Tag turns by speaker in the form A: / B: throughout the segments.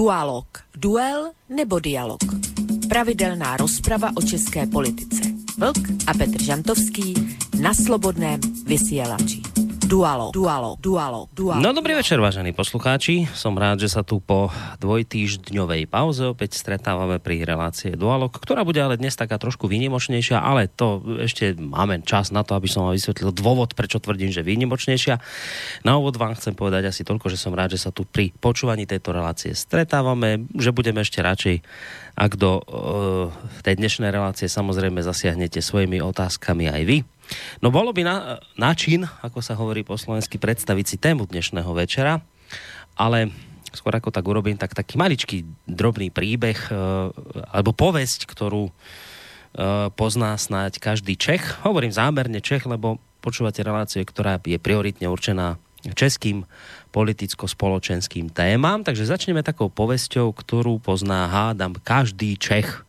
A: Dualog. Duel nebo dialog. Pravidelná rozprava o české politice. Vlk a Petr Žantovský na Slobodném vysielači. Dualo, dualo, dualo, dualo.
B: No dobrý večer, vážení poslucháči. Som rád, že sa tu po dvojtýždňovej pauze opäť stretávame pri relácie Dualog, ktorá bude ale dnes taká trošku výnimočnejšia, ale to ešte máme čas na to, aby som vám vysvetlil dôvod, prečo tvrdím, že výnimočnejšia. Na úvod vám chcem povedať asi toľko, že som rád, že sa tu pri počúvaní tejto relácie stretávame, že budeme ešte radšej ak do uh, tej dnešnej relácie samozrejme zasiahnete svojimi otázkami aj vy No bolo by na, način, ako sa hovorí po slovensky, predstaviť si tému dnešného večera, ale skôr ako tak urobím, tak taký maličký drobný príbeh e, alebo povesť, ktorú e, pozná snáď každý Čech. Hovorím zámerne Čech, lebo počúvate reláciu, ktorá je prioritne určená českým politicko-spoločenským témam. Takže začneme takou povesťou, ktorú pozná, hádam, každý Čech.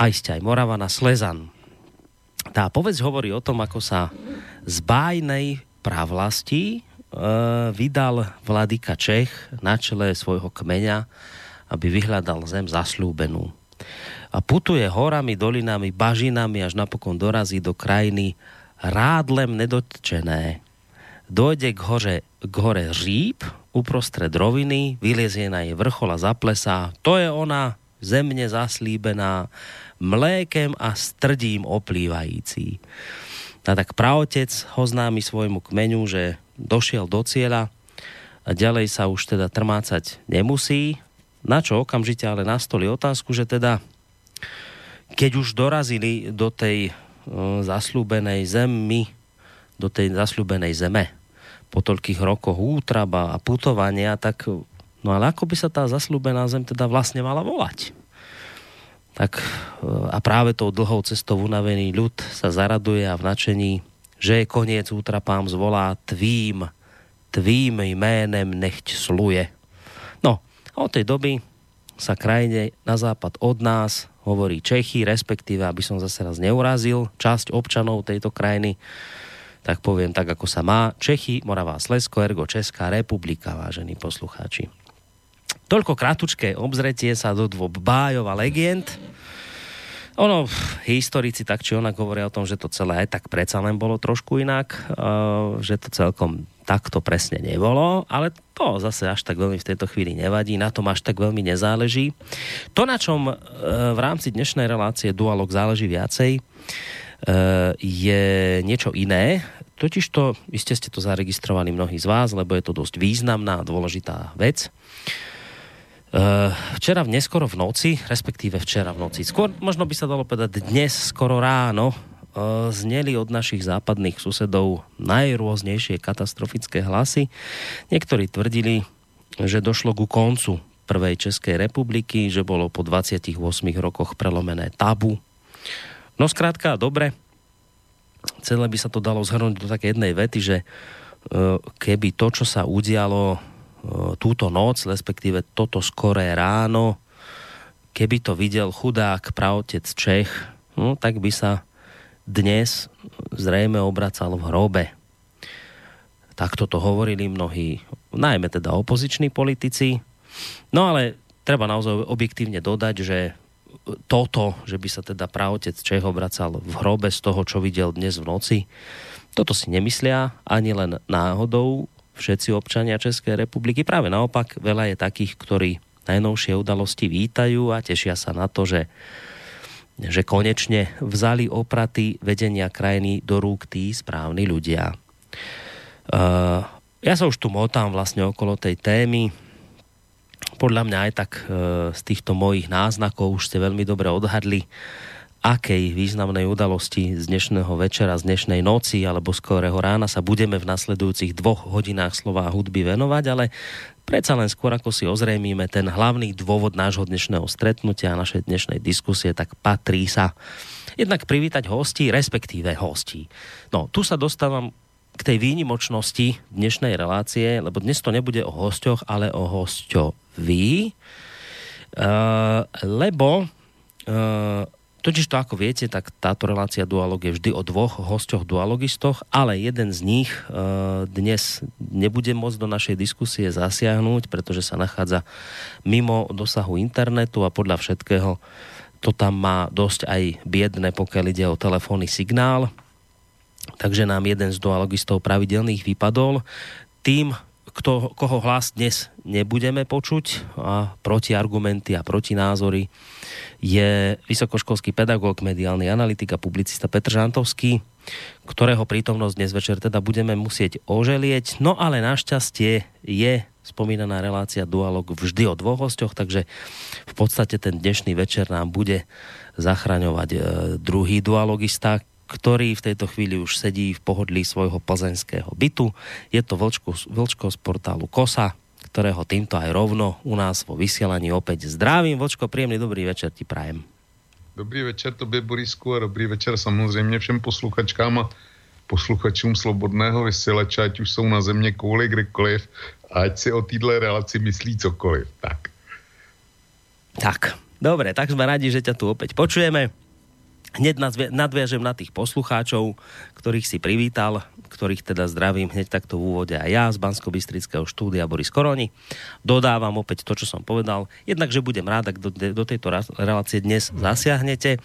B: Aj ste aj Moravana Slezan tá povedz hovorí o tom, ako sa z bájnej pravlasti e, vydal vladyka Čech na čele svojho kmeňa, aby vyhľadal zem zaslúbenú. A putuje horami, dolinami, bažinami, až napokon dorazí do krajiny rádlem nedotčené. Dojde k hore, k hore Říp, uprostred roviny, vylezie na jej vrchol a zaplesá. To je ona, zemne zaslíbená, mlékem a strdím oplývající. A tak praotec ho známi svojmu kmeňu, že došiel do cieľa a ďalej sa už teda trmácať nemusí, na čo okamžite ale nastoli otázku, že teda keď už dorazili do tej uh, zaslúbenej zemi, do tej zaslúbenej zeme, po toľkých rokoch útraba a putovania, tak no ale ako by sa tá zaslúbená zem teda vlastne mala volať? Tak e, a práve tou dlhou cestou unavený ľud sa zaraduje a v načení, že je koniec útrapám zvolá tvým, tvým jménem nechť sluje. No, a od tej doby sa krajine na západ od nás hovorí Čechy, respektíve, aby som zase raz neurazil časť občanov tejto krajiny, tak poviem tak, ako sa má. Čechy, Moravá Slesko, ergo Česká republika, vážení poslucháči. Toľko kratučké obzretie sa do dvoch bájov a legend. Ono, historici tak či onak hovoria o tom, že to celé aj tak predsa len bolo trošku inak, že to celkom takto presne nebolo, ale to zase až tak veľmi v tejto chvíli nevadí, na tom až tak veľmi nezáleží. To, na čom e, v rámci dnešnej relácie Dualog záleží viacej, e, je niečo iné, totiž to, iste ste to zaregistrovali mnohí z vás, lebo je to dosť významná a dôležitá vec. Uh, včera v neskoro v noci, respektíve včera v noci, skôr možno by sa dalo povedať dnes skoro ráno, uh, zneli od našich západných susedov najrôznejšie katastrofické hlasy. Niektorí tvrdili, že došlo ku koncu prvej Českej republiky, že bolo po 28 rokoch prelomené tabu. No skrátka, dobre, celé by sa to dalo zhrnúť do také jednej vety, že uh, keby to, čo sa udialo túto noc, respektíve toto skoré ráno, keby to videl chudák pravotec Čech, no, tak by sa dnes zrejme obracal v hrobe. Takto to hovorili mnohí, najmä teda opoziční politici. No ale treba naozaj objektívne dodať, že toto, že by sa teda pravotec Čech obracal v hrobe z toho, čo videl dnes v noci, toto si nemyslia ani len náhodou všetci občania Českej republiky. Práve naopak, veľa je takých, ktorí najnovšie udalosti vítajú a tešia sa na to, že, že konečne vzali opraty vedenia krajiny do rúk tí správni ľudia. Uh, ja sa už tu motám vlastne okolo tej témy. Podľa mňa aj tak uh, z týchto mojich náznakov už ste veľmi dobre odhadli, akej významnej udalosti z dnešného večera, z dnešnej noci alebo skorého rána sa budeme v nasledujúcich dvoch hodinách slova a hudby venovať, ale predsa len skôr ako si ozrejmíme ten hlavný dôvod nášho dnešného stretnutia a našej dnešnej diskusie, tak patrí sa jednak privítať hostí, respektíve hostí. No, tu sa dostávam k tej výnimočnosti dnešnej relácie, lebo dnes to nebude o hosťoch, ale o hosťovi, uh, lebo uh, Totiž to, ako viete, tak táto relácia Dualog je vždy o dvoch hostoch dualogistoch, ale jeden z nich e, dnes nebude môcť do našej diskusie zasiahnuť, pretože sa nachádza mimo dosahu internetu a podľa všetkého to tam má dosť aj biedne, pokiaľ ide o telefónny signál. Takže nám jeden z dualogistov pravidelných vypadol. Tým, kto, koho hlas dnes nebudeme počuť a protiargumenty a protinázory je vysokoškolský pedagóg, mediálny analytik a publicista Petr Žantovský, ktorého prítomnosť dnes večer teda budeme musieť oželieť. No ale našťastie je spomínaná relácia Dualog vždy o dvoch hostoch, takže v podstate ten dnešný večer nám bude zachraňovať e, druhý dualogista, ktorý v tejto chvíli už sedí v pohodlí svojho plzeňského bytu. Je to Vlčko, Vlčko z portálu KOSA, ktorého týmto aj rovno u nás vo vysielaní opäť zdravím. Vočko, príjemný dobrý večer ti prajem.
C: Dobrý večer tobě, Borisku, a dobrý večer samozřejmě všem posluchačkám a posluchačům Slobodného vysílača, ať už jsou na země kouli kdekoliv, a ať si o téhle relaci myslí cokoliv. Tak.
B: Tak, dobre, tak sme radi, že ťa tu opäť počujeme. Hneď nadviažem na tých poslucháčov, ktorých si privítal, ktorých teda zdravím hneď takto v úvode aj ja z bansko štúdia Boris Koroni. Dodávam opäť to, čo som povedal. Jednak, že budem rád, ak do, do tejto relácie dnes zasiahnete.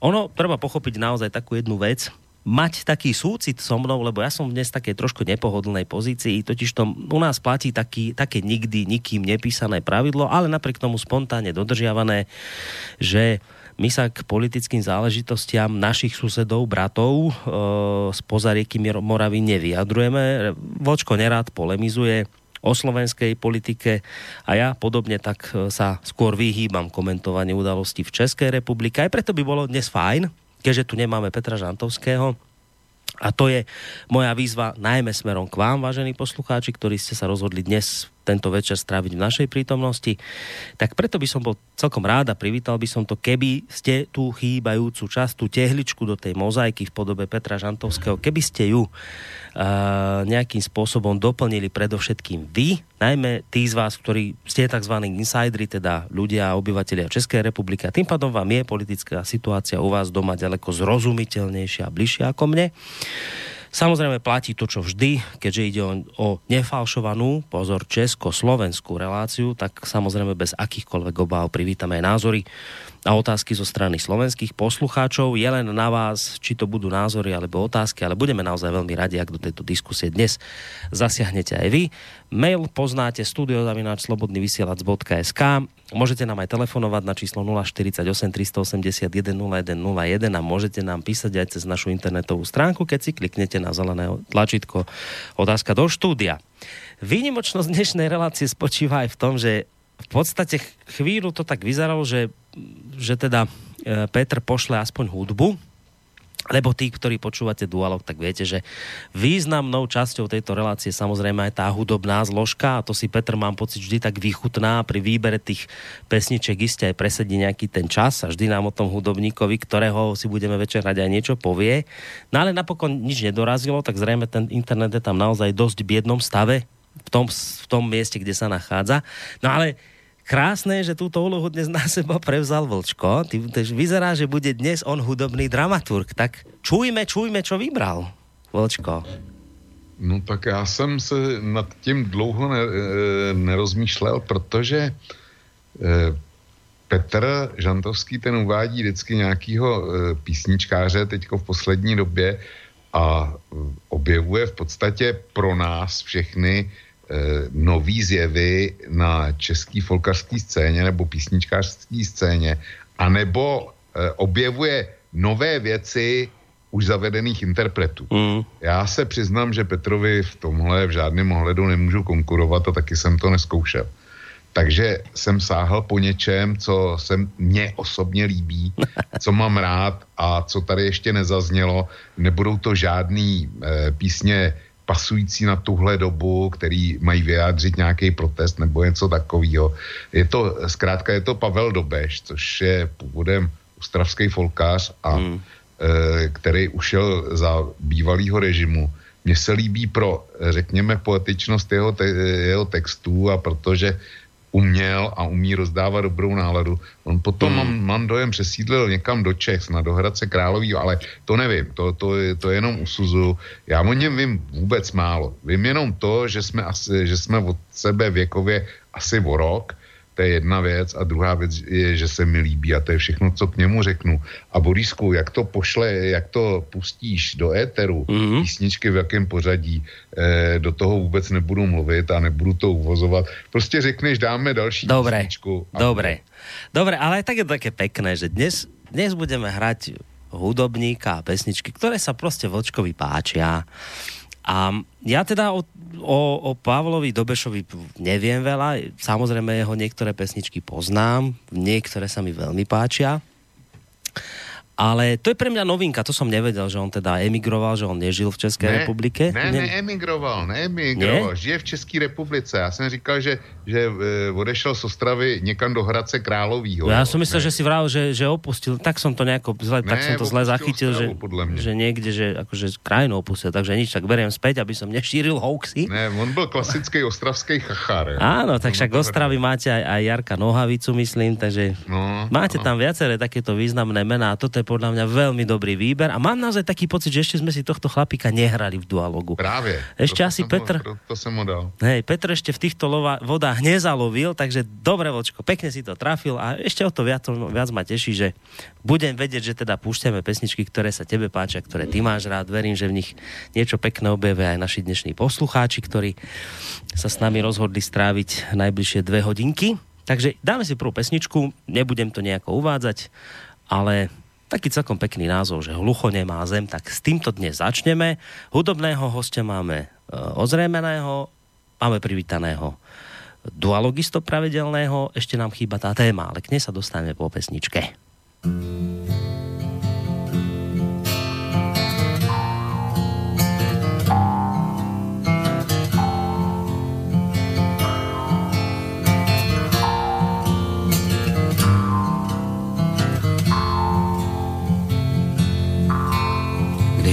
B: Ono, treba pochopiť naozaj takú jednu vec, mať taký súcit so mnou, lebo ja som dnes v trošku nepohodlnej pozícii, totiž to u nás platí taký, také nikdy nikým nepísané pravidlo, ale napriek tomu spontánne dodržiavané, že my sa k politickým záležitostiam našich susedov, bratov e, z pozarieky Moravy nevyjadrujeme. Vočko nerád polemizuje o slovenskej politike a ja podobne tak e, sa skôr vyhýbam komentovanie udalostí v Českej republike. Aj preto by bolo dnes fajn, keďže tu nemáme Petra Žantovského, a to je moja výzva najmä smerom k vám, vážení poslucháči, ktorí ste sa rozhodli dnes tento večer stráviť v našej prítomnosti. Tak preto by som bol celkom rád a privítal by som to, keby ste tú chýbajúcu časť, tú tehličku do tej mozaiky v podobe Petra Žantovského, keby ste ju uh, nejakým spôsobom doplnili predovšetkým vy, najmä tí z vás, ktorí ste tzv. insideri, teda ľudia a obyvateľia Českej republiky a tým pádom vám je politická situácia u vás doma ďaleko zrozumiteľnejšia a bližšia ako mne. Samozrejme platí to, čo vždy, keďže ide o, o nefalšovanú, pozor, česko-slovenskú reláciu, tak samozrejme bez akýchkoľvek obáv privítame aj názory a otázky zo strany slovenských poslucháčov. Je len na vás, či to budú názory alebo otázky, ale budeme naozaj veľmi radi, ak do tejto diskusie dnes zasiahnete aj vy. Mail poznáte studiozavináčslobodnyvysielac.sk Môžete nám aj telefonovať na číslo 048 381 0101 a môžete nám písať aj cez našu internetovú stránku, keď si kliknete na zelené tlačítko otázka do štúdia. Výnimočnosť dnešnej relácie spočíva aj v tom, že v podstate chvíľu to tak vyzeralo, že, že teda e, Petr pošle aspoň hudbu, lebo tí, ktorí počúvate dualog, tak viete, že významnou časťou tejto relácie samozrejme aj tá hudobná zložka a to si Petr mám pocit vždy tak vychutná pri výbere tých pesniček iste aj presedí nejaký ten čas a vždy nám o tom hudobníkovi, ktorého si budeme večer hrať aj niečo povie. No ale napokon nič nedorazilo, tak zrejme ten internet je tam naozaj dosť biednom stave v tom, v tom mieste, kde sa nachádza. No ale krásne, že túto úlohu dnes na seba prevzal Vlčko. Ty, vyzerá, že bude dnes on hudobný dramaturg. Tak čujme, čujme, čo vybral Vlčko.
C: No tak já jsem se nad tím dlouho ne, e, nerozmýšlel, protože e, Petr Žantovský ten uvádí vždycky nějakýho e, písničkáře teďko v poslední době a objevuje v podstatě pro nás všechny nový zjevy na český folkařský scéně nebo písničkářské scéně, anebo eh, objevuje nové věci už zavedených interpretů. Mm. Já se přiznám, že Petrovi v tomhle v žádném ohledu nemůžu konkurovat a taky jsem to neskoušel. Takže jsem sáhl po něčem, co se mně osobně líbí, co mám rád a co tady ještě nezaznělo. Nebudou to žádný e, písně pasující na tuhle dobu, který mají vyjádřit nějaký protest nebo něco takového. Je to, zkrátka je to Pavel Dobeš, což je původem ustravský folkář a hmm. e, který ušel za bývalého režimu. Mně se líbí pro, řekněme, poetičnost jeho, te, jeho textů a protože uměl a umí rozdávat dobrou náladu. On potom, hmm. mám, mám dojem, přesídlil někam do Čech, na do Hradce Králový, ale to nevím, to, to, je, to je jenom usuzu. Já o něm vím vůbec málo. Vím jenom to, že jsme, asi, že jsme od sebe věkově asi o rok, to je jedna věc a druhá věc je, že se mi líbí a to je všechno, co k němu řeknu. A Borisku, jak to pošle, jak to pustíš do éteru, mm-hmm. písničky v jakém pořadí, eh, do toho vůbec nebudu mluvit a nebudu to uvozovat. Prostě řekneš, dáme další
B: Dobre,
C: písničku.
B: A... Dobre, Dobre, ale tak je to také pekné, že dnes, dnes budeme hrať hudobníka a pesničky, ktoré sa proste Vlčkovi páčia. A ja teda o, o, o Pavlovi Dobešovi neviem veľa. Samozrejme jeho niektoré pesničky poznám, niektoré sa mi veľmi páčia. Ale to je pre mňa novinka, to som nevedel, že on teda emigroval, že on nežil v České
C: ne,
B: republike.
C: Ne, ne, neemigroval, neemigroval, ne? žije v České republice. Já jsem říkal, že, že e, odešel z Ostravy někam do Hradce Královýho.
B: Ja som myslel, ne. že si vral, že, že opustil, tak som to nejako zle, ne, tak som to zle zachytil, Ostravu, že, že niekde, že akože krajinu opustil, takže nič, tak beriem späť, aby som nešíril hoaxy.
C: Ne, on byl klasický ostravský chachár.
B: Áno, tak však Ostravy máte aj, aj Jarka Nohavicu, myslím, takže no, máte no. tam viaceré takéto významné mená a toto je podľa mňa veľmi dobrý výber a mám naozaj taký pocit, že ešte sme si tohto chlapika nehrali v dualogu.
C: Práve.
B: Ešte asi Petr...
C: Ho, to, to som mu dal.
B: Hej, Petr ešte v týchto lova, vodách nezalovil, takže dobre, vočko, pekne si to trafil a ešte o to viac, viac ma teší, že budem vedieť, že teda púšťame pesničky, ktoré sa tebe páčia, ktoré ty máš rád. Verím, že v nich niečo pekné objavia aj naši dnešní poslucháči, ktorí sa s nami rozhodli stráviť najbližšie dve hodinky. Takže dáme si prvú pesničku, nebudem to nejako uvádzať, ale taký celkom pekný názov, že hlucho nemá zem, tak s týmto dnes začneme. Hudobného hostia máme e, ozrejmeného, máme privítaného dualogisto pravidelného, ešte nám chýba tá téma, ale k nej sa dostaneme po pesničke.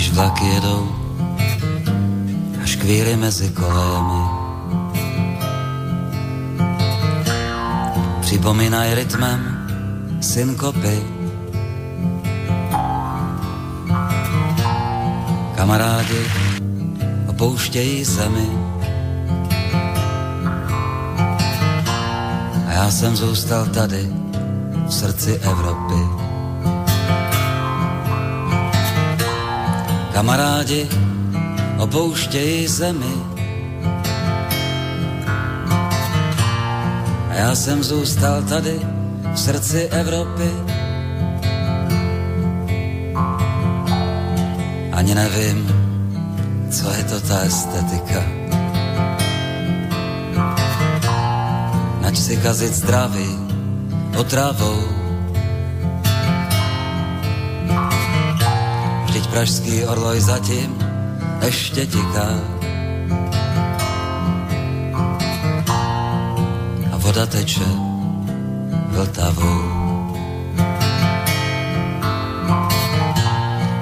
D: Když vlaky jedou a škvíry mezi kolémy. Připomínají rytmem synkopy. Kamarádi opouštějí zemi a já jsem zůstal tady v srdci Evropy. Kamarádi opouštějí zemi. A já jsem zůstal tady v srdci Evropy. Ani nevím, co je to ta estetika. Nač si kazit zdraví otravou pražský orloj zatím ešte tiká. A voda teče vltavou.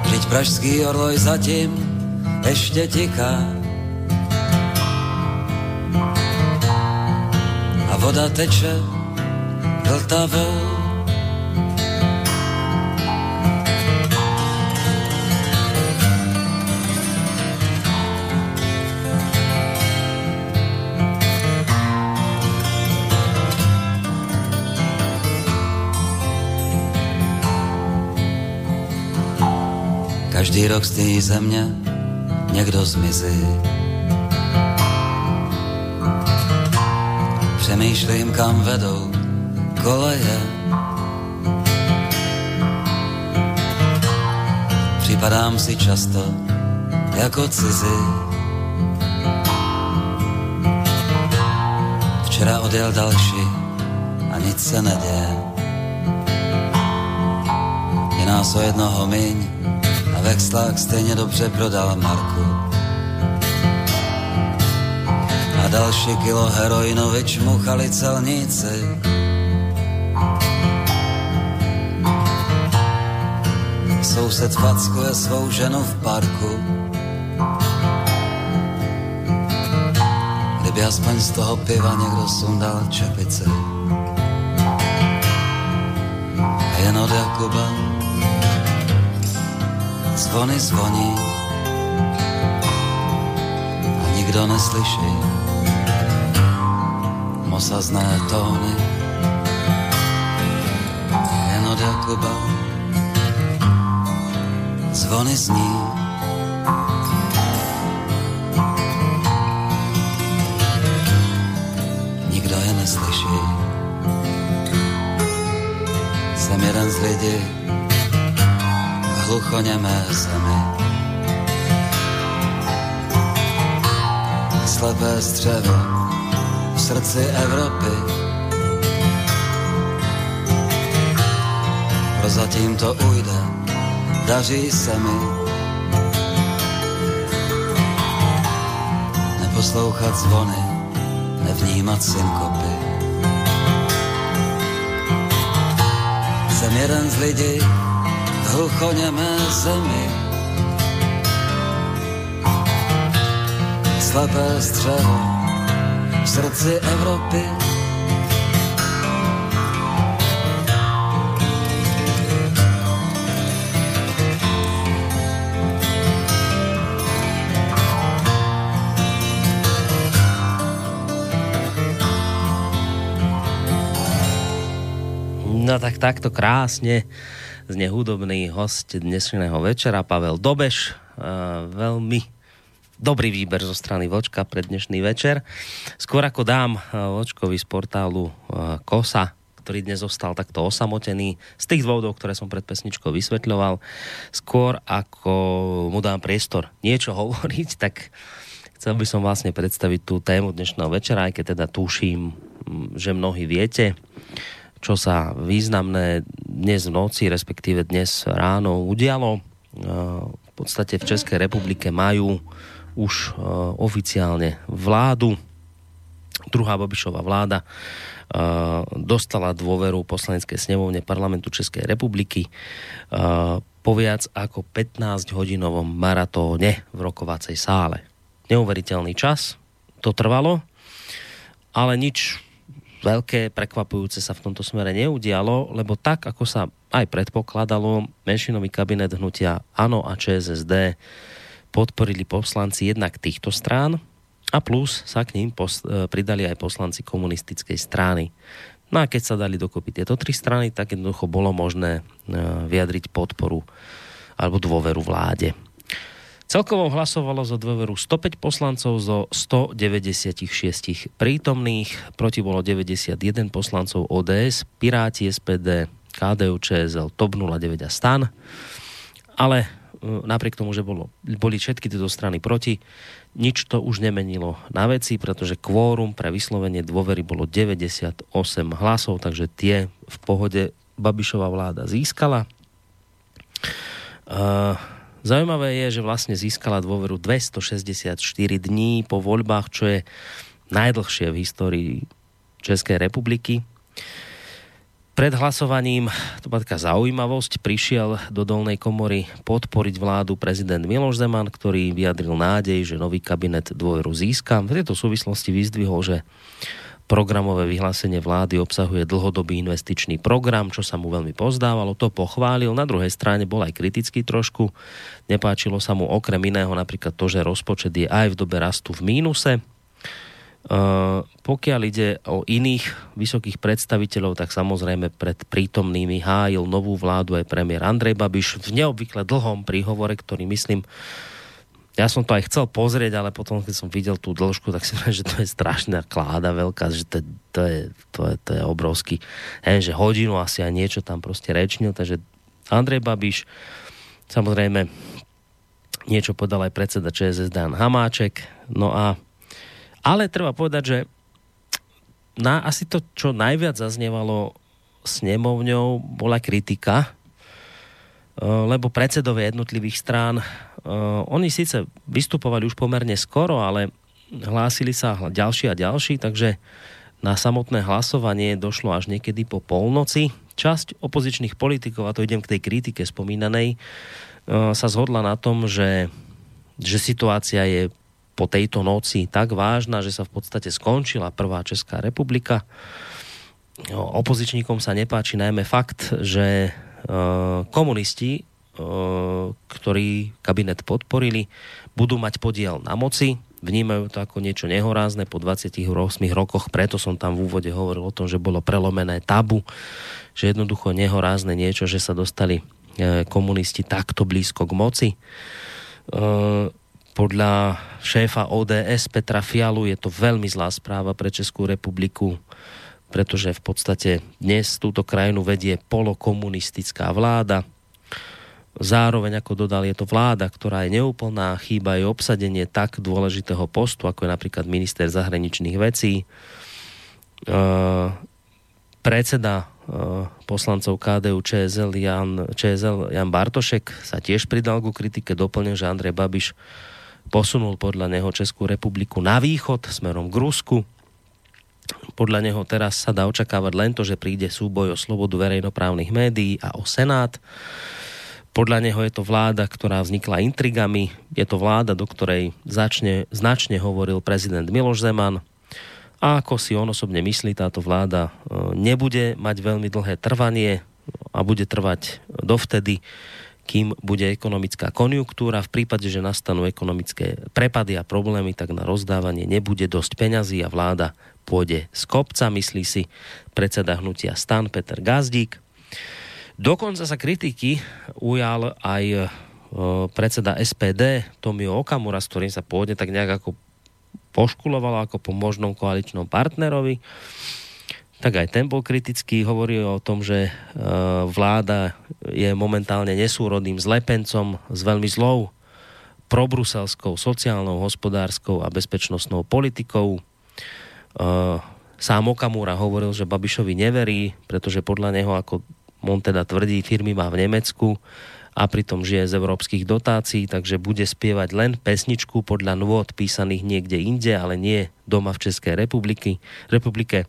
D: Vždyť pražský orloj zatím ešte tiká. A voda teče vltavou. Každý rok z té země někdo zmizí. Přemýšlím, kam vedou koleje. Připadám si často jako cizí. Včera odjel další a nic se neděje. Je nás o jednoho míň, vexlách stejně dobře prodal Marku. A další kilo heroinovič muchali celníci. Soused fackuje svou ženu v parku. Kdy Kdyby aspoň z toho piva někdo sundal čepice. Jen od Jakuba zvony zvoní a nikdo neslyší mosazné tóny. Jen od Jakuba zvony zní neslyší. Jsem jeden z lidí hluchoněmé zemi. Slepé střevo v srdci Evropy. Prozatím to ujde, daří se mi. Neposlouchat zvony, nevnímat synkopy. Jsem jeden z lidí hluchoněmé zemi. Slepé střevo v srdci Evropy.
B: No tak takto krásne zne hudobný host dnešného večera, Pavel Dobeš. Uh, veľmi dobrý výber zo strany Vočka pre dnešný večer. Skôr ako dám Vočkovi z portálu uh, Kosa, ktorý dnes zostal takto osamotený z tých dôvodov, ktoré som pred pesničkou vysvetľoval. Skôr ako mu dám priestor niečo hovoriť, tak chcel by som vlastne predstaviť tú tému dnešného večera, aj keď teda tuším, že mnohí viete čo sa významné dnes v noci, respektíve dnes ráno udialo. E, v podstate v Českej republike majú už e, oficiálne vládu. Druhá Babišová vláda e, dostala dôveru poslaneckej snemovne parlamentu Českej republiky po viac ako 15-hodinovom maratóne v rokovacej sále. Neuveriteľný čas to trvalo, ale nič veľké prekvapujúce sa v tomto smere neudialo, lebo tak, ako sa aj predpokladalo, menšinový kabinet hnutia ANO a ČSSD podporili poslanci jednak týchto strán a plus sa k ním pos- e, pridali aj poslanci komunistickej strany. No a keď sa dali dokopy tieto tri strany, tak jednoducho bolo možné e, vyjadriť podporu alebo dôveru vláde. Celkovo hlasovalo za dôveru 105 poslancov zo 196 prítomných, proti bolo 91 poslancov ODS, Piráti, SPD, KDU, ČSL, TOP 09 a STAN. Ale e, napriek tomu, že bolo, boli všetky tieto strany proti, nič to už nemenilo na veci, pretože kvórum pre vyslovenie dôvery bolo 98 hlasov, takže tie v pohode Babišová vláda získala. Uh, Zaujímavé je, že vlastne získala dôveru 264 dní po voľbách, čo je najdlhšie v histórii Českej republiky. Pred hlasovaním, to bola taká zaujímavosť, prišiel do dolnej komory podporiť vládu prezident Miloš Zeman, ktorý vyjadril nádej, že nový kabinet dôveru získa. V tejto súvislosti vyzdvihol, že Programové vyhlásenie vlády obsahuje dlhodobý investičný program, čo sa mu veľmi pozdávalo, to pochválil. Na druhej strane bol aj kritický trošku. Nepáčilo sa mu okrem iného napríklad to, že rozpočet je aj v dobe rastu v mínuse. Uh, pokiaľ ide o iných vysokých predstaviteľov, tak samozrejme pred prítomnými hájil novú vládu aj premiér Andrej Babiš v neobvykle dlhom príhovore, ktorý myslím ja som to aj chcel pozrieť, ale potom, keď som videl tú dĺžku, tak si že to je strašná kláda veľká, že to, to, je, to, je, to je obrovský, hej, že hodinu asi aj niečo tam proste rečnil, takže Andrej Babiš, samozrejme, niečo podal aj predseda ČSS Dan Hamáček, no a ale treba povedať, že na, asi to, čo najviac zaznievalo snemovňou, bola kritika, eh, lebo predsedové jednotlivých strán oni síce vystupovali už pomerne skoro, ale hlásili sa ďalší a ďalší, takže na samotné hlasovanie došlo až niekedy po polnoci. Časť opozičných politikov, a to idem k tej kritike spomínanej, uh, sa zhodla na tom, že, že situácia je po tejto noci tak vážna, že sa v podstate skončila prvá Česká republika. Opozičníkom sa nepáči najmä fakt, že e, komunisti, e, ktorí kabinet podporili, budú mať podiel na moci, vnímajú to ako niečo nehorázne po 28 rokoch, preto som tam v úvode hovoril o tom, že bolo prelomené tabu, že jednoducho nehorázne niečo, že sa dostali e, komunisti takto blízko k moci podľa šéfa ODS Petra Fialu je to veľmi zlá správa pre Českú republiku, pretože v podstate dnes túto krajinu vedie polokomunistická vláda. Zároveň, ako dodal, je to vláda, ktorá je neúplná, chýba aj obsadenie tak dôležitého postu, ako je napríklad minister zahraničných vecí. Uh, predseda uh, poslancov KDU ČSL Jan, ČSL Jan Bartošek sa tiež pridal ku kritike, doplnil, že Andrej Babiš posunul podľa neho Českú republiku na východ smerom k Rusku. Podľa neho teraz sa dá očakávať len to, že príde súboj o slobodu verejnoprávnych médií a o Senát. Podľa neho je to vláda, ktorá vznikla intrigami. Je to vláda, do ktorej začne, značne hovoril prezident Miloš Zeman. A ako si on osobne myslí, táto vláda e, nebude mať veľmi dlhé trvanie a bude trvať dovtedy, kým bude ekonomická konjunktúra. V prípade, že nastanú ekonomické prepady a problémy, tak na rozdávanie nebude dosť peňazí a vláda pôjde z kopca, myslí si predseda hnutia Stan Peter Gazdík. Dokonca sa kritiky ujal aj e, predseda SPD Tomio Okamura, s ktorým sa pôjde tak nejak ako poškuloval ako po možnom koaličnom partnerovi tak aj ten bol kritický, hovorí o tom, že e, vláda je momentálne nesúrodným zlepencom s veľmi zlou probruselskou, sociálnou, hospodárskou a bezpečnostnou politikou. E, sám Okamura hovoril, že Babišovi neverí, pretože podľa neho, ako on teda tvrdí, firmy má v Nemecku a pritom žije z európskych dotácií, takže bude spievať len pesničku podľa nôd písaných niekde inde, ale nie doma v Českej republiky, republike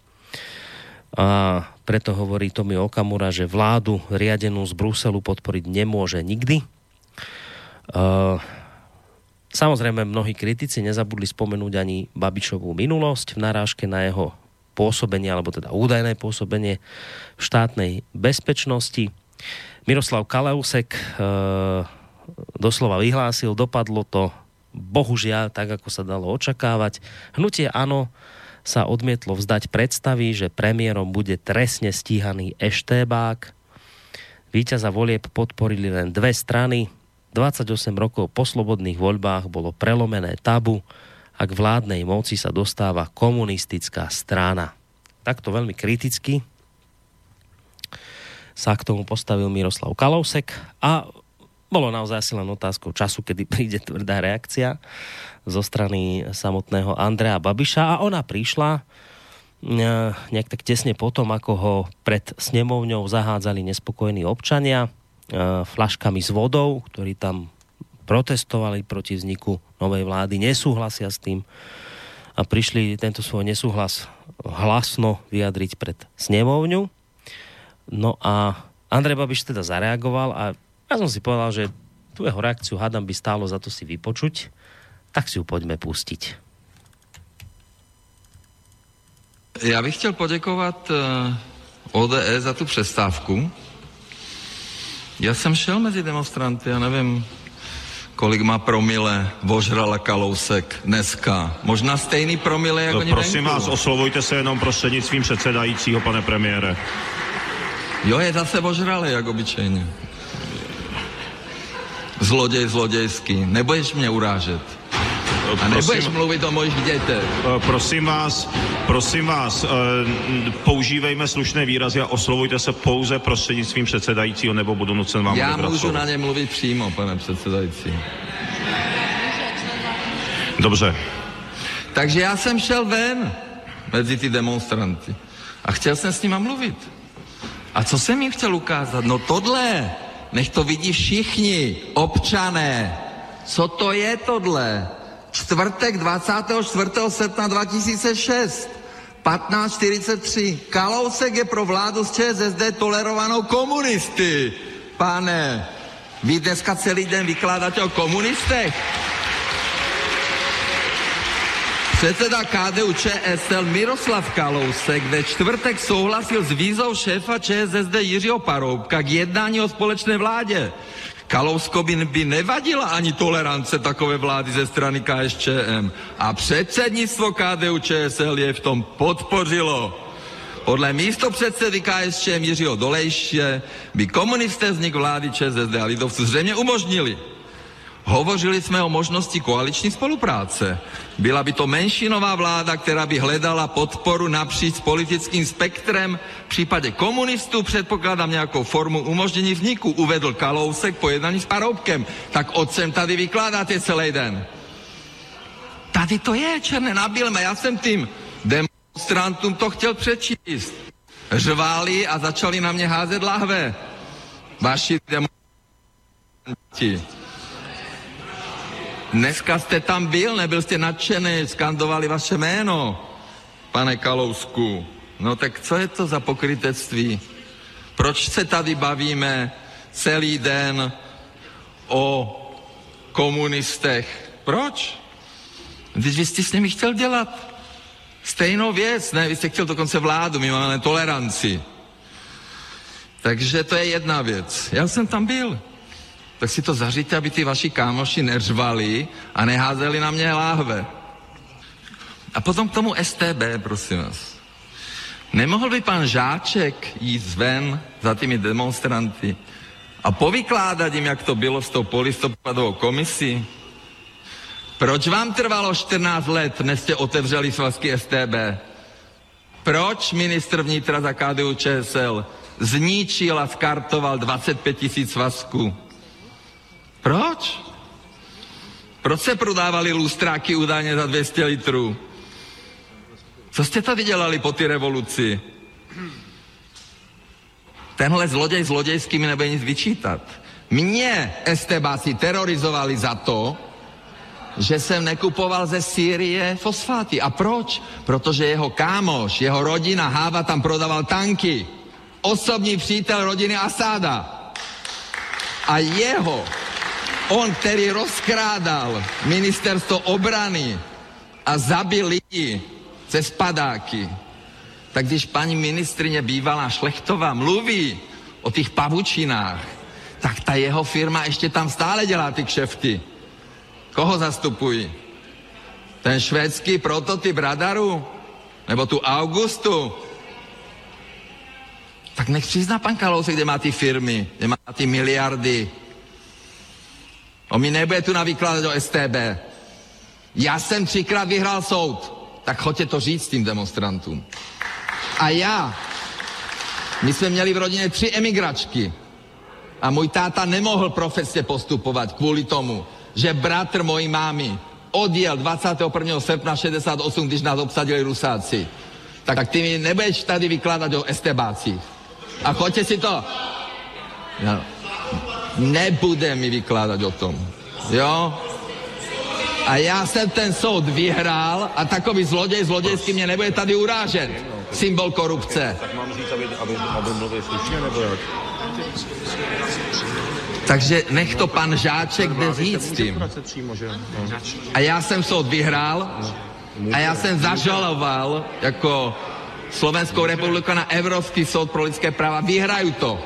B: a preto hovorí Tomi Okamura, že vládu riadenú z Bruselu podporiť nemôže nikdy. Samozrejme, mnohí kritici nezabudli spomenúť ani Babišovú minulosť v narážke na jeho pôsobenie, alebo teda údajné pôsobenie v štátnej bezpečnosti. Miroslav Kaleusek e, doslova vyhlásil, dopadlo to bohužiaľ tak, ako sa dalo očakávať. Hnutie áno, sa odmietlo vzdať predstavy, že premiérom bude trestne stíhaný Eštébák. Výťaza volieb podporili len dve strany. 28 rokov po slobodných voľbách bolo prelomené tabu a k vládnej moci sa dostáva komunistická strana. Takto veľmi kriticky sa k tomu postavil Miroslav Kalousek a bolo naozaj asi len otázkou času, kedy príde tvrdá reakcia zo strany samotného Andrea Babiša a ona prišla e, nejak tak tesne potom, ako ho pred snemovňou zahádzali nespokojní občania e, flaškami s vodou, ktorí tam protestovali proti vzniku novej vlády, nesúhlasia s tým a prišli tento svoj nesúhlas hlasno vyjadriť pred snemovňu. No a Andrej Babiš teda zareagoval a ja som si povedal, že tu jeho reakciu hádam by stálo za to si vypočuť tak si ju pojďme pustit.
E: Já bych chtěl poděkovat eh, ODE za tu přestávku. Já jsem šel mezi demonstranty, já nevím, kolik má promile vožrala Kalousek dneska. Možná stejný promile jako
F: no, Prosím venku. vás, oslovujte se jenom prostřednictvím předsedajícího, pane premiére.
E: Jo, je zase vožralý, jak obyčejně. Zloděj zlodějský. Nebudeš mě urážet. A nebudeš mluvit o mojich dětech.
F: Eh, prosím vás, prosím vás, eh, používejme slušné výrazy a oslovujte se pouze prostřednictvím předsedajícího, nebo budu nucen vám
E: Já můžu na ně mluvit přímo, pane předsedající.
F: Dobře.
E: Takže já jsem šel ven mezi ty demonstranty a chtěl jsem s nima mluvit. A co jsem jim chtěl ukázat? No tohle, nech to vidí všichni, občané. Co to je tohle? Čtvrtek 24. srpna 2006. 15.43. Kalousek je pro vládu z ČSSD tolerovanou komunisty. Pane, vy dneska celý den vykládáte o komunistech? Předseda KDU ČSL Miroslav Kalousek ve čtvrtek souhlasil s vízou šéfa ČSSD Jiřího Paroubka k jednání o společné vládě. Kalouskovi by nevadila ani tolerance takové vlády ze strany KSČM. A předsednictvo KDU ČSL je v tom podpořilo. Podle místo předsedy KSČM Jiřího Dolejše by komunisté vznik vlády ČSSD a lidovců zřejmě umožnili. Hovořili jsme o možnosti koaliční spolupráce. Byla by to menšinová vláda, která by hledala podporu napříč politickým spektrem. V případě komunistů předpokládám nějakou formu umožnění vzniku, uvedl Kalousek po jednání s Paroubkem. Tak o čem tady vykládáte celý den? Tady to je, černé na bílém. Já jsem tým demonstrantům to chtěl přečíst. Řvali a začali na mě házet lahve. Vaši demonstranti. Dneska jste tam byl, nebyl jste nadšený, skandovali vaše jméno, pane Kalousku. No tak co je to za pokrytectví? Proč se tady bavíme celý den o komunistech? Proč? Když vy jste s nimi chtěl dělat stejnou věc, ne? Vy jste chtěl dokonce vládu, my máme toleranci. Takže to je jedna věc. Já jsem tam byl tak si to zaříte, aby ty vaši kámoši neřvali a neházeli na mě láhve. A potom k tomu STB, prosím vás. Nemohl by pan Žáček jít ven za těmi demonstranty a povykládat jim, jak to bylo s tou polistopadovou komisí? Proč vám trvalo 14 let, než jste otevřeli svazky STB? Proč ministr vnitra za KDU ČSL zničil a skartoval 25 tisíc svazků? Proč? Proč se prodávali lustráky údajně za 200 litrů? Co jste tady dělali po té revoluci? Tenhle zloděj zlodějský mi nebude nic vyčítat. Mě estebáci terorizovali za to, že jsem nekupoval ze Sýrie fosfáty. A proč? Protože jeho kámoš, jeho rodina Háva tam prodával tanky. Osobní přítel rodiny Asáda. A jeho On, který rozkrádal ministerstvo obrany a zabil lidi ze spadáky, tak když paní ministrině bývalá Šlechtová mluví o těch pavučinách, tak ta jeho firma ještě tam stále dělá ty kšefty. Koho zastupují? Ten švédský prototyp radaru? Nebo tu Augustu? Tak nech přizná pan Kalousek, kde má ty firmy, kde má ty miliardy, On mi nebude tu navykládat do STB. Já jsem třikrát vyhrál soud. Tak choďte to říct tým demonstrantům. A já, my jsme měli v rodině tři emigračky. A můj táta nemohl profesně postupovat kvůli tomu, že bratr mojí mámy odjel 21. srpna 68, když nás obsadili Rusáci. Tak, tak ty mi nebudeš tady vykládat o estebácích. A choďte si to... No nebude mi vykládat o tom. Jo? A já jsem ten soud vyhrál a takový zloděj zlodějský mě nebude tady urážet. Symbol korupce.
F: Tak mám říct, aby, aby, aby nebo jak?
E: Takže nech to pan Žáček jde říct tím. A já jsem soud vyhrál a já jsem zažaloval jako Slovenskou republiku na Evropský soud pro lidské práva. Vyhraju to.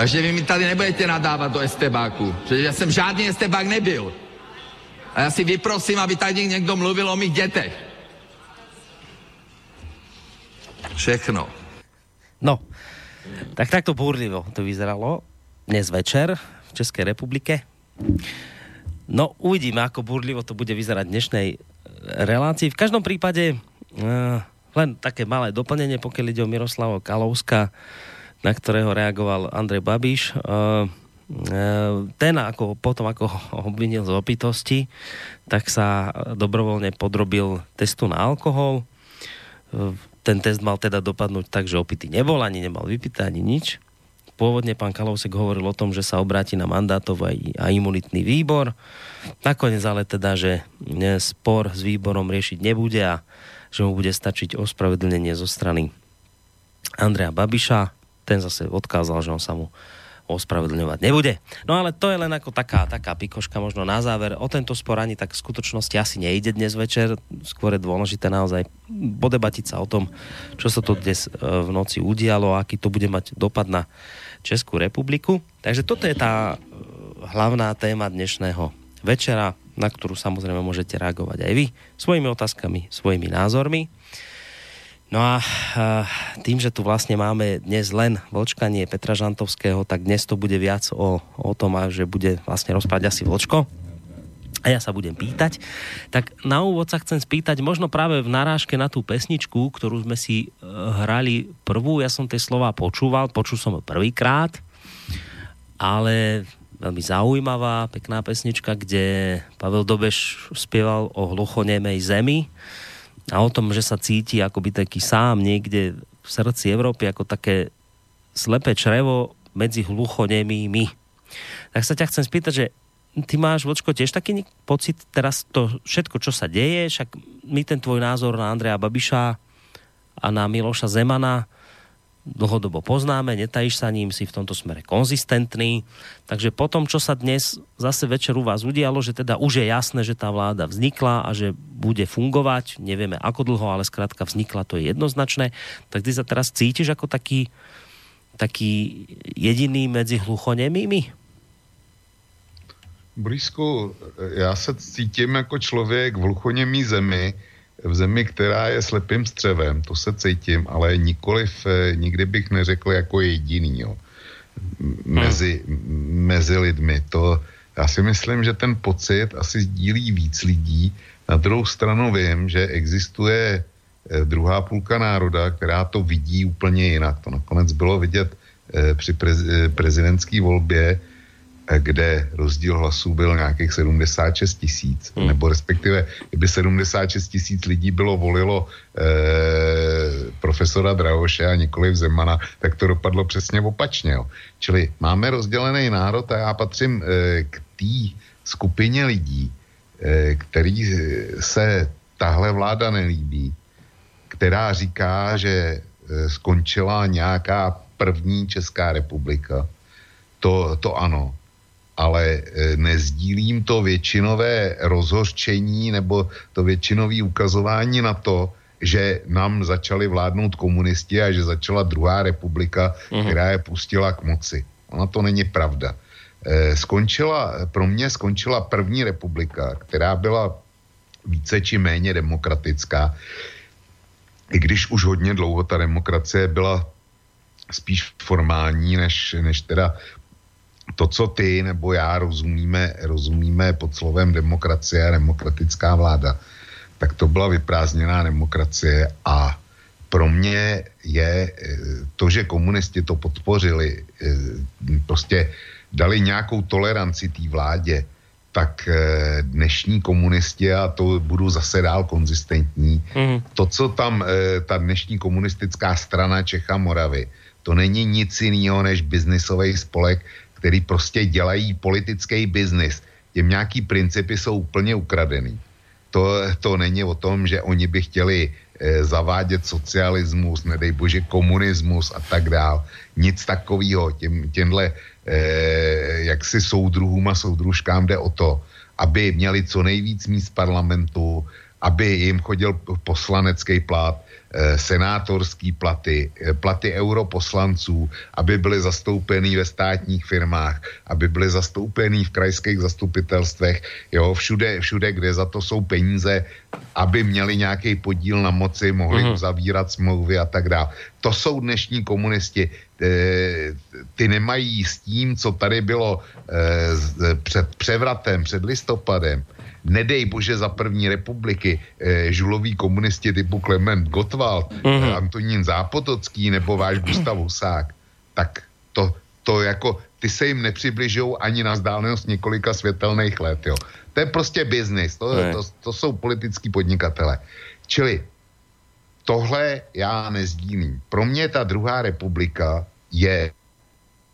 E: Takže vy mi tady nebudete nadávat do estebáku, protože já jsem žádný estebák nebyl. A já si vyprosím, aby tady někdo mluvil o mých dětech. Všechno.
B: No, tak takto búrlivo to vyzeralo dnes večer v Českej republike. No, uvidíme, ako búrlivo to bude vyzerať v dnešnej eh, relácii. V každom prípade uh, len také malé doplnenie, pokiaľ ide o Miroslava Kalouska. Uh, na ktorého reagoval Andrej Babiš. E, e, ten ako, potom, ako ho obvinil z opitosti, tak sa dobrovoľne podrobil testu na alkohol. E, ten test mal teda dopadnúť tak, že opity nebol, ani nemal vypité, ani nič. Pôvodne pán Kalousek hovoril o tom, že sa obráti na mandátov a imunitný výbor. Nakoniec ale teda, že spor s výborom riešiť nebude a že mu bude stačiť ospravedlnenie zo strany Andreja Babiša ten zase odkázal, že on sa mu ospravedlňovať nebude. No ale to je len ako taká, taká pikoška možno na záver. O tento spor ani tak v skutočnosti asi nejde dnes večer. Skôr je dôležité naozaj podebatiť sa o tom, čo sa to dnes e, v noci udialo, aký to bude mať dopad na Českú republiku. Takže toto je tá e, hlavná téma dnešného večera, na ktorú samozrejme môžete reagovať aj vy svojimi otázkami, svojimi názormi. No a tým, že tu vlastne máme dnes len vočkanie Petra Žantovského, tak dnes to bude viac o, o tom, že bude vlastne rozprávať asi vočko. A ja sa budem pýtať. Tak na úvod sa chcem spýtať, možno práve v narážke na tú pesničku, ktorú sme si e, hrali prvú, ja som tie slova počúval, počul som prvýkrát, ale veľmi zaujímavá, pekná pesnička, kde Pavel Dobeš spieval o hluchonemej zemi a o tom, že sa cíti akoby taký sám niekde v srdci Európy ako také slepé črevo medzi hluchonemými. Tak sa ťa chcem spýtať, že ty máš, Vočko, tiež taký pocit teraz to všetko, čo sa deje, však my ten tvoj názor na Andreja Babiša a na Miloša Zemana dlhodobo poznáme, netajíš sa ním, si v tomto smere konzistentný. Takže po tom, čo sa dnes zase večer u vás udialo, že teda už je jasné, že tá vláda vznikla a že bude fungovať, nevieme ako dlho, ale skrátka vznikla, to je jednoznačné, tak ty sa teraz cítiš ako taký, taký jediný medzi hluchonemými?
C: Borisku, já se cítím jako člověk v hluchoněmý zemi, v zemi, která je slepým střevem, to se cítím, ale nikoliv, eh, nikdy bych neřekl jako jediný, jo. Mezi, hmm. mezi lidmi. To, já si myslím, že ten pocit asi sdílí víc lidí. Na druhou stranu vím, že existuje eh, druhá půlka národa, která to vidí úplně jinak. To nakonec bylo vidět eh, při prezidentské volbě, kde rozdíl hlasů byl nějakých 76 tisíc, hmm. nebo respektive, kdyby 76 tisíc lidí bylo volilo eh, profesora Drahoše a nikoli Zemana, tak to dopadlo přesně opačně. Jo. Čili máme rozdělený národ a já patřím eh, k té skupině lidí, eh, který se tahle vláda nelíbí, která říká, že eh, skončila nějaká první Česká republika. To, to ano ale e, nezdílím to většinové rozhořčení nebo to většinové ukazování na to, že nám začali vládnout komunisti a že začala druhá republika, uh-huh. která je pustila k moci. Ona to není pravda. E, skončila, pro mě skončila první republika, která byla více či méně demokratická, i když už hodně dlouho ta demokracie byla spíš formální, než, než teda to, co ty nebo já rozumíme, rozumíme pod slovem demokracie a demokratická vláda, tak to byla vyprázdněná demokracie a pro mě je eh, to, že komunisti to podpořili, eh, prostě dali nějakou toleranci té vládě, tak eh, dnešní komunisti, a to budu zase dál konzistentní, mm. to, co tam ta dnešní komunistická strana Čecha Moravy, to není nic jiného než biznisový spolek, který prostě dělají politický biznis. Těm nějaký principy jsou úplně ukradený. To, to není o tom, že oni by chtěli e, zavádět socialismus, nedej bože komunismus a tak dál. Nic takového. Těm, těmhle e, jaksi soudruhům a soudružkám jde o to, aby měli co nejvíc míst parlamentu, aby jim chodil poslanecký plat, Eh, senátorský platy, eh, platy europoslanců, aby byly zastoupený ve státních firmách, aby byly zastoupený v krajských zastupitelstvech, jo, všude, všude, kde za to jsou peníze, aby měli nějaký podíl na moci, mohli uh-huh. uzavírat smlouvy a tak dále. To jsou dnešní komunisti. E, ty nemají s tím, co tady bylo před převratem, před listopadem, nedej bože za první republiky eh, žuloví komunisti typu Klement Gottwald, mm-hmm. Antonín Zápotocký nebo váš Gustav Husák, tak to, to jako, ty se jim nepřibližují ani na vzdálenost několika světelných let, jo. To je prostě biznis, to, to, to jsou politický podnikatele. Čili tohle já nezdílím. Pro mě ta druhá republika je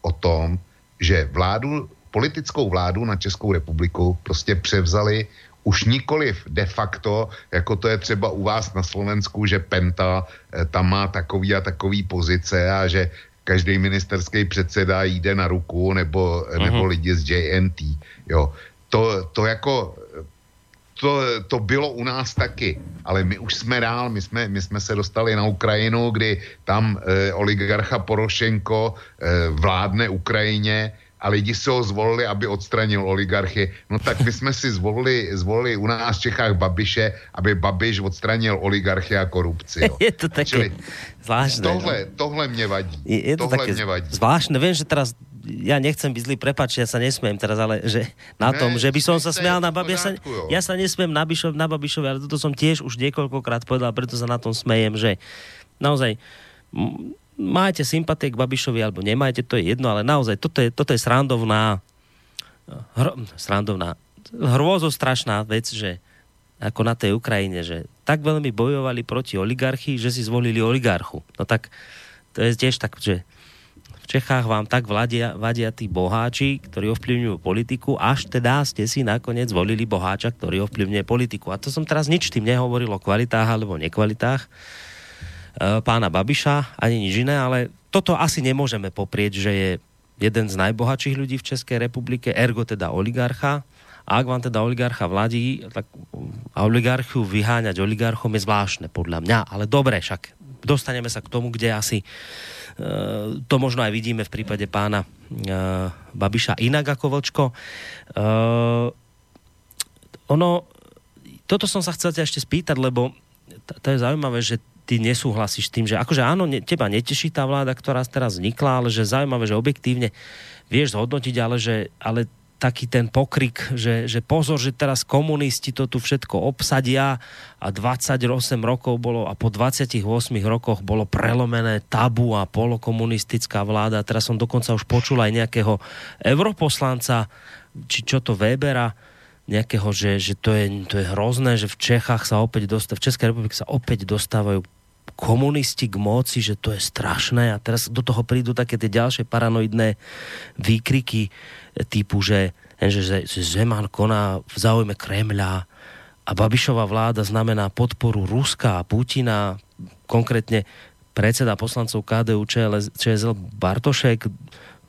C: o tom, že vládu politickou vládu na Českou republiku prostě převzali už nikoliv de facto, jako to je třeba u vás na Slovensku, že Penta eh, tam má takový a takový pozice a že každý ministerský předseda jde na ruku, nebo, uh-huh. nebo lidi z JNT. Jo. To, to jako to, to bylo u nás taky, ale my už jsme dál, my jsme, my jsme se dostali na Ukrajinu, kdy tam eh, oligarcha Porošenko eh, vládne Ukrajině a lidi si ho zvolili, aby odstranil oligarchy. No tak my jsme si zvolili, zvolili u nás v Čechách Babiše, aby Babiš odstranil oligarchy a korupci. Jo.
B: Je to také Čili zvláštne.
C: Tohle, no? tohle mě vadí. Je, je to tohle také mě vadí.
B: zvláštne. Viem, že teraz ja nechcem byť zlý, prepač, ja sa nesmiem teraz, ale že na tom, ne, že by som sa smial na Babiša, ja sa, ja sa nesmiem na, Bišov, na Babišovi, ale toto som tiež už niekoľkokrát povedal, preto sa na tom smejem, že naozaj máte sympatie k Babišovi alebo nemáte, to je jedno, ale naozaj toto je, toto je srandovná hro, srandovná hrôzostrašná vec, že ako na tej Ukrajine, že tak veľmi bojovali proti oligarchii, že si zvolili oligarchu. No tak to je tiež tak, že v Čechách vám tak vadia, vadia tí boháči, ktorí ovplyvňujú politiku, až teda ste si nakoniec volili boháča, ktorý ovplyvňuje politiku. A to som teraz nič tým nehovoril o kvalitách alebo nekvalitách pána Babiša, ani nič iné, ale toto asi nemôžeme poprieť, že je jeden z najbohatších ľudí v Českej republike, ergo teda oligarcha. A ak vám teda oligarcha vladí, tak oligarchiu vyháňať oligarchom je zvláštne podľa mňa. Ale dobre, však dostaneme sa k tomu, kde asi Eh, to možno aj vidíme v prípade pána eh, Babiša inak ako Vlčko. Eh, ono, toto som sa chcel ešte spýtať, lebo to je zaujímavé, že ty nesúhlasíš tým, že akože áno, ne, teba neteší tá vláda, ktorá teraz vznikla, ale že zaujímavé, že objektívne vieš zhodnotiť, ale že ale taký ten pokrik, že, že pozor, že teraz komunisti to tu všetko obsadia a 28 rokov bolo a po 28 rokoch bolo prelomené tabu a polokomunistická vláda. Teraz som dokonca už počul aj nejakého europoslanca, či čo to Webera, nejakého, že, že to, je, to je hrozné, že v Čechách sa opäť dostávajú, v Českej republike sa opäť dostávajú komunisti k moci, že to je strašné a teraz do toho prídu také tie ďalšie paranoidné výkriky, typu, že, že, Zeman koná v záujme Kremľa a Babišová vláda znamená podporu Ruska a Putina, konkrétne predseda poslancov KDU ČSL Bartošek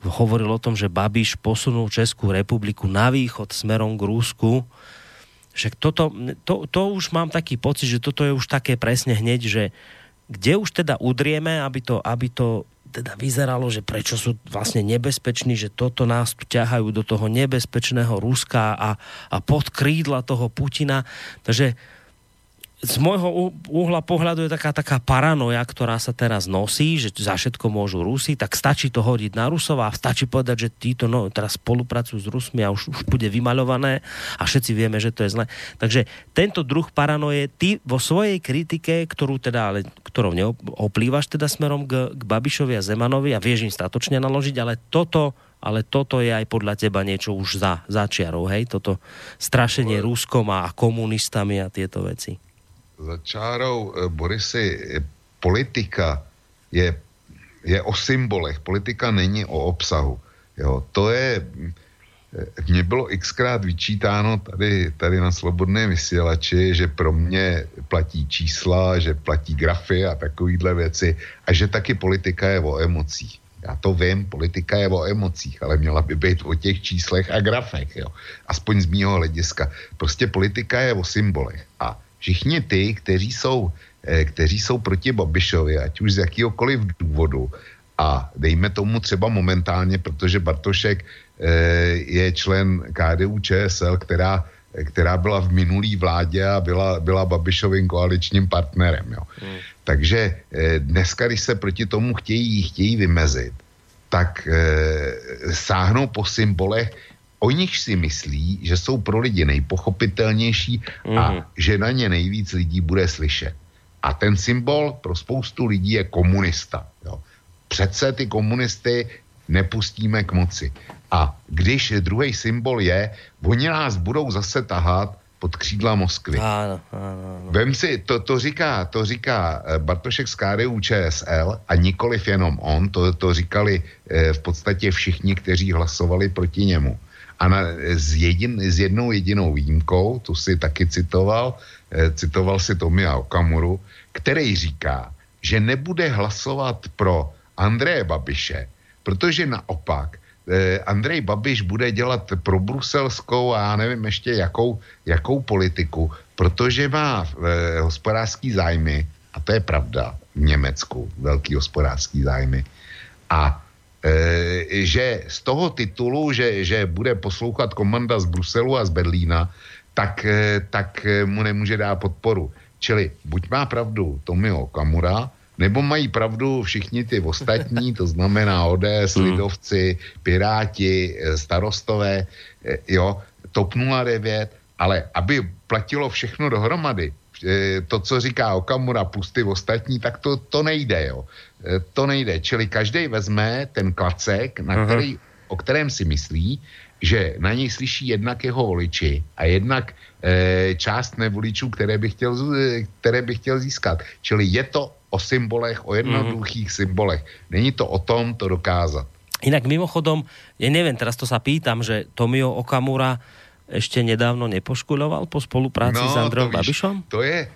B: hovoril o tom, že Babiš posunul Českú republiku na východ smerom k Rusku. Že toto, to, to už mám taký pocit, že toto je už také presne hneď, že kde už teda udrieme, aby to, aby to teda vyzeralo, že prečo sú vlastne nebezpeční, že toto nás tu ťahajú do toho nebezpečného Ruska a, a pod krídla toho Putina. Takže z môjho uhla pohľadu je taká, taká paranoja, ktorá sa teraz nosí, že za všetko môžu Rusi, tak stačí to hodiť na Rusov a stačí povedať, že títo no, teraz spolupracujú s Rusmi a už, už bude vymaľované a všetci vieme, že to je zle. Takže tento druh paranoje, ty vo svojej kritike, ktorú teda, ale ktorou neoplývaš teda smerom k, k Babišovi a Zemanovi a vieš im statočne naložiť, ale toto ale toto je aj podľa teba niečo už za, začiarov, hej? Toto strašenie Ruskom a komunistami a tieto veci
C: za čárou eh, Borisy, eh, politika je, je o symbolech, politika není o obsahu. Jo, to je, eh, mně bylo xkrát vyčítáno tady, tady na Slobodné vysílači, že pro mě platí čísla, že platí grafy a takovýhle věci a že taky politika je o emocích. Já to vím, politika je o emocích, ale měla by být o těch číslech a grafech, jo. Aspoň z mýho hlediska. Prostě politika je o symbolech. A všichni ty, kteří jsou, eh, kteří jsou proti Babišovi, ať už z jakýhokoliv důvodu, a dejme tomu třeba momentálně, protože Bartošek eh, je člen KDU ČSL, která, která byla v minulý vládě a byla, byla Babišovým koaličním partnerem. Jo. Hmm. Takže eh, dneska, když se proti tomu chtějí, chtějí vymezit, tak sáhnou po symbolech, o nich si myslí, že jsou pro lidi nejpochopitelnější mm. a mhm. že na ně nejvíc lidí bude slyšet. A ten symbol pro spoustu lidí je komunista. Jo. Přece ty komunisty nepustíme k moci. A když druhý symbol je, oni nás budou zase tahat pod křídla Moskvy. Ano, ano, ano. Vem si, to, to, říká, to říká eh, Bartošek z KDU ČSL a nikoliv jenom on, to, to říkali eh, v podstatě všichni, kteří hlasovali proti němu. A na, s, jedin, s jednou jedinou výjimkou, tu si taky citoval, eh, citoval si Tomia Okamuru, který říká, že nebude hlasovat pro Andreje Babiše, protože naopak eh, Andrej Babiš bude dělat pro bruselskou a já nevím ještě jakou, jakou politiku, protože má eh, hospodářský zájmy, a to je pravda, v Německu, velký hospodářský zájmy. A že z toho titulu, že, že bude poslouchat komanda z Bruselu a z Berlína, tak, e, tak mu nemůže dát podporu. Čili buď má pravdu Tomio Kamura, nebo mají pravdu všichni ty ostatní, to znamená ODS, hmm. lidovci, piráti, e, starostové, e, jo, TOP 09, ale aby platilo všechno dohromady, e, to, co říká Okamura, pusty ostatní, tak to, to nejde, jo. To nejde. Čili každý vezme ten klacek, na který, o kterém si myslí, že na něj slyší jednak jeho voliči a jednak e, část nevoličů, které by, chtěl, které by chtěl získat. Čili je to o symbolech, o jednoduchých mm-hmm. symbolech. Není to o tom to dokázat.
B: Inak mimochodom, ja neviem, teraz to sa pýtam, že Tomio Okamura ešte nedávno nepoškuloval po spolupráci no, s Andrejom Babišom?
C: To je,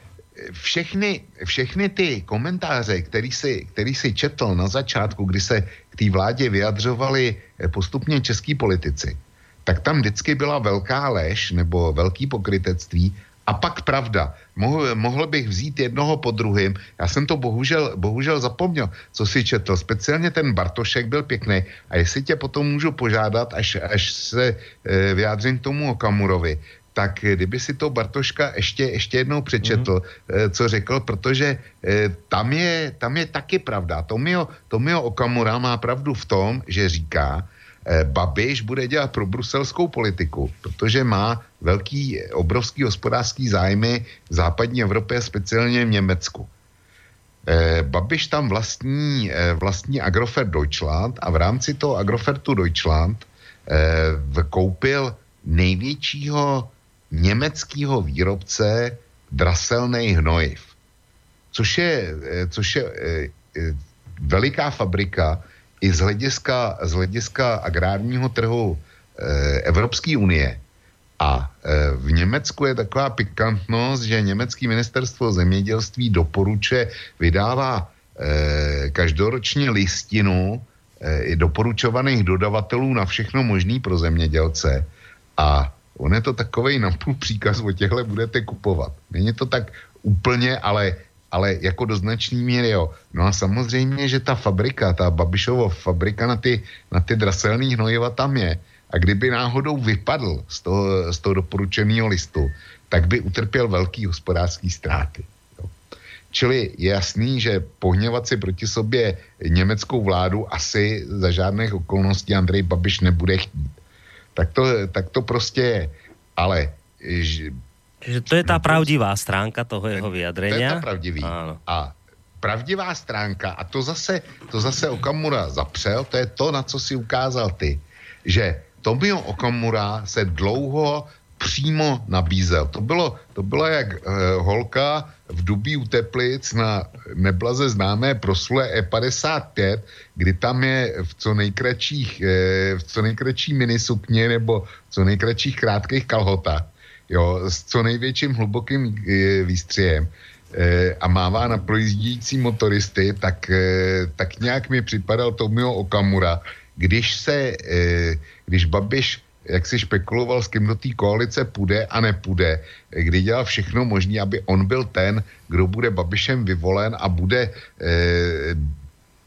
C: všechny, všechny ty komentáře, který si, který si četl na začátku, kdy se k té vládě vyjadřovali postupně český politici, tak tam vždycky byla velká lež nebo velký pokrytectví a pak pravda. Mohl, mohl bych vzít jednoho po druhém. Já jsem to bohužel, bohužel zapomněl, co si četl. Speciálně ten Bartošek byl pěkný. A jestli tě potom můžu požádat, až, až se e, vyjádřím k tomu Okamurovi, tak kdyby si to Bartoška ještě, ještě jednou přečetl, mm-hmm. co řekl, protože e, tam je, tam je taky pravda. Tomio, Tomio Okamura má pravdu v tom, že říká, Eh, Babiš bude dělat pro bruselskou politiku, protože má velký, obrovský hospodářský zájmy v západní Evropě, speciálně v Německu. Eh, Babiš tam vlastní, eh, vlastní Agrofert Deutschland a v rámci toho Agrofertu Deutschland koupil největšího německého výrobce draselnej hnojiv. Což je, což je veliká fabrika, i z hlediska, z hlediska agrárního trhu Evropské unie. A v Německu je taková pikantnost, že německý ministerstvo zemědělství doporučuje, vydává každoročně listinu doporučovaných dodavatelů na všechno možný pro zemědělce. A on je to takový napůl příkaz, o těchhle budete kupovat. Není to tak úplně, ale ale jako do značné míry, jo. No a samozřejmě, že ta fabrika, ta Babišovo fabrika na ty, na ty draselný hnojiva tam je. A kdyby náhodou vypadl z toho, z toho doporučeného listu, tak by utrpěl velký hospodářský ztráty. Jo. Čili je jasný, že pohněvat si proti sobě německou vládu asi za žádných okolností Andrej Babiš nebude chtít. Tak to, tak to prostě je. Ale
B: Čiže to je tá pravdivá stránka toho jeho vyjadrenia.
C: To je tá pravdivý. Áno. A pravdivá stránka, a to zase, to zase Okamura zapřel, to je to, na co si ukázal ty, že Tomio Okamura se dlouho přímo nabízel. To bylo, to bylo jak e, holka v Dubí u Teplic na neblaze známé proslule E55, kdy tam je v co nejkratších, e, v co nejkratší minisukně nebo v co nejkratších krátkých kalhotách jo, s co největším hlubokým e, výstřijem e, a mává na projíždějící motoristy, tak, tak nějak mi připadal Tomio Okamura, když se, když Babiš jak si špekuloval, s kým do té koalice půjde a nepůjde, kdy dělal všechno možné, aby on byl ten, kdo bude Babišem vyvolen a bude e,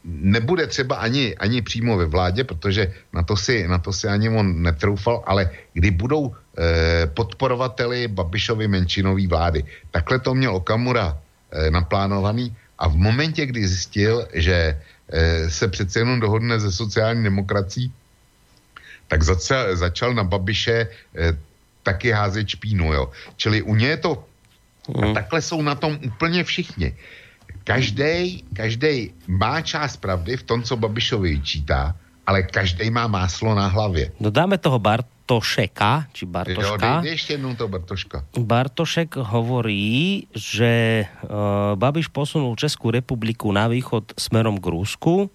C: nebude třeba ani, ani přímo ve vládě, protože na to, si, na to si ani on netroufal, ale kdy budou eh, podporovateli Babišovy menšinové vlády. Takhle to měl Okamura eh, naplánovaný a v momentě, kdy zjistil, že eh, se přece jenom dohodne ze sociální demokrací, tak začal, začal na Babiše eh, taky házet špínu, jo. Čili u něj je to, a mm. takhle jsou na tom úplně všichni. Každý, každý má část pravdy v tom, co Babišovi vyčítá, ale každý má máslo na hlavě.
B: No dáme toho Bartošeka, či Bartoška.
C: Jo, dej, ešte jednou to Bartoška.
B: Bartošek hovorí, že uh, Babiš posunul Českú republiku na východ smerom k Rusku.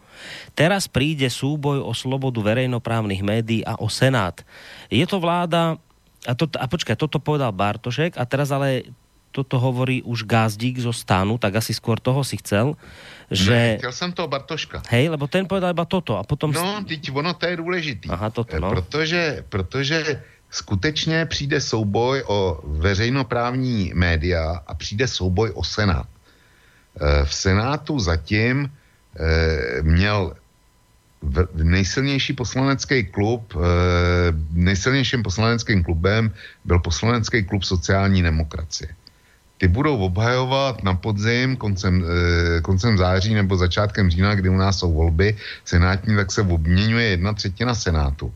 B: Teraz príde súboj o slobodu verejnoprávnych médií a o Senát. Je to vláda a, to, a počkaj, toto povedal Bartošek a teraz ale toto hovorí už Gázdík zo stánu, tak asi skôr toho si chcel, že...
C: Ne, chtěl jsem toho Bartoška.
B: Hej, lebo ten povedal iba toto a potom...
C: No, teď ono to je důležitý.
B: Aha, toto, no.
C: Protože, protože skutečně přijde souboj o veřejnoprávní média a přijde souboj o Senát. Eh, V Senátu zatím měl v- nejsilnější poslanecký klub, eh, nejsilnějším poslaneckým klubem byl poslanecký klub sociální demokracie. Ty budou obhajovat na podzim, koncem, eh, koncem září nebo začátkem října, kdy u nás jsou volby senátní, tak se obměňuje jedna třetina senátu.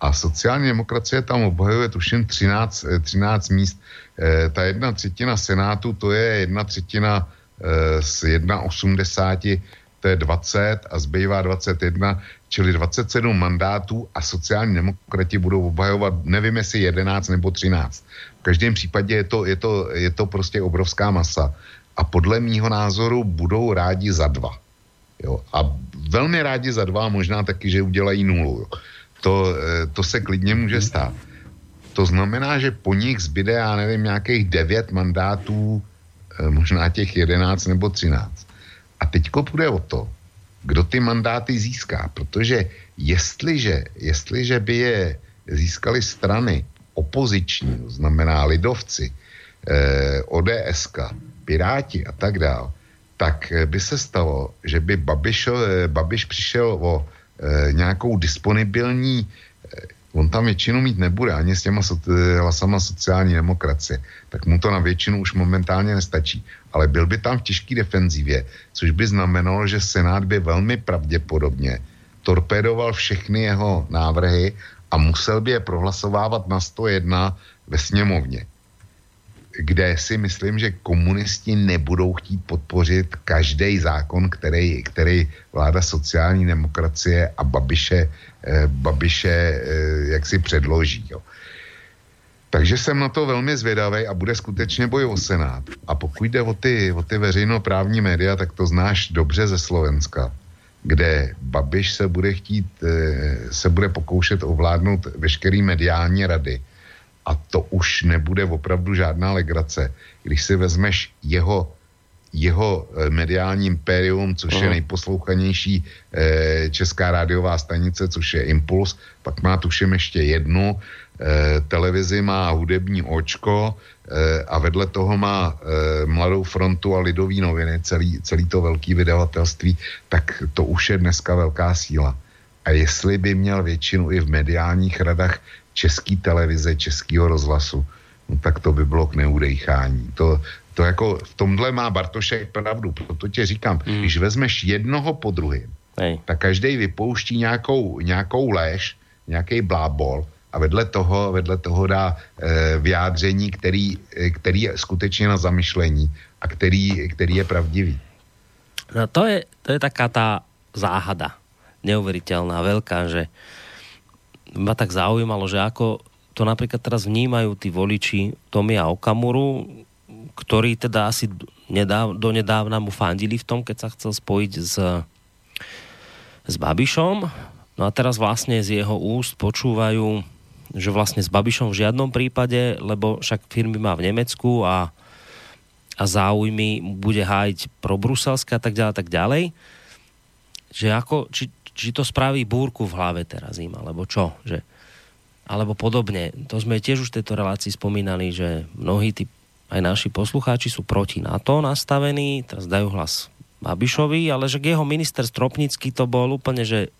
C: A sociální demokracie tam obhajuje tuším 13, eh, 13 míst. Eh, Ta jedna třetina senátu, to je jedna třetina eh, z 1,80, to je 20 a zbývá 21, čili 27 mandátů a sociální demokrati budou obhajovat, nevím jestli 11 nebo 13. V každém případě je to, je to, je to prostě obrovská masa. A podle mýho názoru budou rádi za dva. Jo? A velmi rádi za dva, možná taky, že udělají nulu. Jo? To, eh, to se klidně může stát. To znamená, že po nich zbyde, já nevím, nějakých devět mandátů, eh, možná těch 11 nebo 13. A teďko půjde o to, kdo ty mandáty získá, protože jestliže, jestliže by je získali strany opoziční, znamená lidovci, eh, ODSK, Piráti a tak dál, tak eh, by se stalo, že by Babiš, eh, Babiš přišel o eh, nějakou disponibilní, on tam většinu mít nebude, ani s těma so, hlasama sociální demokracie, tak mu to na většinu už momentálně nestačí. Ale byl by tam v těžké defenzivě, což by znamenalo, že Senát by velmi pravděpodobně torpédoval všechny jeho návrhy a musel by je prohlasovávat na 101 ve sněmovně kde si myslím, že komunisti nebudou chtít podpořit každý zákon, který, který vláda sociální demokracie a Babiše, eh, Babiše eh, jak si předloží. Jo. Takže jsem na to velmi zvědavý a bude skutečně boj o Senát. A pokud jde o ty, o ty veřejnoprávní média, tak to znáš dobře ze Slovenska, kde Babiš se bude chtít, eh, se bude pokoušet ovládnout veškerý mediální rady a to už nebude opravdu žádná legrace. Když si vezmeš jeho, jeho eh, mediální impérium, což je nejposlouchanější eh, česká rádiová stanice, což je Impuls, pak má tuším ještě jednu, eh, televizi má hudební očko eh, a vedle toho má eh, Mladou frontu a Lidový noviny, celý, celý to velký vydavatelství, tak to už je dneska velká síla. A jestli by měl většinu i v mediálních radách české televize, českého rozhlasu, no tak to by bylo k neudejchání. To, to jako v tomhle má Bartošek pravdu, proto tě říkám, mm. když vezmeš jednoho po druhém,
B: Hej.
C: tak každý vypouští nějakou, nějakou léž, nějaký blábol a vedle toho, vedle toho dá e, vyjádření, který, e, který je skutečně na zamyšlení a který, který je pravdivý.
B: No to je, to je taká tá záhada. Neuveriteľná, veľká, že ma tak zaujímalo, že ako to napríklad teraz vnímajú tí voliči Tomia Okamuru, ktorí teda asi nedáv, donedávna mu fandili v tom, keď sa chcel spojiť s, s Babišom. No a teraz vlastne z jeho úst počúvajú, že vlastne s Babišom v žiadnom prípade, lebo však firmy má v Nemecku a a záujmy bude hájiť pro bruselské a tak ďalej, tak ďalej. Že ako, či, či to spraví búrku v hlave teraz im, alebo čo? Že, alebo podobne. To sme tiež už v tejto relácii spomínali, že mnohí tí, aj naši poslucháči sú proti NATO nastavení, teraz dajú hlas Babišovi, ale že jeho minister Stropnický to bol úplne, že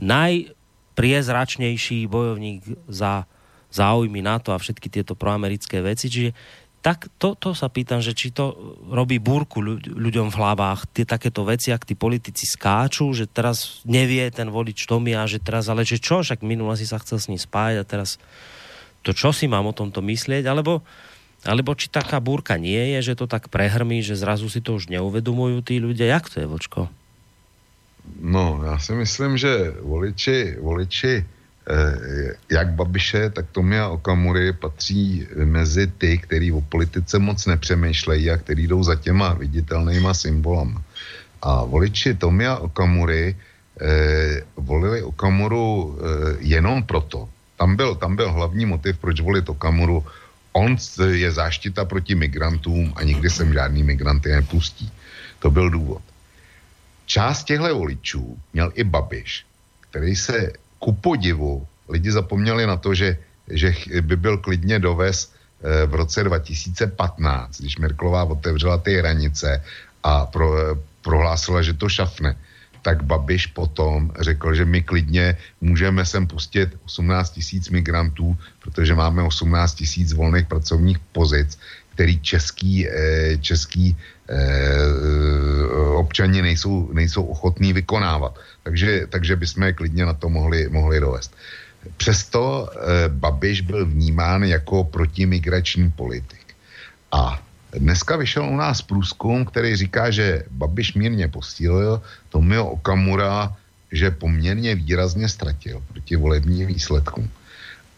B: najpriezračnejší bojovník za záujmy NATO a všetky tieto proamerické veci. Čiže tak to, to sa pýtam, že či to robí búrku ľu- ľuďom v hlavách, tie takéto veci, ak tí politici skáču, že teraz nevie ten volič Tomia, že teraz, ale že čo, však minule si sa chcel s ním spájať a teraz to čo si mám o tomto myslieť, alebo, alebo či taká búrka nie je, že to tak prehrmí, že zrazu si to už neuvedomujú tí ľudia. Jak to je, Vočko?
C: No, já si myslím, že voliči, voliči jak Babiše, tak Tomia Okamury patří mezi ty, který o politice moc nepřemýšlejí a který jdou za těma viditelnýma symbolama. A voliči Tomia Okamury eh, volili Okamuru eh, jenom proto. Tam byl, tam byl hlavní motiv, proč volit Okamuru, on je záštita proti migrantům a nikdy sem žádný migranty nepustí. To byl důvod. Část těchto voličů měl i Babiš, který se ku podivu, lidi zapomněli na to, že, že by byl klidně dovez eh, v roce 2015, když Merklová otevřela ty hranice a pro, prohlásila, že to šafne. Tak Babiš potom řekl, že my klidně můžeme sem pustit 18 tisíc migrantů, protože máme 18 tisíc volných pracovních pozic, který český, eh, český eh, občani nejsou, nejsou ochotní vykonávat. Takže, takže bychom klidně na to mohli, mohli dovést. Přesto eh, Babiš byl vnímán jako protimigrační politik. A Dneska vyšel u nás průzkum, který říká, že Babiš mírně posílil, Tomio Okamura, že poměrně výrazně ztratil proti volebním výsledkům.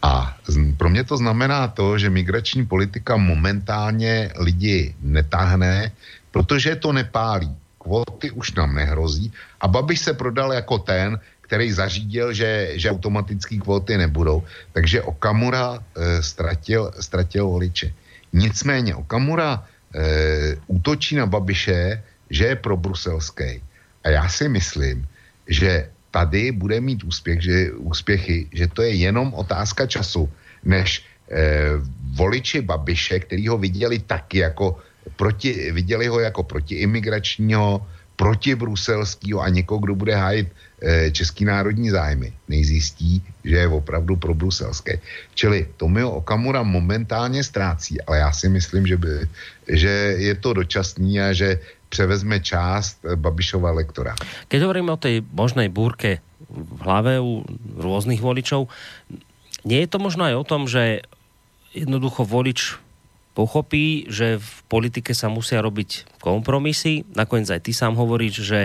C: A pro mě to znamená to, že migrační politika momentálně lidi netáhne, protože to nepálí. Kvóty už nám nehrozí a Babiš se prodal jako ten, který zařídil, že, že automatické kvóty nebudou. Takže Okamura e, ztratil, ztratil voliče. Nicméně Okamura e, útočí na Babiše, že je pro bruselský. A já si myslím, že tady bude mít úspěch, že, úspěchy, že to je jenom otázka času, než e, voliči Babiše, který ho viděli taky jako proti, viděli ho jako protiimigračního, protibruselského a někoho, kdo bude hájit e, český národní zájmy, nejzjistí, že je opravdu pro bruselské. Čili Tomio Okamura momentálně ztrácí, ale já si myslím, že, by, že je to dočasný a že převezme část Babišova lektora.
B: Keď hovoríme o tej možnej búrke v hlave u rôznych voličov, nie je to možno aj o tom, že jednoducho volič pochopí, že v politike sa musia robiť kompromisy. Nakoniec aj ty sám hovoríš, že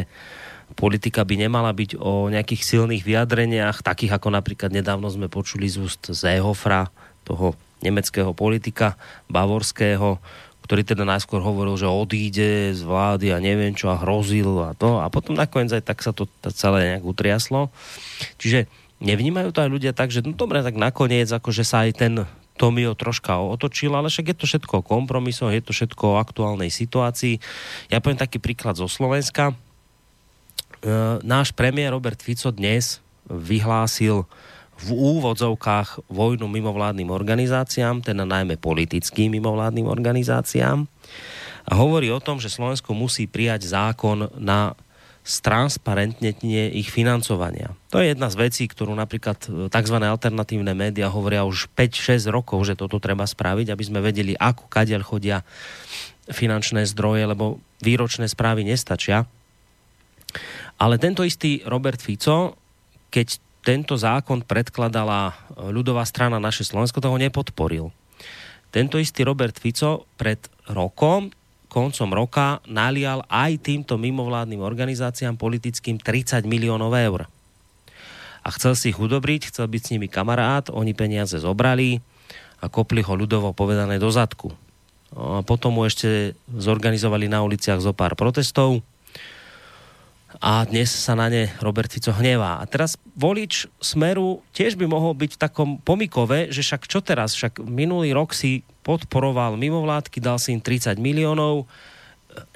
B: politika by nemala byť o nejakých silných vyjadreniach, takých ako napríklad nedávno sme počuli z úst Zéhofra, toho nemeckého politika, bavorského, ktorý teda najskôr hovoril, že odíde z vlády a neviem čo a hrozil a to a potom nakoniec aj tak sa to celé nejak utriaslo. Čiže nevnímajú to aj ľudia tak, že no dobre, tak nakoniec akože sa aj ten Tomio troška otočil, ale však je to všetko o kompromisoch, je to všetko o aktuálnej situácii. Ja poviem taký príklad zo Slovenska. E, náš premiér Robert Fico dnes vyhlásil v úvodzovkách vojnu mimovládnym organizáciám, teda najmä politickým mimovládnym organizáciám. A hovorí o tom, že Slovensko musí prijať zákon na stransparentnenie ich financovania. To je jedna z vecí, ktorú napríklad e, tzv. alternatívne médiá hovoria už 5-6 rokov, že toto treba spraviť, aby sme vedeli, ako kadiaľ chodia finančné zdroje, lebo výročné správy nestačia. Ale tento istý Robert Fico, keď tento zákon predkladala e, ľudová strana naše Slovensko, toho nepodporil. Tento istý Robert Fico pred rokom, koncom roka, nalial aj týmto mimovládnym organizáciám politickým 30 miliónov eur. A chcel si ich udobriť, chcel byť s nimi kamarát, oni peniaze zobrali a kopli ho ľudovo povedané do zadku. A potom mu ešte zorganizovali na uliciach zo pár protestov, a dnes sa na ne Robert Fico hnevá. A teraz volič Smeru tiež by mohol byť v takom pomikove, že však čo teraz, však minulý rok si podporoval mimovládky, dal si im 30 miliónov,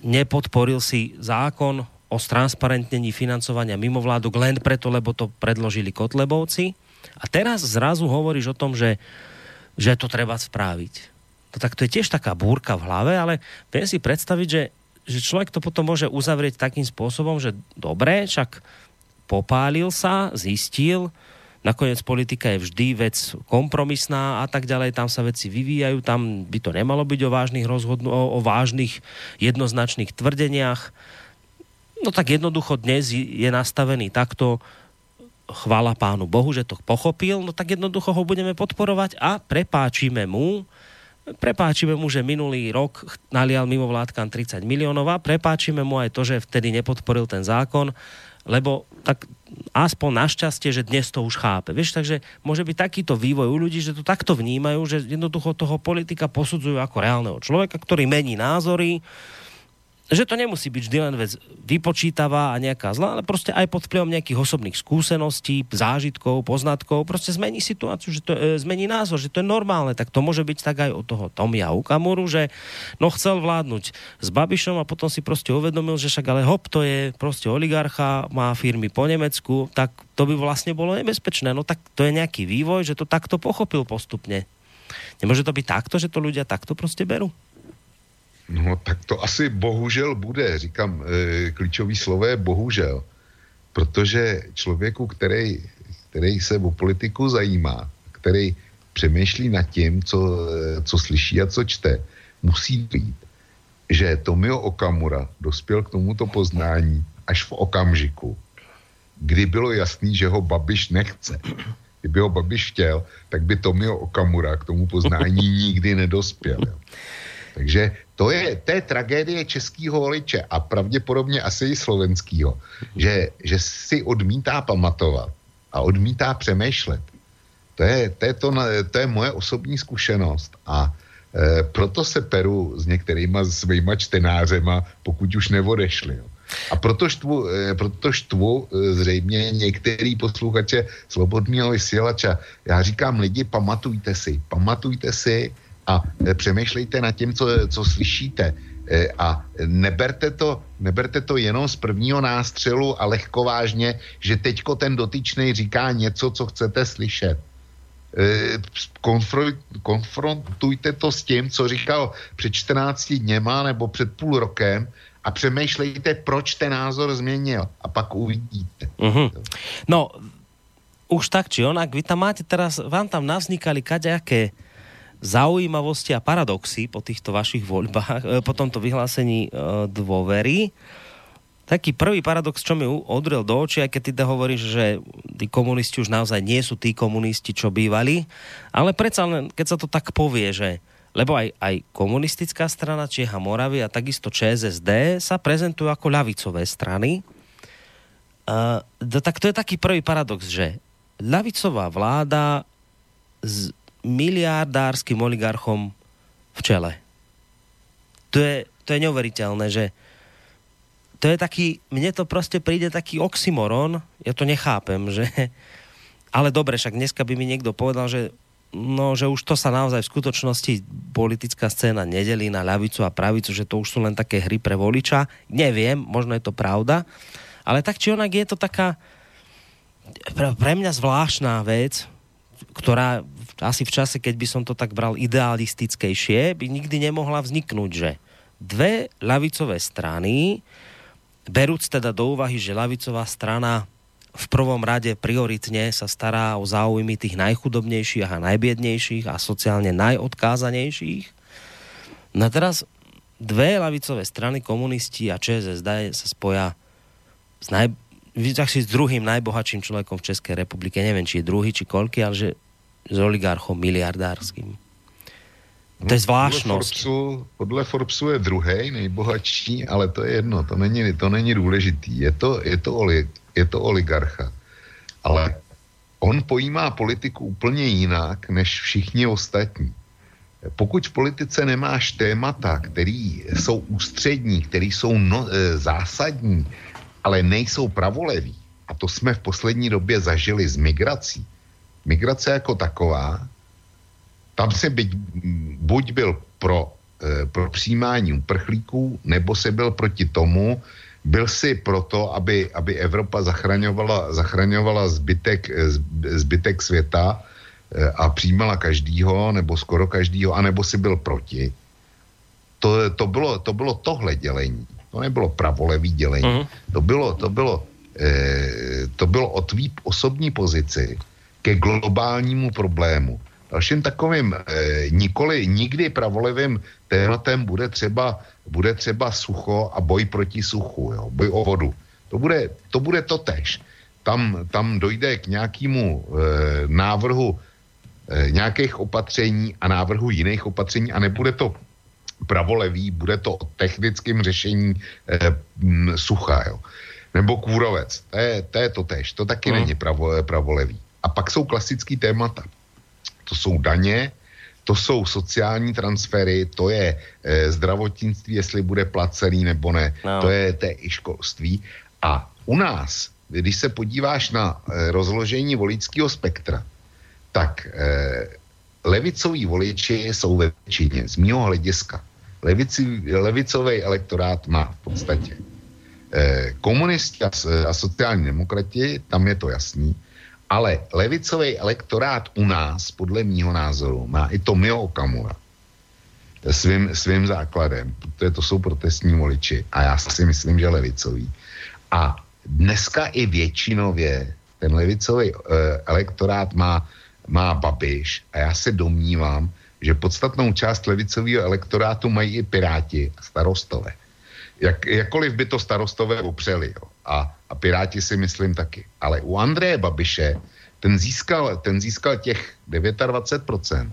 B: nepodporil si zákon o transparentnení financovania mimovládok len preto, lebo to predložili Kotlebovci. A teraz zrazu hovoríš o tom, že, že to treba spraviť. To, tak to je tiež taká búrka v hlave, ale viem si predstaviť, že že človek to potom môže uzavrieť takým spôsobom, že dobre, však popálil sa, zistil, nakoniec politika je vždy vec kompromisná a tak ďalej, tam sa veci vyvíjajú, tam by to nemalo byť o vážnych rozhodnú, o, o vážnych jednoznačných tvrdeniach. No tak jednoducho dnes je nastavený takto, chvála pánu Bohu, že to pochopil, no tak jednoducho ho budeme podporovať a prepáčime mu, prepáčime mu, že minulý rok nalial mimovládkam 30 miliónov a prepáčime mu aj to, že vtedy nepodporil ten zákon, lebo tak aspoň našťastie, že dnes to už chápe. Vieš, takže môže byť takýto vývoj u ľudí, že to takto vnímajú, že jednoducho toho politika posudzujú ako reálneho človeka, ktorý mení názory že to nemusí byť vždy len vec vypočítavá a nejaká zlá, ale proste aj pod vplyvom nejakých osobných skúseností, zážitkov, poznatkov, proste zmení situáciu, že to e, zmení názor, že to je normálne, tak to môže byť tak aj od toho Tomia Ukamuru, že no chcel vládnuť s Babišom a potom si proste uvedomil, že však ale hop, to je proste oligarcha, má firmy po Nemecku, tak to by vlastne bolo nebezpečné. No tak to je nejaký vývoj, že to takto pochopil postupne. Nemôže to byť takto, že to ľudia takto proste berú?
C: No tak to asi bohužel bude, říkám, e, klíčový slovo je bohužel, protože člověku, který, který se o politiku zajímá, který přemýšlí nad tím, co, co slyší a co čte, musí být, že Tomio Okamura dospěl k tomuto poznání až v okamžiku, kdy bylo jasný, že ho Babiš nechce. Kdyby ho Babiš chtěl, tak by Tomio Okamura k tomu poznání nikdy nedospěl. Takže to je, to je tragédie českého voliče a pravděpodobně asi i slovenského, že, že si odmítá pamatovat a odmítá přemýšlet. To je, to je, to, to je moje osobní zkušenost a e, proto se peru s některýma svýma čtenářema, pokud už neodešli. Jo. A proto štvu, e, proto štvu e, zřejmě některý posluchače Slobodného vysílača. Já říkám lidi, pamatujte si, pamatujte si, a e, přemýšlejte nad tím, co, co slyšíte. E, a neberte to, neberte to jenom z prvního nástřelu a lehkovážně, že teďko ten dotyčný říká něco, co chcete slyšet. E, konfrontujte to s tím, co říkal před 14 dněma nebo před půl rokem a přemýšlejte, proč ten názor změnil a pak uvidíte.
B: Uh-huh. No, už tak či onak, vy tam máte teraz, vám tam navznikali kaďaké zaujímavosti a paradoxy po týchto vašich voľbách, po tomto vyhlásení e, dôvery. Taký prvý paradox, čo mi odrel do očí, aj keď ty hovoríš, že tí komunisti už naozaj nie sú tí komunisti, čo bývali, ale predsa len, keď sa to tak povie, že lebo aj, aj komunistická strana Čieha Moravy a takisto ČSSD sa prezentujú ako ľavicové strany. Uh, tak to je taký prvý paradox, že ľavicová vláda z, miliardárským oligarchom v čele. To je, to je neuveriteľné, že to je taký, mne to proste príde taký oxymoron, ja to nechápem, že ale dobre, však dneska by mi niekto povedal, že no, že už to sa naozaj v skutočnosti politická scéna nedelí na ľavicu a pravicu, že to už sú len také hry pre voliča. Neviem, možno je to pravda, ale tak či onak je to taká pre, mňa zvláštna vec, ktorá asi v čase, keď by som to tak bral idealistickejšie, by nikdy nemohla vzniknúť, že dve ľavicové strany, berúc teda do úvahy, že ľavicová strana v prvom rade prioritne sa stará o záujmy tých najchudobnejších a najbiednejších a sociálne najodkázanejších. No a teraz dve lavicové strany, komunisti a ČSSD sa spoja s, naj, s druhým najbohatším človekom v Českej republike. Neviem, či je druhý, či koľky, ale že s oligarchom miliardárským. To je zvláštnost.
C: Podle Forbesu, podle Forbesu je druhý nejbohatší, ale to je jedno, to není, to není důležitý. Je to, je, to oli, je to oligarcha. Ale on pojímá politiku úplně jinak, než všichni ostatní. Pokud v politice nemáš témata, které jsou ústřední, které jsou no, e, zásadní, ale nejsou pravoleví, a to jsme v poslední době zažili s migrací, migrace jako taková, tam se byť, buď byl pro, e, pro přijímání uprchlíků, nebo se byl proti tomu, byl si proto, aby, aby Evropa zachraňovala, zachraňovala zbytek, e, zbytek světa e, a přijímala každýho, nebo skoro každýho, anebo si byl proti. To, to, bylo, to bylo tohle dělení. To nebylo pravolevý dělení. Uh-huh. To bylo, to bylo, e, to bylo o tvý osobní pozici ke globálnímu problému. Dalším takovým e, nikoli, nikdy pravolevým tématem bude třeba, bude třeba sucho a boj proti suchu, jo, boj o vodu. To bude to, bude to tež. Tam, tam dojde k nějakému e, návrhu e, nějakých opatření a návrhu jiných opatření a nebude to pravolevý, bude to o technickém řešení e, m, sucha, jo. Nebo kůrovec. To je to, je to tež. To taky hmm. není pravo, pravolevý. A pak jsou klasický témata. To jsou daně, to to jsou sociální transfery, to je e, zdravotnictví, jestli bude placený nebo ne, no. to je to je i školství. A u nás, když se podíváš na e, rozložení voličského spektra, tak e, levicoví voliči jsou ve většině, z mého hlediska. Levici, levicový elektorát má v podstatě e, komunisti a, a sociální demokrati, tam je to jasný, ale levicový elektorát u nás, podle mýho názoru, má i to Mio Okamura svým, svým základem, protože to jsou protestní voliči a já si myslím, že levicový. A dneska i většinově ten levicový uh, elektorát má, má Babiš a já se domnívám, že podstatnou část levicového elektorátu mají i Piráti a starostové. Jak, jakkoliv by to starostové opřeli. Jo. A, a Piráti si myslím taky. Ale u Andreje Babiše ten získal, ten získal těch 29%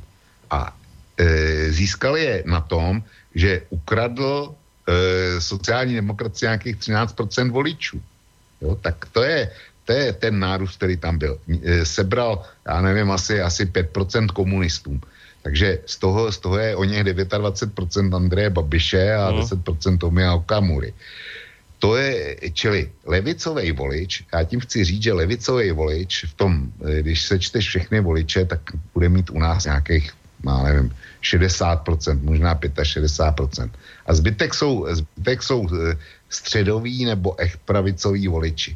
C: a e, získal je na tom, že ukradl e, sociální demokracie nějakých 13% voličů. Jo, tak to je, to je ten nárůst, který tam byl. E, sebral, já nevím, asi, asi 5% komunistům. Takže z toho, z toho je o něch 29% Andreje Babiše a no. 10% Tomia Okamury. To je, čili levicový volič, já tím chci říct, že levicový volič v tom, eh, když sečteš všechny voliče, tak bude mít u nás nějakých, má nevím, 60%, možná 65%. A zbytek jsou, zbytek jsou eh, středoví nebo echt pravicoví voliči.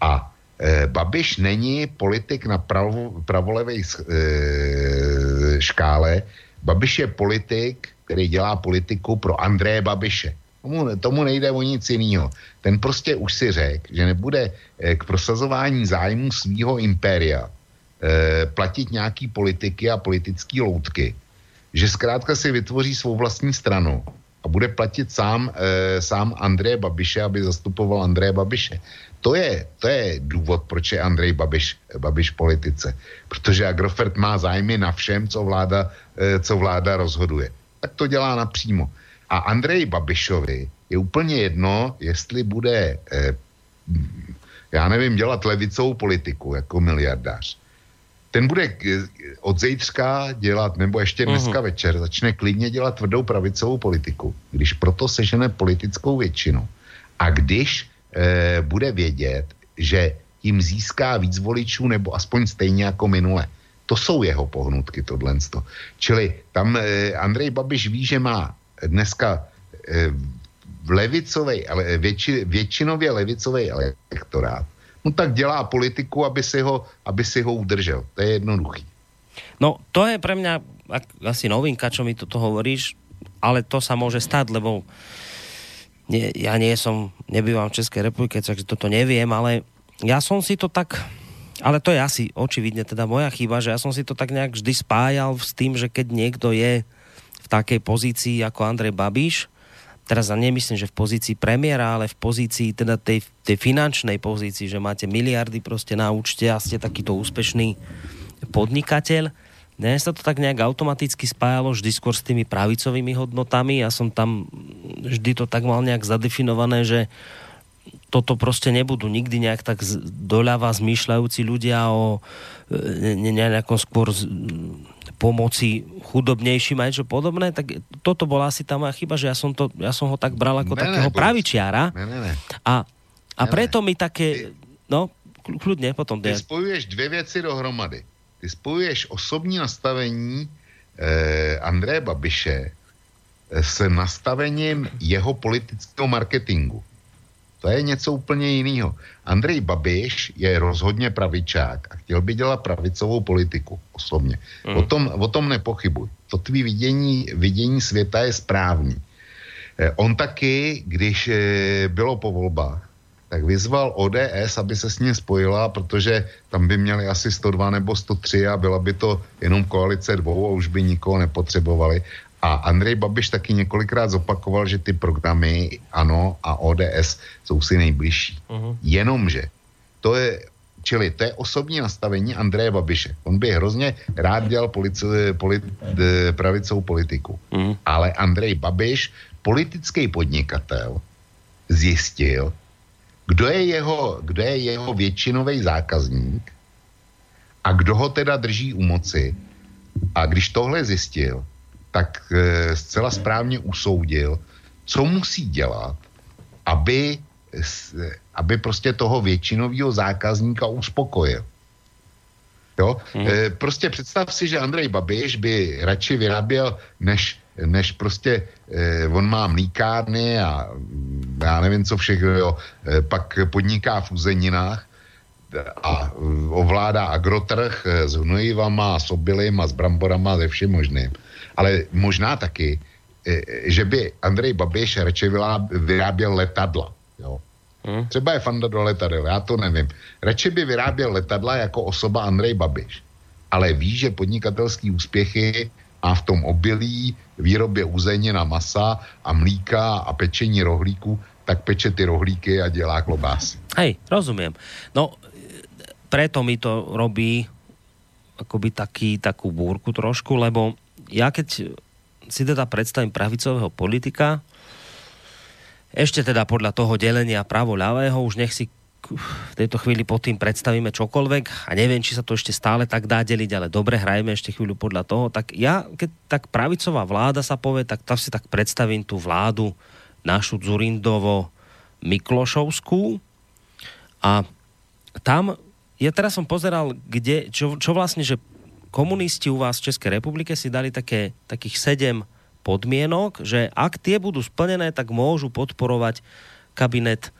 C: A Babiš není politik na pravo, pravolevé e, škále. Babiš je politik, který dělá politiku pro Andreje Babiše. Tomu, tomu nejde o nic jiného. Ten prostě už si řekl, že nebude e, k prosazování zájmu svého impéria platit nějaký politiky a politické loutky. Že zkrátka si vytvoří svou vlastní stranu a bude platit sám, sám Andreje Babiše, aby zastupoval Andreje Babiše. To je, to je důvod, proč je Andrej Babiš, Babiš politice. Protože Agrofert má zájmy na všem, co vláda, e, co vláda rozhoduje. Tak to dělá napřímo. A Andrej Babišovi je úplně jedno, jestli bude, e, já nevím, dělat levicovou politiku jako miliardář ten bude od zítřka dělat, nebo ještě dneska uh-huh. večer, začne klidně dělat tvrdou pravicovou politiku, když proto sežene politickou většinu. A když e, bude vědět, že tím získá víc voličů, nebo aspoň stejně jako minule. To jsou jeho pohnutky, tohle. Čili tam e, Andrej Babiš ví, že má dneska e, v levicovej, ale větši, většinově levicový elektorát no tak dělá politiku, aby si ho, aby si ho udržel. To je jednoduchý.
B: No, to je pre mňa asi novinka, čo mi toto hovoríš, ale to sa môže stať, lebo nie, ja nie som, nebývam v Českej republike, takže toto neviem, ale ja som si to tak, ale to je asi očividne teda moja chyba, že ja som si to tak nejak vždy spájal s tým, že keď niekto je v takej pozícii ako Andrej Babiš, teraz nemyslím, že v pozícii premiéra, ale v pozícii teda tej, tej finančnej pozícii, že máte miliardy proste na účte a ste takýto úspešný podnikateľ. Dnes sa to tak nejak automaticky spájalo vždy skôr s tými pravicovými hodnotami. Ja som tam vždy to tak mal nejak zadefinované, že toto proste nebudú nikdy nejak tak doľava zmýšľajúci ľudia o e, ne, nejakom skôr pomoci chudobnejším a niečo podobné, tak toto bola asi tá moja chyba, že ja som, to, ja som ho tak bral ako ne, takého ne, pravičiara. Ne, ne, ne. A, a ne, preto mi také, no, kľudne potom.
C: Ty spojuješ dvě věci dohromady. Ty spojuješ osobní nastavení eh, Andreje Babiše eh, s nastavením jeho politického marketingu. To je něco úplně jiného. Andrej Babiš je rozhodně pravičák a chtěl by dělat pravicovou politiku osobně. Mm. O, tom, o tom nepochybuj. To tvý vidění, vidění světa je správný. Eh, on taky, když eh, bylo po volbách, tak vyzval ODS, aby se s ním spojila, protože tam by měli asi 102 nebo 103 a byla by to jenom koalice dvou a už by nikoho nepotřebovali. A Andrej Babiš taky několikrát zopakoval, že ty programy ANO a ODS jsou si nejbližší. Uh-huh. Jenomže to je, čili to je osobní nastavení Andreje Babiše. On by hrozně rád dělal polici, polit, eh, pravicou politiku. Uh-huh. Ale Andrej Babiš, politický podnikatel, zjistil, kdo je jeho, kdo je jeho většinový zákazník a kdo ho teda drží u moci A když tohle zjistil, tak e, zcela správně usoudil, co musí dělat, aby, aby prostě toho většinového zákazníka uspokojil. Jo? Hmm. E, prostě představ si, že Andrej Babiš by radši vyráběl, než, než prostě e, on má mlíkárny a já nevím co všechno, jo, e, pak podniká v uzeninách a ovládá agrotrh s hnojivama, s obilím a s bramborama, ze všem možným. Ale možná taky, že by Andrej Babiš radši vyráběl letadla. Jo. Hmm. Třeba je fanda do letadel, já to nevím. Radši by vyráběl letadla jako osoba Andrej Babiš. Ale ví, že podnikatelský úspěchy má v tom obilí, výrobě uzenina masa a mlíka a pečení rohlíku, tak peče ty rohlíky a dělá klobásy.
B: Hej, rozumiem. No, preto mi to robí akoby taký, takú búrku trošku, lebo ja keď si teda predstavím pravicového politika, ešte teda podľa toho delenia pravo-ľavého, už nech si v tejto chvíli pod tým predstavíme čokoľvek a neviem, či sa to ešte stále tak dá deliť, ale dobre, hrajme ešte chvíľu podľa toho, tak ja, keď tak pravicová vláda sa povie, tak tam si tak predstavím tú vládu našu Zurindovo Miklošovskú a tam, ja teraz som pozeral, kde, čo, čo vlastne, že komunisti u vás v Českej republike si dali také, takých sedem podmienok, že ak tie budú splnené, tak môžu podporovať kabinet,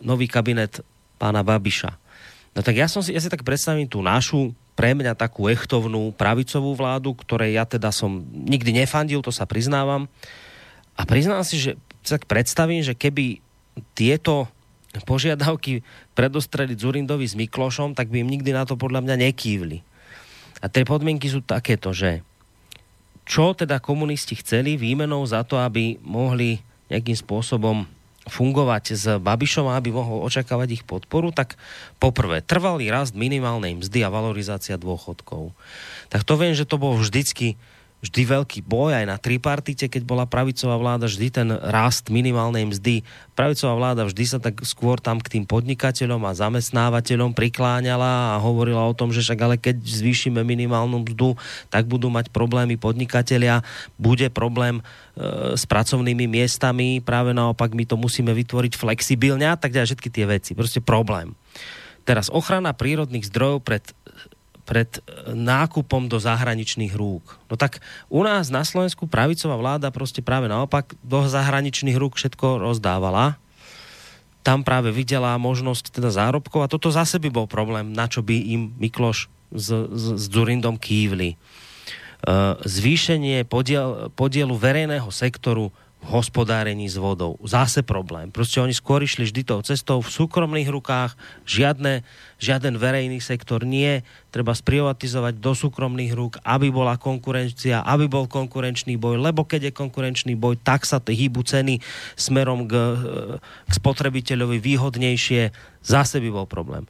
B: nový kabinet pána Babiša. No tak ja, som si, ja si tak predstavím tú našu, pre mňa takú echtovnú pravicovú vládu, ktorej ja teda som nikdy nefandil, to sa priznávam. A priznám si, že tak predstavím, že keby tieto požiadavky predostreli Zurindovi s Miklošom, tak by im nikdy na to podľa mňa nekývli. A tie podmienky sú takéto, že čo teda komunisti chceli výmenou za to, aby mohli nejakým spôsobom fungovať s Babišom, aby mohol očakávať ich podporu, tak poprvé, trvalý rast minimálnej mzdy a valorizácia dôchodkov. Tak to viem, že to bol vždycky vždy veľký boj aj na tripartite, keď bola pravicová vláda, vždy ten rast minimálnej mzdy. Pravicová vláda vždy sa tak skôr tam k tým podnikateľom a zamestnávateľom prikláňala a hovorila o tom, že však ale keď zvýšime minimálnu mzdu, tak budú mať problémy podnikatelia, bude problém e, s pracovnými miestami, práve naopak my to musíme vytvoriť flexibilne a tak ďalej, všetky tie veci, proste problém. Teraz ochrana prírodných zdrojov pred pred e, nákupom do zahraničných rúk. No tak u nás na Slovensku pravicová vláda proste práve naopak do zahraničných rúk všetko rozdávala. Tam práve videla možnosť teda zárobkov a toto zase by bol problém, na čo by im Mikloš s, s, s Durindom kývli. E, zvýšenie podiel, podielu verejného sektoru hospodárení s vodou. Zase problém. Proste oni skôr išli vždy tou cestou v súkromných rukách, žiadne, žiaden verejný sektor nie, treba sprivatizovať do súkromných rúk, aby bola konkurencia, aby bol konkurenčný boj, lebo keď je konkurenčný boj, tak sa hýbu ceny smerom k, k spotrebiteľovi výhodnejšie, zase by bol problém.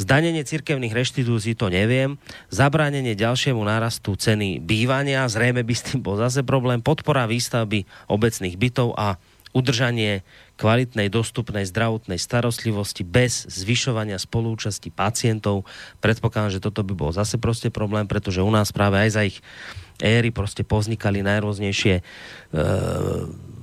B: Zdanenie cirkevných reštitúcií to neviem. Zabránenie ďalšiemu nárastu ceny bývania, zrejme by s tým bol zase problém. Podpora výstavby obecných bytov a udržanie kvalitnej, dostupnej zdravotnej starostlivosti bez zvyšovania spolúčasti pacientov. Predpokladám, že toto by bol zase proste problém, pretože u nás práve aj za ich éry proste povznikali najrôznejšie e,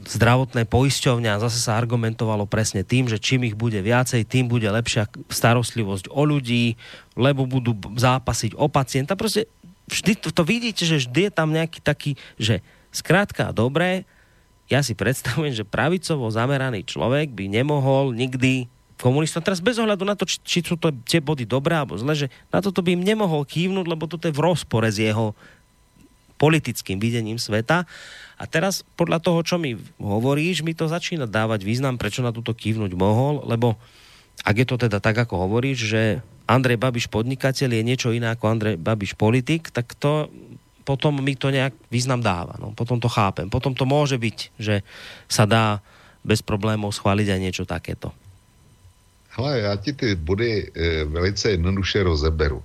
B: zdravotné poisťovňa a zase sa argumentovalo presne tým, že čím ich bude viacej, tým bude lepšia starostlivosť o ľudí, lebo budú zápasiť o pacienta. Proste vždy to, to vidíte, že vždy je tam nejaký taký, že skrátka dobré, ja si predstavujem, že pravicovo zameraný človek by nemohol nikdy komunistom, teraz bez ohľadu na to, či, či sú to tie body dobré alebo zle, že na toto by im nemohol kývnuť, lebo toto je v rozpore s jeho politickým videním sveta. A teraz podľa toho, čo mi hovoríš, mi to začína dávať význam, prečo na túto kývnuť mohol, lebo ak je to teda tak, ako hovoríš, že Andrej Babiš podnikateľ je niečo iné ako Andrej Babiš politik, tak to potom mi to nejak význam dáva. No, potom to chápem. Potom to môže byť, že sa dá bez problémov schváliť aj niečo takéto.
C: Hele, já ti ty body e, velice jednoduše rozeberu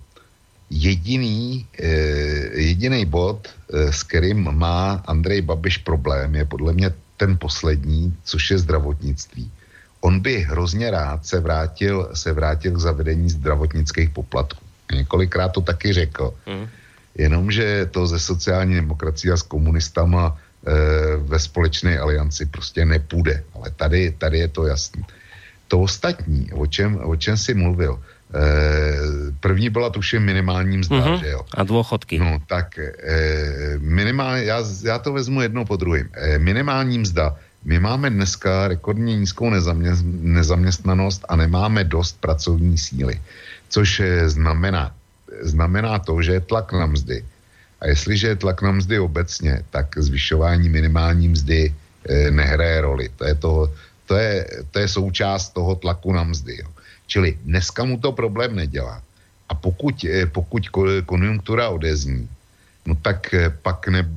C: jediný, eh, jediný bod, eh, s kterým má Andrej Babiš problém, je podle mě ten poslední, což je zdravotnictví. On by hrozně rád se vrátil, se vrátil k zavedení zdravotnických poplatků. Několikrát to taky řekl. Mm. Jenomže to ze sociální demokracie a s komunistama e, ve společné alianci prostě nepůjde. Ale tady, tady je to jasné. To ostatní, o čem, o čem jsi mluvil, e, první byla tuším minimální mzda, uh-huh. že jo?
B: A dôchodky.
C: No, tak e, minimálně, já, já to vezmu jedno po druhém. E, minimální mzda. My máme dneska rekordně nízkou nezamě, nezaměstnanost a nemáme dost pracovní síly, což znamená, znamená to, že je tlak na mzdy. A jestliže je tlak na mzdy obecně, tak zvyšování minimální mzdy e, nehraje roli. To je, to, to, je, to je součást toho tlaku na mzdy. Jo. Čili dneska mu to problém nedělá. A pokud, e, pokud konjunktura odezní, no tak e, pak, ne,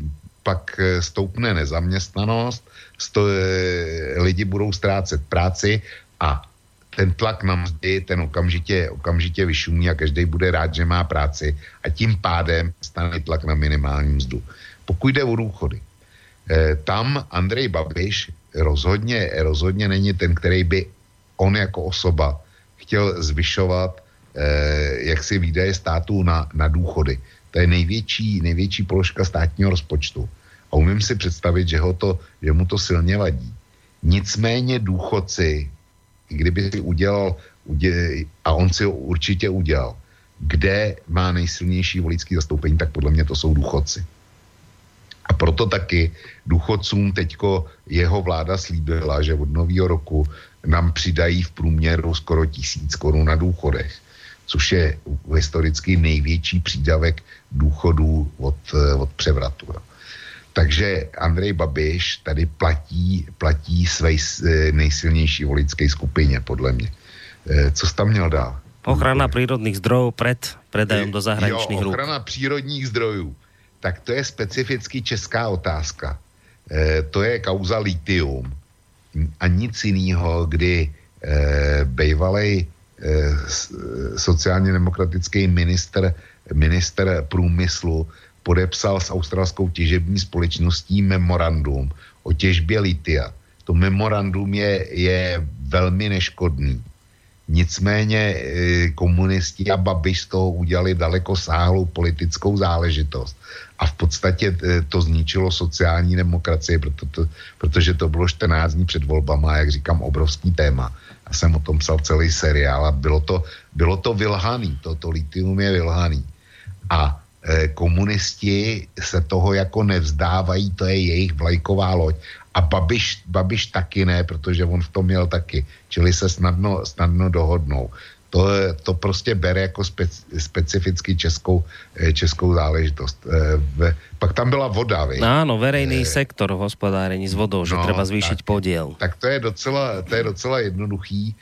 C: pak stoupne nezaměstnanost, sto, lidi budou ztrácet práci a ten tlak na mzdy, ten okamžitě, okamžitě vyšumí a každý bude rád, že má práci a tím pádem stane tlak na minimální mzdu. Pokud jde o důchody, eh, tam Andrej Babiš rozhodně, rozhodně není ten, který by on jako osoba chtěl zvyšovat eh, jaksi výdaje států na, na důchody. To je největší, největší položka státního rozpočtu. A umím si představit, že, ho to, že mu to silně vadí. Nicméně důchodci kdyby si udělal, uděl, a on si ho určitě udělal, kde má nejsilnější volický zastoupení, tak podle mě to jsou důchodci. A proto taky důchodcům teďko jeho vláda slíbila, že od nového roku nám přidají v průměru skoro tisíc korun na důchodech, což je historicky největší přídavek důchodů od, od převratu. Jo. Takže Andrej Babiš tady platí, platí své eh, nejsilnější volické skupině, podle mě. Eh, co jsi tam měl dál?
B: Ochrana přírodních zdrojů před predajem do zahraničních
C: rúk. ochrana přírodních zdrojů. Tak to je specificky česká otázka. E, to je kauza litium. A nic jiného, kdy e, bývalý e, sociálně demokratický minister, minister průmyslu podepsal s australskou těžební společností memorandum o těžbě litia. To memorandum je, je velmi neškodný. Nicméně e, komunisti a Babiš z toho udělali daleko sáhlou politickou záležitost. A v podstatě e, to zničilo sociální demokracii, proto to, protože to bylo 14 dní před volbama, jak říkám, obrovský téma. Já jsem o tom psal celý seriál a bylo to, bylo to vylhaný, to, to litium je vylhaný. A Eh, komunisti se toho jako nevzdávají, to je jejich vlajková loď. A Babiš, Babiš taky ne, protože on v tom měl taky. Čili se snadno, snadno dohodnou. To, to prostě bere jako speci, specificky českou, eh, českou záležitost. Eh, pak tam byla voda, vy?
B: Áno, verejný e, sektor v hospodárení s vodou, že no, treba zvýšiť tak, podiel.
C: Tak to je docela, to je docela jednoduchý. E,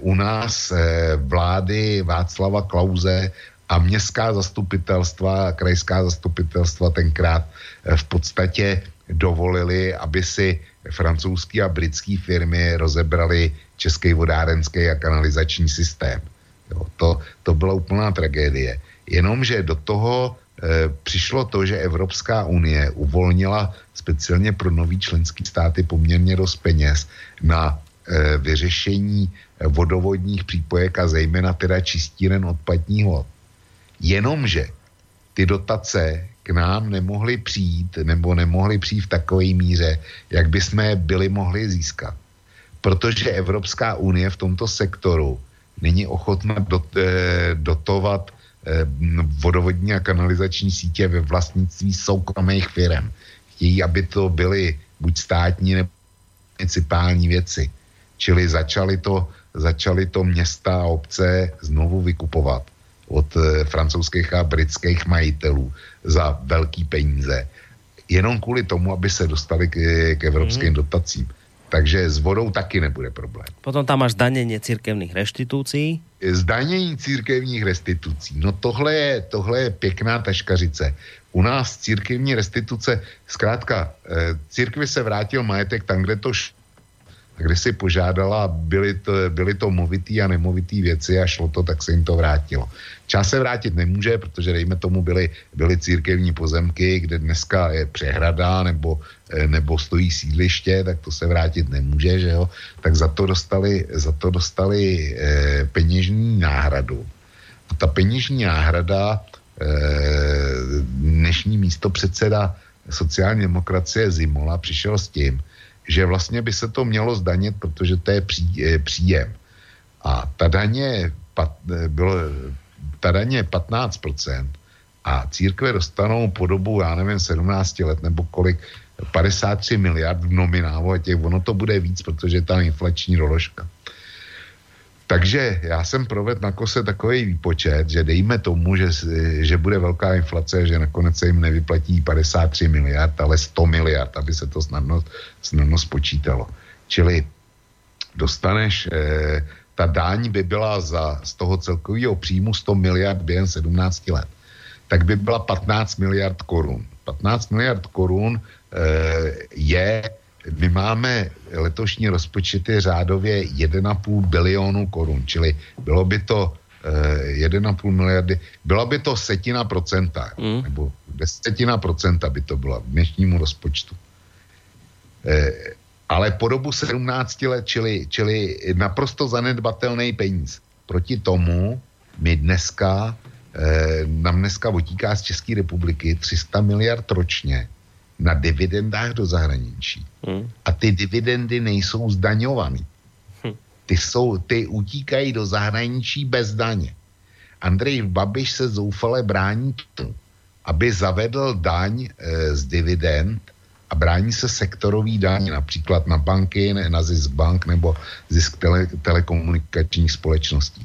C: u nás e, vlády Václava Klauze a městská zastupitelstva, krajská zastupitelstva tenkrát v podstatě dovolili, aby si francouzský a britské firmy rozebrali český vodárenský a kanalizační systém. Jo, to, to byla úplná tragédie. Jenomže do toho e, přišlo to, že Evropská unie uvolnila speciálně pro nový členský státy poměrně dost peněz na e, vyřešení vodovodních přípojek a zejména teda čistíren odpadních vod. Jenomže ty dotace k nám nemohly přijít nebo nemohly přijít v takové míře, jak by jsme byli mohli získat. Protože Evropská unie v tomto sektoru není ochotna dot, eh, dotovat eh, vodovodní a kanalizační sítě ve vlastnictví soukromých firm. Chtějí, aby to byly buď státní nebo municipální věci. Čili začaly to, začaly to města a obce znovu vykupovat od eh, francouzských a britských majitelů za velký peníze. Jenom kvůli tomu, aby se dostali k, k evropským mm. dotacím. Takže s vodou taky nebude problém.
B: Potom tam máš zdanění církevných restitucí.
C: Zdanění církevních restitucí. No tohle je, tohle je pěkná taškařice. U nás církevní restituce, zkrátka, eh, církvi se vrátil majetek tam, kde to kde si požádala, byly to, byly to movitý a nemovitý věci a šlo to, tak se jim to vrátilo. Čas se vrátit nemůže, protože dejme tomu byly, byly církevní pozemky, kde dneska je přehrada nebo, eh, nebo stojí sídliště, tak to se vrátit nemůže, že jo? Tak za to dostali, za to dostali e, peněžní náhradu. A ta peněžní náhrada dnešní místo předseda sociální demokracie Zimola přišel s tím, že vlastně by se to mělo zdanit, protože to je pří, příjem. A ta daně, pat, bylo, ta daně je 15% a církve dostanou po dobu, já nevím, 17 let nebo kolik, 53 miliard v nominálu a těch, ono to bude víc, protože je ta inflační doložka. Takže já jsem provedl na kose takový výpočet, že dejme tomu, že, že bude velká inflace, že nakonec se jim nevyplatí 53 miliard, ale 100 miliard, aby se to snadno, snadno spočítalo. Čili dostaneš, eh, ta daň by byla za, z toho celkového příjmu 100 miliard během 17 let, tak by byla 15 miliard korun. 15 miliard korun eh, je my máme letošní rozpočty řádově 1,5 bilionu korun, čili bylo by to eh, 1,5 miliardy, byla by to setina procenta, mm. nebo desetina procenta by to byla v dnešnímu rozpočtu. Eh, ale po dobu 17 let, čili, čili naprosto zanedbatelný peníz. Proti tomu my dneska, eh, nám dneska otíká z České republiky 300 miliard ročně na dividendách do zahraničí. Hmm. A ty dividendy nejsou zdaňované. Hmm. Ty, jsou, ty utíkají do zahraničí bez daně. Andrej Babiš se zoufale brání tomu, aby zavedl daň e, z dividend a brání se sektorový daň, například na banky, na zisk bank nebo zisk tele, telekomunikačních společností.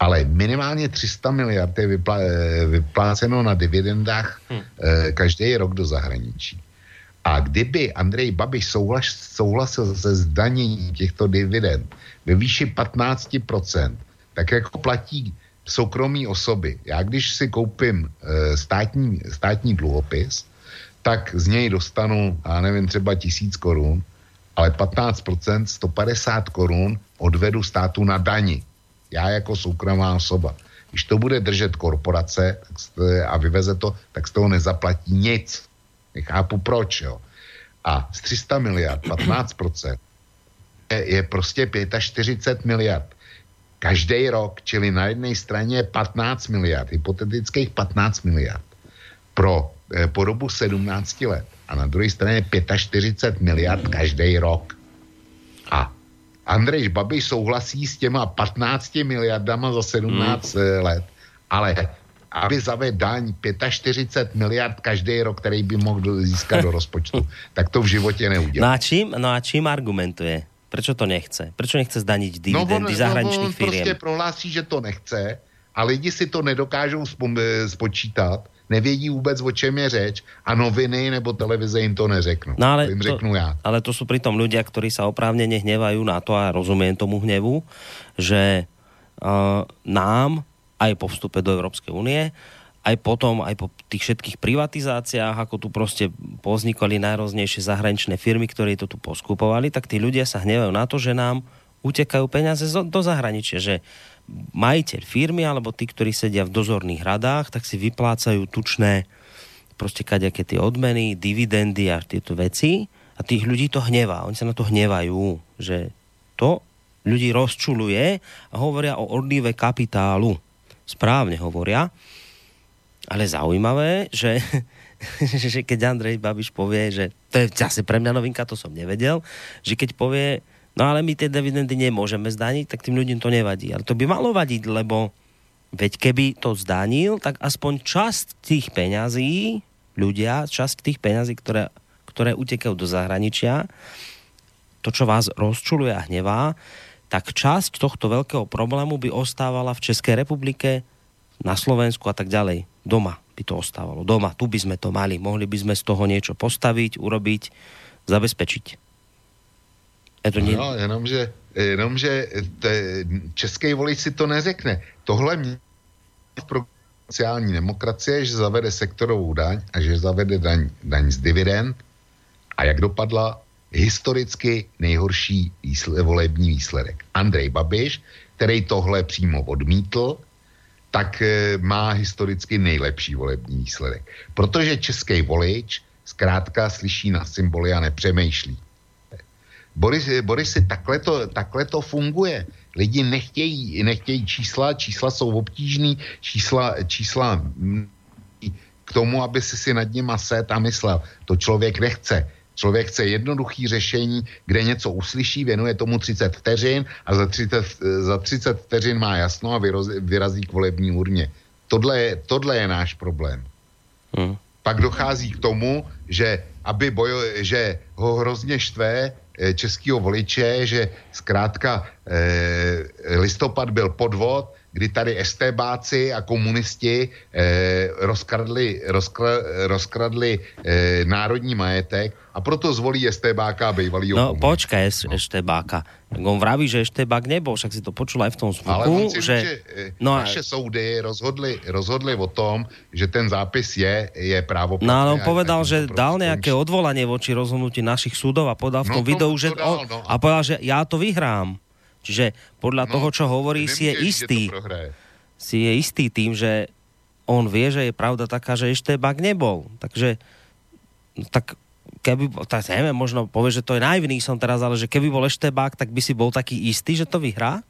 C: Ale minimálně 300 miliard je vyplá, e, vypláceno na dividendách hmm. e, každý rok do zahraničí. A kdyby Andrej Babiš souhlas, souhlasil se zdaněním těchto dividend ve výši 15%, tak jako platí soukromí osoby. Já když si koupím e, státní, státní dluhopis, tak z něj dostanu, já nevím, třeba tisíc korun, ale 15%, 150 korun odvedu státu na dani. Já jako soukromá osoba. Když to bude držet korporace a vyveze to, tak z toho nezaplatí nic. Nechápu proč, jo. A z 300 miliard 15% je, je prostě 45 miliard. Každý rok, čili na jedné straně je 15 miliard, hypotetických 15 miliard pro po dobu 17 let. A na druhé straně 45 miliard každý rok. A Andrej Babiš souhlasí s těma 15 miliardama za 17 hmm. Eh, let, ale aby zavedl daň 45 miliard každý rok, který by mohl získat do rozpočtu, tak to v životě neudělá.
B: No a čím, no a čím argumentuje? Prečo to nechce? Prečo nechce zdaniť dividendy no zahraničných no on firiem?
C: prostě prohlásí, že to nechce a lidi si to nedokážou spočítat, nevědí vůbec, o čem je řeč a noviny nebo televize jim to neřeknou.
B: No ale,
C: to jim
B: to,
C: řeknu já.
B: ale to sú pritom ľudia, ktorí sa oprávnene hnevajú na to a rozumiem tomu hnevu, že uh, nám aj po vstupe do Európskej únie, aj potom, aj po tých všetkých privatizáciách, ako tu proste poznikali najroznejšie zahraničné firmy, ktoré to tu poskupovali, tak tí ľudia sa hnevajú na to, že nám utekajú peniaze do zahraničia, že majiteľ firmy alebo tí, ktorí sedia v dozorných radách, tak si vyplácajú tučné proste kadejaké tie odmeny, dividendy a tieto veci a tých ľudí to hnevá. Oni sa na to hnevajú, že to ľudí rozčuluje a hovoria o odlive kapitálu správne hovoria. Ale zaujímavé, že, že keď Andrej Babiš povie, že to je zase pre mňa novinka, to som nevedel, že keď povie, no ale my tie dividendy nemôžeme zdaniť, tak tým ľuďom to nevadí. Ale to by malo vadiť, lebo veď keby to zdanil, tak aspoň časť tých peňazí, ľudia, časť tých peňazí, ktoré, ktoré utekajú do zahraničia, to, čo vás rozčuluje a hnevá, tak časť tohto veľkého problému by ostávala v Českej republike, na Slovensku a tak ďalej. Doma by to ostávalo. Doma, tu by sme to mali. Mohli by sme z toho niečo postaviť, urobiť, zabezpečiť.
C: Je to nie... No, jenomže, jenomže český volič si to neřekne. Tohle mě v sociální demokracie, že zavede sektorovou daň a že zavede daň, daň z dividend. A jak dopadla? historicky nejhorší výsle, volební výsledek. Andrej Babiš, který tohle přímo odmítl, tak e, má historicky nejlepší volební výsledek. Protože český volič zkrátka slyší na symboly a nepřemýšlí. Boris, Boris takhle to, takhle to funguje. Lidi nechtějí, nechtějí čísla, čísla jsou obtížný, čísla, čísla k tomu, aby si si nad nima set a myslel. To člověk nechce. Člověk chce jednoduchý řešení, kde něco uslyší, věnuje tomu 30 vteřin a za 30, za 30 vteřin má jasno a vyrazí, vyrazí k volební urně. Tohle je, tohle je náš problém. Hmm. Pak dochází k tomu, že, aby bojo, že ho hrozně štve českého voliče, že zkrátka eh, listopad byl podvod, kdy tady estébáci a komunisti eh, rozkradli, rozkra, rozkradli eh, národní majetek a proto zvolí estébáka a bývalýho
B: No počkaj, no. estébáka. On vraví, že estébák nebol, však si to počul aj v tom zvuku. Ale on si že... že
C: eh, no naše a... soudy rozhodli, rozhodli o tom, že ten zápis je, je právo.
B: No ale on povedal, že dal nejaké odvolanie voči rozhodnutí našich súdov a podal v tom no, videu, že dal, on, no. a povedal, že ja to vyhrám. Čiže podľa no, toho, čo hovorí, si je istý. Si je istý tým, že on vie, že je pravda taká, že ešte bak nebol. Takže no, tak keby, tak neviem, možno povie, že to je naivný som teraz, ale že keby bol ešte bak, tak by si bol taký istý, že to vyhrá?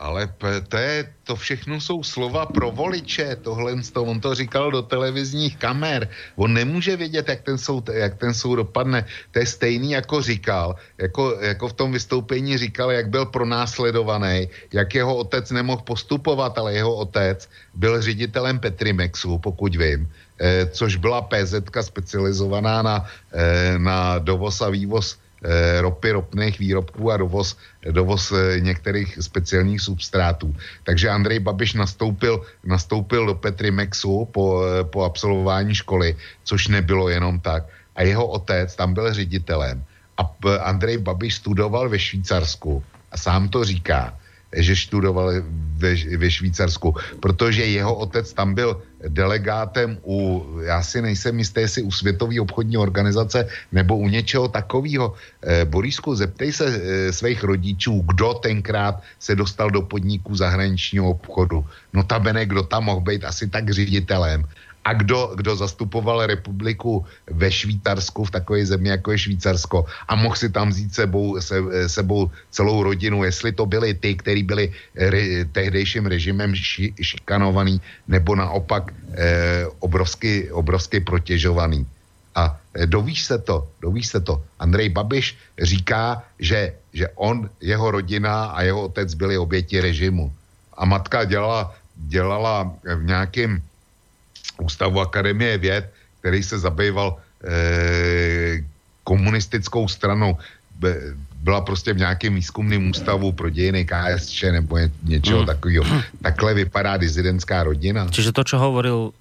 C: Ale to, je, to všechno jsou slova pro voliče, tohle on to říkal do televizních kamer. On nemůže vědět, jak ten soud, jak ten soud dopadne. To je stejný, jako říkal, jako, jako v tom vystoupení říkal, jak byl pronásledovaný, jak jeho otec nemohl postupovat, ale jeho otec byl ředitelem Petrimexu, pokud vím, eh, což byla PZ specializovaná na, eh, na dovoz a vývoz ropy, ropných výrobků a dovoz, dovoz eh, některých speciálních substrátů. Takže Andrej Babiš nastoupil, nastoupil do Petrimexu po, eh, po absolvování školy, což nebylo jenom tak. A jeho otec tam byl ředitelem. A Andrej Babiš studoval ve Švýcarsku a sám to říká, že študoval ve, ve Švýcarsku, protože jeho otec tam byl delegátem u, já si nejsem jistý, jestli u Světové obchodní organizace nebo u něčeho takového. Eh, Borisku, zeptej se eh, svých rodičů, kdo tenkrát se dostal do podniků zahraničního obchodu. No tabene, kdo tam mohl být asi tak ředitelem a kdo, kdo zastupoval republiku ve Švýcarsku, v takové zemi, jako je Švýcarsko a mohl si tam vzít sebou, se, sebou celou rodinu, jestli to byli ty, kteří byli re, tehdejším režimem ši, šikanovaný, nebo naopak eh, obrovsky, obrovsky protěžovaný. A eh, dovíš se to, dovíš se to. Andrej Babiš říká, že, že on, jeho rodina a jeho otec byli oběti režimu. A matka dělala, dělala v nějakém Ústavu Akademie věd, který se zabýval eh, komunistickou stranou. Byla prostě v nějakém výzkumném ústavu pro dějiny KSČ nebo ně, něčeho mm. takového. Takhle vypadá dizidentská rodina.
B: Čiže to, čo hovoril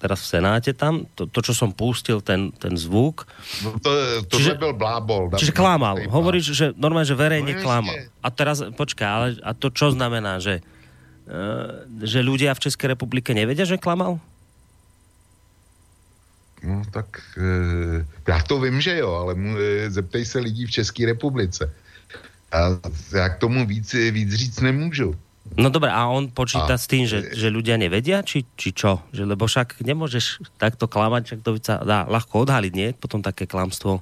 B: teraz v Senáte tam, to, to čo som pustil, ten, ten zvuk.
C: No to, to čiže, byl blábol.
B: Čiže klamal. Hovoríš, že normálne, že verejne no, klamal. A teraz, počkaj, ale a to čo znamená, že, uh, že ľudia v Českej republike nevedia, že klamal?
C: No tak e, já to vím, že jo, ale mu, e, zeptej se lidí v České republice. A já k tomu víc, víc říct nemůžu.
B: No dobré, a on počíta a, s tým, že, že ľudia nevedia, či, či čo? Že, lebo však nemôžeš takto klamať, však to sa dá ľahko odhaliť, nie? Potom také klamstvo.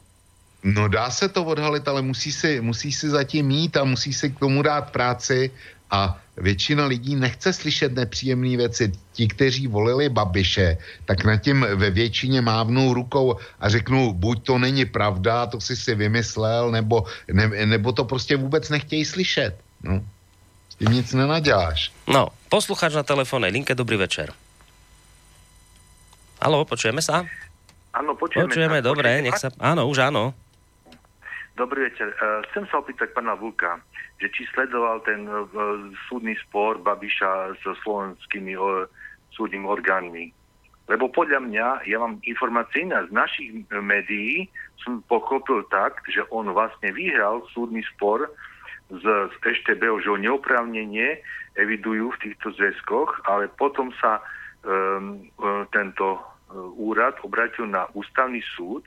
C: No dá se to odhalit, ale musí si, musí si zatím mít a musí si k tomu dát práci a většina lidí nechce slyšet nepříjemné věci. Ti, kteří volili Babiše, tak na tím ve většině mávnou rukou a řeknou, buď to není pravda, to si si vymyslel, nebo, ne, nebo to prostě vůbec nechtějí slyšet. No. S tím nic nenaděláš.
B: No, posluchač na telefónnej linke, dobrý večer. Halo, počujeme sa?
G: Áno, počujeme.
B: Počujeme, dobre, nech sa... Áno, už áno.
G: Dobrý večer. Uh, chcem sa opýtať pána Vulka že či sledoval ten uh, súdny spor Babiša so slovenskými uh, súdnymi orgánmi. Lebo podľa mňa, ja mám informácie z našich médií, som pochopil tak, že on vlastne vyhral súdny spor z, z EŠTB, že ho neoprávnenie evidujú v týchto zväzkoch, ale potom sa um, tento úrad obratil na ústavný súd,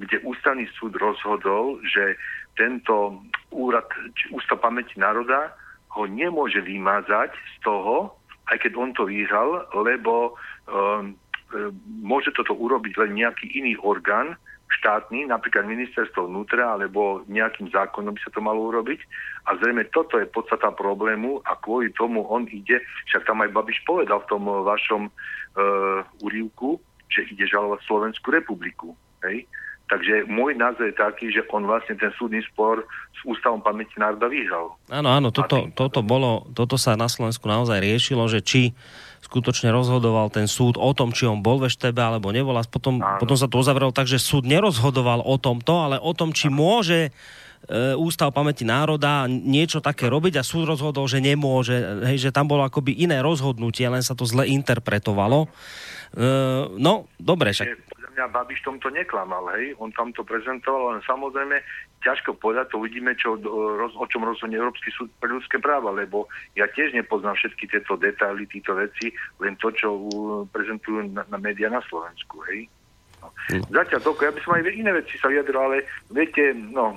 G: kde ústavný súd rozhodol, že tento úrad, či Ústav pamäti národa ho nemôže vymazať z toho, aj keď on to vyhral, lebo um, môže toto urobiť len nejaký iný orgán štátny, napríklad ministerstvo vnútra, alebo nejakým zákonom by sa to malo urobiť. A zrejme toto je podstata problému a kvôli tomu on ide, však tam aj Babiš povedal v tom vašom e, úrivku, že ide žalovať Slovenskú republiku. Hej? Takže môj názor je taký, že on vlastne ten súdny spor s Ústavom pamäti národa vyhral.
B: Áno, áno, toto, toto, bolo, toto sa na Slovensku naozaj riešilo, že či skutočne rozhodoval ten súd o tom, či on bol ve štebe alebo nebol. A potom, potom sa to uzavrelo tak, že súd nerozhodoval o tomto, ale o tom, či môže e, Ústav pamäti národa niečo také robiť a súd rozhodol, že nemôže, hej, že tam bolo akoby iné rozhodnutie, len sa to zle interpretovalo. E, no, dobre, však
G: mňa Babiš tomto neklamal, hej, on tam to prezentoval, len samozrejme ťažko povedať, to uvidíme, čo, o čom rozhodne Európsky súd pre ľudské práva, lebo ja tiež nepoznám všetky tieto detaily, tieto veci, len to, čo prezentujú na, na médiá na Slovensku, hej. No. Mm. Zatiaľ toľko, ja by som aj iné veci sa vyjadril, ale viete, no,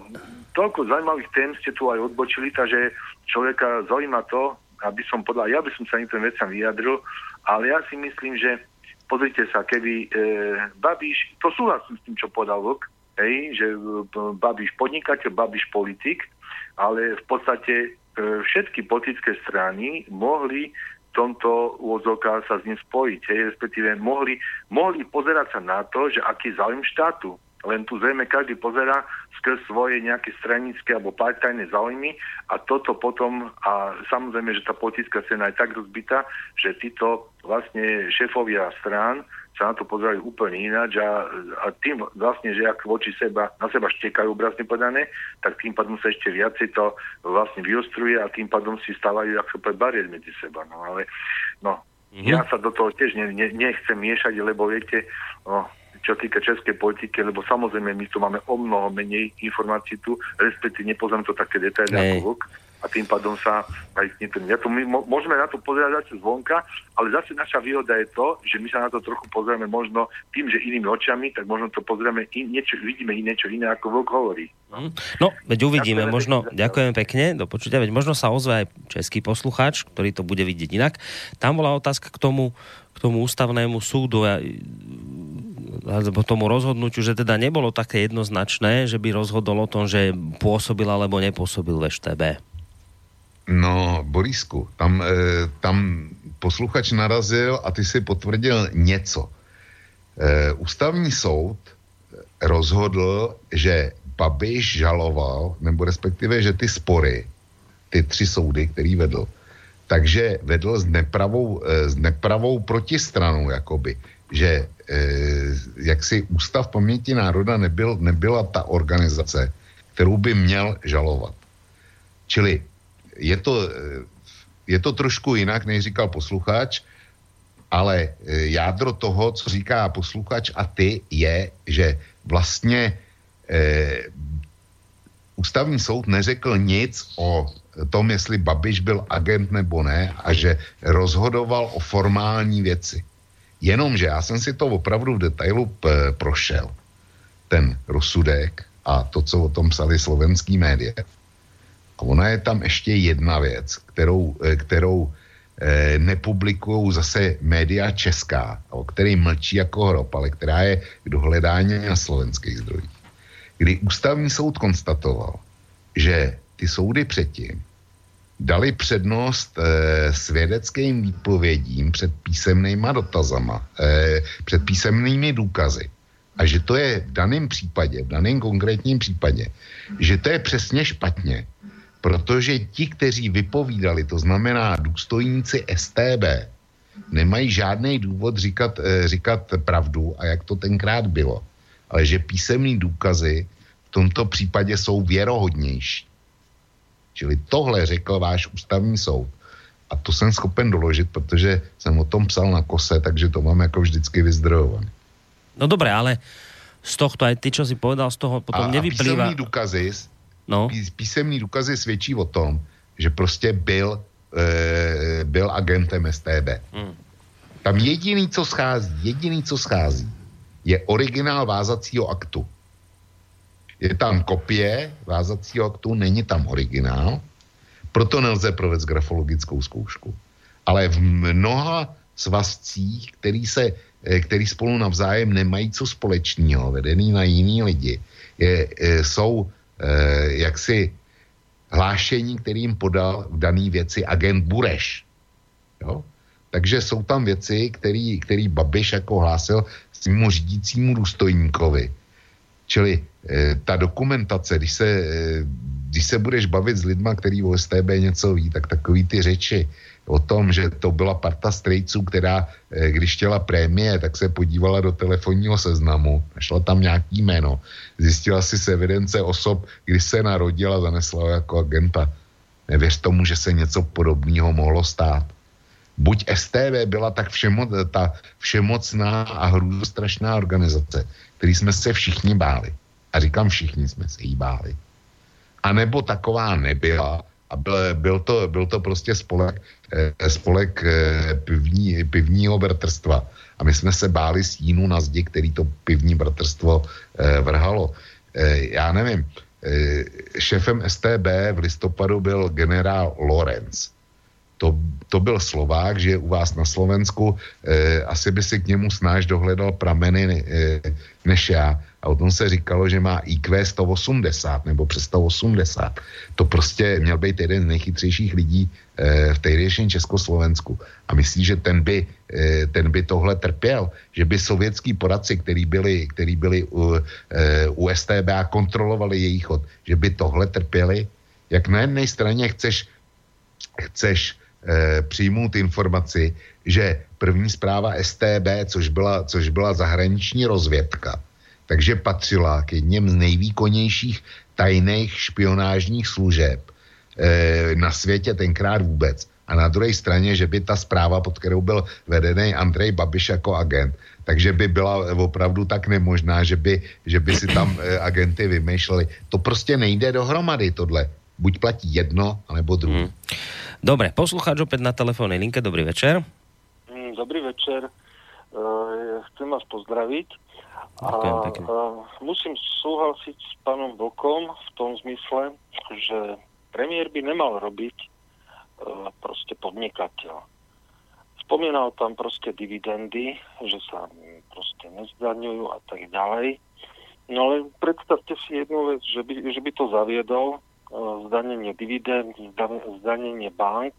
G: toľko zaujímavých tém ste tu aj odbočili, takže človeka zaujíma to, aby som podľa, ja by som sa niektorým veciam vyjadril, ale ja si myslím, že pozrite sa, keby e, Babiš, to súhlasím s tým, čo povedal Vlk, hej, že e, Babiš podnikateľ, Babiš politik, ale v podstate e, všetky politické strany mohli v tomto úvodzovka sa s ním spojiť, hej, respektíve mohli, mohli pozerať sa na to, že aký je záujem štátu. Len tu zrejme každý pozera skrz svoje nejaké stranické alebo partajné záujmy a toto potom, a samozrejme, že tá politická scéna je tak rozbitá, že títo vlastne šéfovia strán sa na to pozerajú úplne ináč a, a tým vlastne, že ak voči seba, na seba štekajú obrazne povedané, tak tým pádom sa ešte viacej to vlastne vyostruje a tým pádom si stávajú ako sa bariér medzi seba. No ale no, mm-hmm. ja sa do toho tiež ne, ne, nechcem miešať, lebo viete, no, čo týka českej politiky, lebo samozrejme my tu máme o mnoho menej informácií tu, respektíve nepoznáme to také detaily ako vlk a tým pádom sa aj ja to my môžeme na to pozerať zvonka, ale zase naša výhoda je to, že my sa na to trochu pozrieme možno tým, že inými očami, tak možno to pozrieme in, niečo, vidíme niečo iné, ako vlk hovorí.
B: No, no veď uvidíme, ďakujem možno, ďakujem pekne, do počutia, veď možno sa ozve aj český poslucháč, ktorý to bude vidieť inak. Tam bola otázka k tomu, k tomu ústavnému súdu. Ja, alebo tomu rozhodnutiu, že teda nebolo také jednoznačné, že by rozhodol o tom, že pôsobil alebo nepôsobil ve štebe.
C: No, Borisku, tam, e, tam posluchač narazil a ty si potvrdil něco. E, ústavní soud rozhodl, že Babiš žaloval, nebo respektive, že ty spory, ty tři soudy, který vedl, takže vedl s nepravou, e, s nepravou protistranou, jakoby že eh, jaksi Ústav paměti národa nebyl, nebyla ta organizace, kterou by měl žalovat. Čili je to, eh, je to trošku jinak, než říkal posluchač, ale eh, jádro toho, co říká posluchač a ty, je, že vlastně eh, ústavní soud neřekl nic o tom, jestli Babiš byl agent nebo ne a že rozhodoval o formální věci. Jenomže já jsem si to opravdu v detailu p- prošel, ten rozsudek a to, co o tom psali slovenský média. A ona je tam ještě jedna věc, kterou, eh, kterou eh, nepublikují zase média česká, o který mlčí jako hrob, ale která je k dohledání na slovenských zdrojích. Kdy ústavní soud konstatoval, že ty soudy předtím dali přednost eh, svědeckým výpovědím před písemnýma dotazama, eh, před písemnými důkazy. A že to je v daném případě, v daném konkrétním případě, že to je přesně špatně, protože ti, kteří vypovídali, to znamená důstojníci STB, nemají žádný důvod říkat, eh, říkat pravdu a jak to tenkrát bylo. Ale že písemné důkazy v tomto případě jsou věrohodnější. Čili tohle řekl váš ústavní soud. A to jsem schopen doložit, protože jsem o tom psal na kose, takže to mám jako vždycky vyzdrojované.
B: No dobré, ale z tohto aj ty, čo si povedal, z toho potom a, nevyplýva...
C: A důkazy, no. písemný důkazy svědčí o tom, že prostě byl, e, byl agentem STB. Hmm. Tam jediný, co schází, jediný, co schází, je originál vázacího aktu. Je tam kopie vázacího aktu, není tam originál, proto nelze provést grafologickou zkoušku. Ale v mnoha svazcích, který se eh, který spolu navzájem nemají co společného, vedený na jiný lidi, je, je, jsou e, jaksi hlášení, kterým podal v dané věci agent Bureš. Jo? Takže jsou tam věci, který, který Babiš jako hlásil svým řídícímu důstojníkovi. Čili e, ta dokumentace, když se, e, když se budeš bavit s lidma, který o STB něco ví, tak takový ty řeči o tom, že to byla parta strejců, která, e, když chtěla prémie, tak se podívala do telefonního seznamu, našla tam nějaký jméno, zjistila si z evidence osob, kdy se narodila, zanesla jako agenta. Nevěř tomu, že se něco podobného mohlo stát buď STV byla tak všemo, ta všemocná a hrůzostrašná organizace, který jsme se všichni báli. A říkám, všichni jsme se jí báli. A nebo taková nebyla a byl, to, byl to prostě spolek, eh, spolek eh, pivní, pivního bratrstva. A my jsme se báli stínu na zdi, který to pivní bratrstvo eh, vrhalo. Já nevím, šéfem STB v listopadu byl generál Lorenz to, to byl Slovák, že u vás na Slovensku, e, asi by si k němu snáš dohledal prameny e, než já. A o tom se říkalo, že má IQ 180 nebo přes 180. To prostě měl být jeden z nejchytřejších lidí e, v tehdejším Československu. A myslí, že ten by, e, ten by tohle trpěl, že by sovětský poradci, který byli, který byli u, e, u STB a kontrolovali jejich chod, že by tohle trpěli. Jak na jedné straně chceš, chceš e, přijmout informaci, že první zpráva STB, což byla, což byla zahraniční rozvědka, takže patřila k jedním z nejvýkonnějších tajných špionážních služeb e, na světě tenkrát vůbec. A na druhé straně, že by ta zpráva, pod kterou byl vedený Andrej Babiš jako agent, takže by byla opravdu tak nemožná, že by, že by si tam e, agenty vymýšleli. To prostě nejde dohromady tohle. Buď platí jedno, anebo druhé. Hmm.
B: Dobre, poslucháč opäť na telefónnej linke. Dobrý večer.
H: Mm, dobrý večer. Uh, chcem vás pozdraviť. A, uh, musím súhlasiť s pánom Bokom v tom zmysle, že premiér by nemal robiť uh, proste podnikateľ. Spomínal tam proste dividendy, že sa proste nezdaňujú a tak ďalej. No ale predstavte si jednu vec, že by, že by to zaviedol zdanenie dividend, zdanenie bank,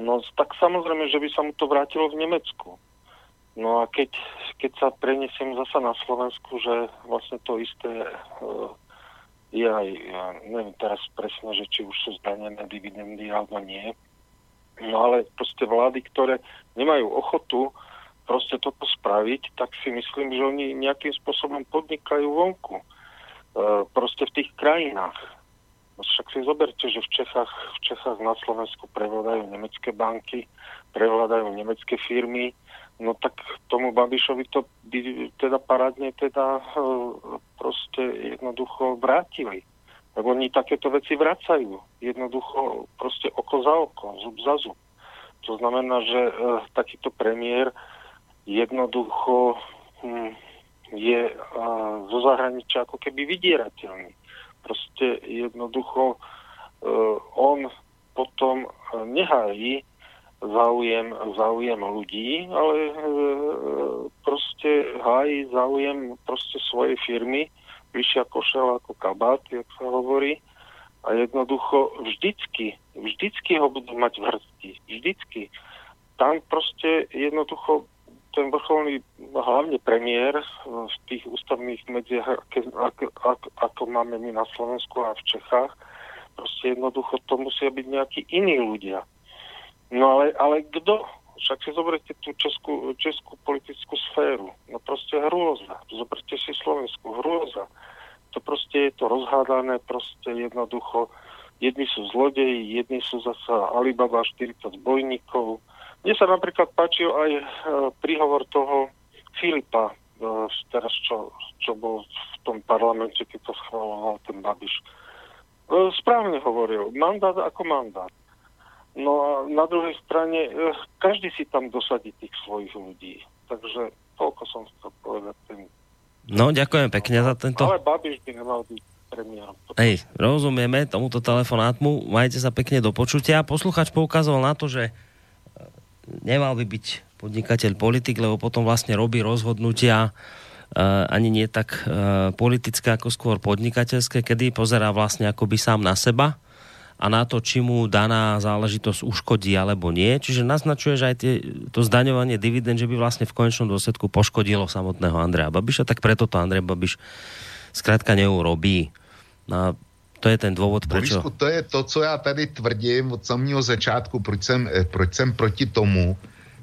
H: no tak samozrejme, že by sa mu to vrátilo v Nemecku. No a keď, keď sa prenesiem zasa na Slovensku, že vlastne to isté uh, je aj, ja neviem teraz presne, že či už sú zdanené dividendy alebo nie, no ale proste vlády, ktoré nemajú ochotu proste toto spraviť, tak si myslím, že oni nejakým spôsobom podnikajú vonku. Uh, proste v tých krajinách. Však si zoberte, že v Čechách, v Čechách na Slovensku prevládajú nemecké banky, prevládajú nemecké firmy, no tak tomu Babišovi to by teda parádne teda e, proste jednoducho vrátili. Lebo oni takéto veci vracajú. Jednoducho proste oko za oko, zub za zub. To znamená, že e, takýto premiér jednoducho hm, je e, zo zahraničia ako keby vydierateľný proste jednoducho uh, on potom nehájí záujem, záujem ľudí, ale uh, proste hájí záujem proste svojej firmy, vyššia košela ako kabát, jak sa hovorí, a jednoducho vždycky, vždycky ho budú mať v hrsti. Vždycky. Tam proste jednoducho ten vrcholný, hlavne premiér v tých ústavných médiách, ako, ako, ako máme my na Slovensku a v Čechách, proste jednoducho to musia byť nejakí iní ľudia. No ale, ale kto? Však si zoberte tú českú, českú politickú sféru. No proste hrôza. Zoberte si Slovensku. Hrôza. To proste je to rozhádané, proste jednoducho. Jedni sú zlodeji, jedni sú zasa Alibaba 40 bojníkov, mne sa napríklad páčil aj e, príhovor toho Filipa, e, teraz čo, čo bol v tom parlamente, keď to schvaloval ten Babiš. E, správne hovoril, mandát ako mandát. No a na druhej strane, každý si tam dosadí tých svojich ľudí. Takže toľko som chcel povedať. Tým.
B: No, ďakujem pekne za tento...
H: Ale Babiš by nemal byť premiérom.
B: Hej, rozumieme tomuto telefonátmu. Majte sa pekne do počutia. Posluchač poukazoval na to, že nemal by byť podnikateľ politik, lebo potom vlastne robí rozhodnutia uh, ani nie tak uh, politické, ako skôr podnikateľské, kedy pozerá vlastne akoby sám na seba a na to, či mu daná záležitosť uškodí alebo nie. Čiže naznačuje, že aj tie, to zdaňovanie dividend, že by vlastne v konečnom dôsledku poškodilo samotného Andreja Babiša, tak preto to Andrej Babiš zkrátka neurobí. No, to je ten prečo...
C: Borisku, to je to, co já tady tvrdím od samého začátku, proč jsem, eh, proč jsem proti tomu,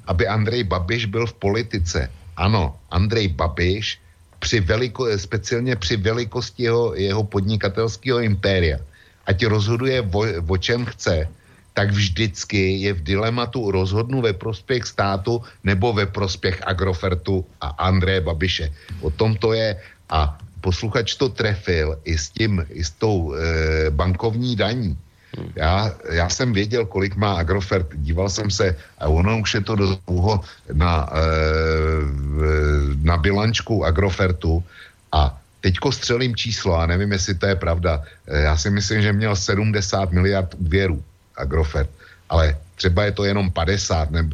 C: aby Andrej Babiš byl v politice. Ano, Andrej Babiš při veliko, speciálně při velikosti jeho, jeho podnikatelského impéria, ať rozhoduje o, o čem chce, tak vždycky je v dilematu rozhodnu ve prospěch státu nebo ve prospěch Agrofertu a Andreje Babiše. O tom to je a posluchač to trefil i s tím, i s tou e, bankovní daní. Hmm. Já, já jsem věděl, kolik má Agrofert, díval jsem se a ono už je to dlouho na, e, na bilančku Agrofertu a teďko střelím číslo a nevím, jestli to je pravda. E, já si myslím, že měl 70 miliard úvěrů Agrofert, ale třeba je to jenom 50, ne,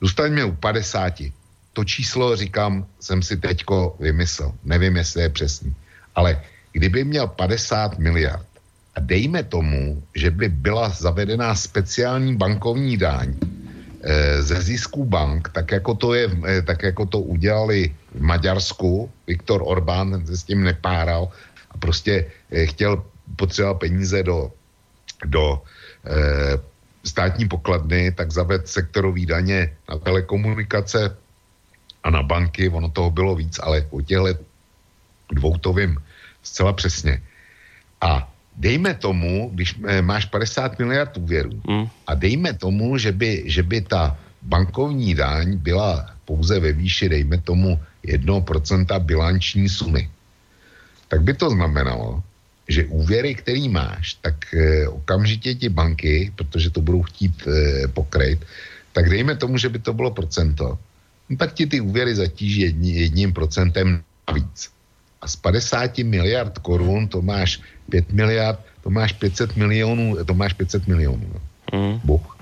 C: zůstaňme u 50 to číslo, říkám, jsem si teďko vymyslel. Nevím, jestli je přesný. Ale kdyby měl 50 miliard a dejme tomu, že by byla zavedená speciální bankovní daň e, ze zisku bank, tak jako to, je, e, tak jako to udělali v Maďarsku, Viktor Orbán se s tím nepáral a prostě e, chtěl, potřeboval peníze do, do e, státní pokladny, tak zaved sektorový daně na telekomunikace, a na banky, ono toho bylo víc, ale o těchto dvou to vím zcela přesně. A dejme tomu, když eh, máš 50 miliard úvěrů mm. a dejme tomu, že by, že by ta bankovní daň byla pouze ve výši, dejme tomu, 1% bilanční sumy, tak by to znamenalo, že úvěry, který máš, tak eh, okamžitě ti banky, protože to budou chtít eh, pokryt, tak dejme tomu, že by to bylo procento, tak ti ty úvěry zatíží jedni, jedním procentem navíc. A z 50 miliard korun to máš 5 miliard, to máš 500 milionů, to máš 500 milionů. No. Mm. Bůh.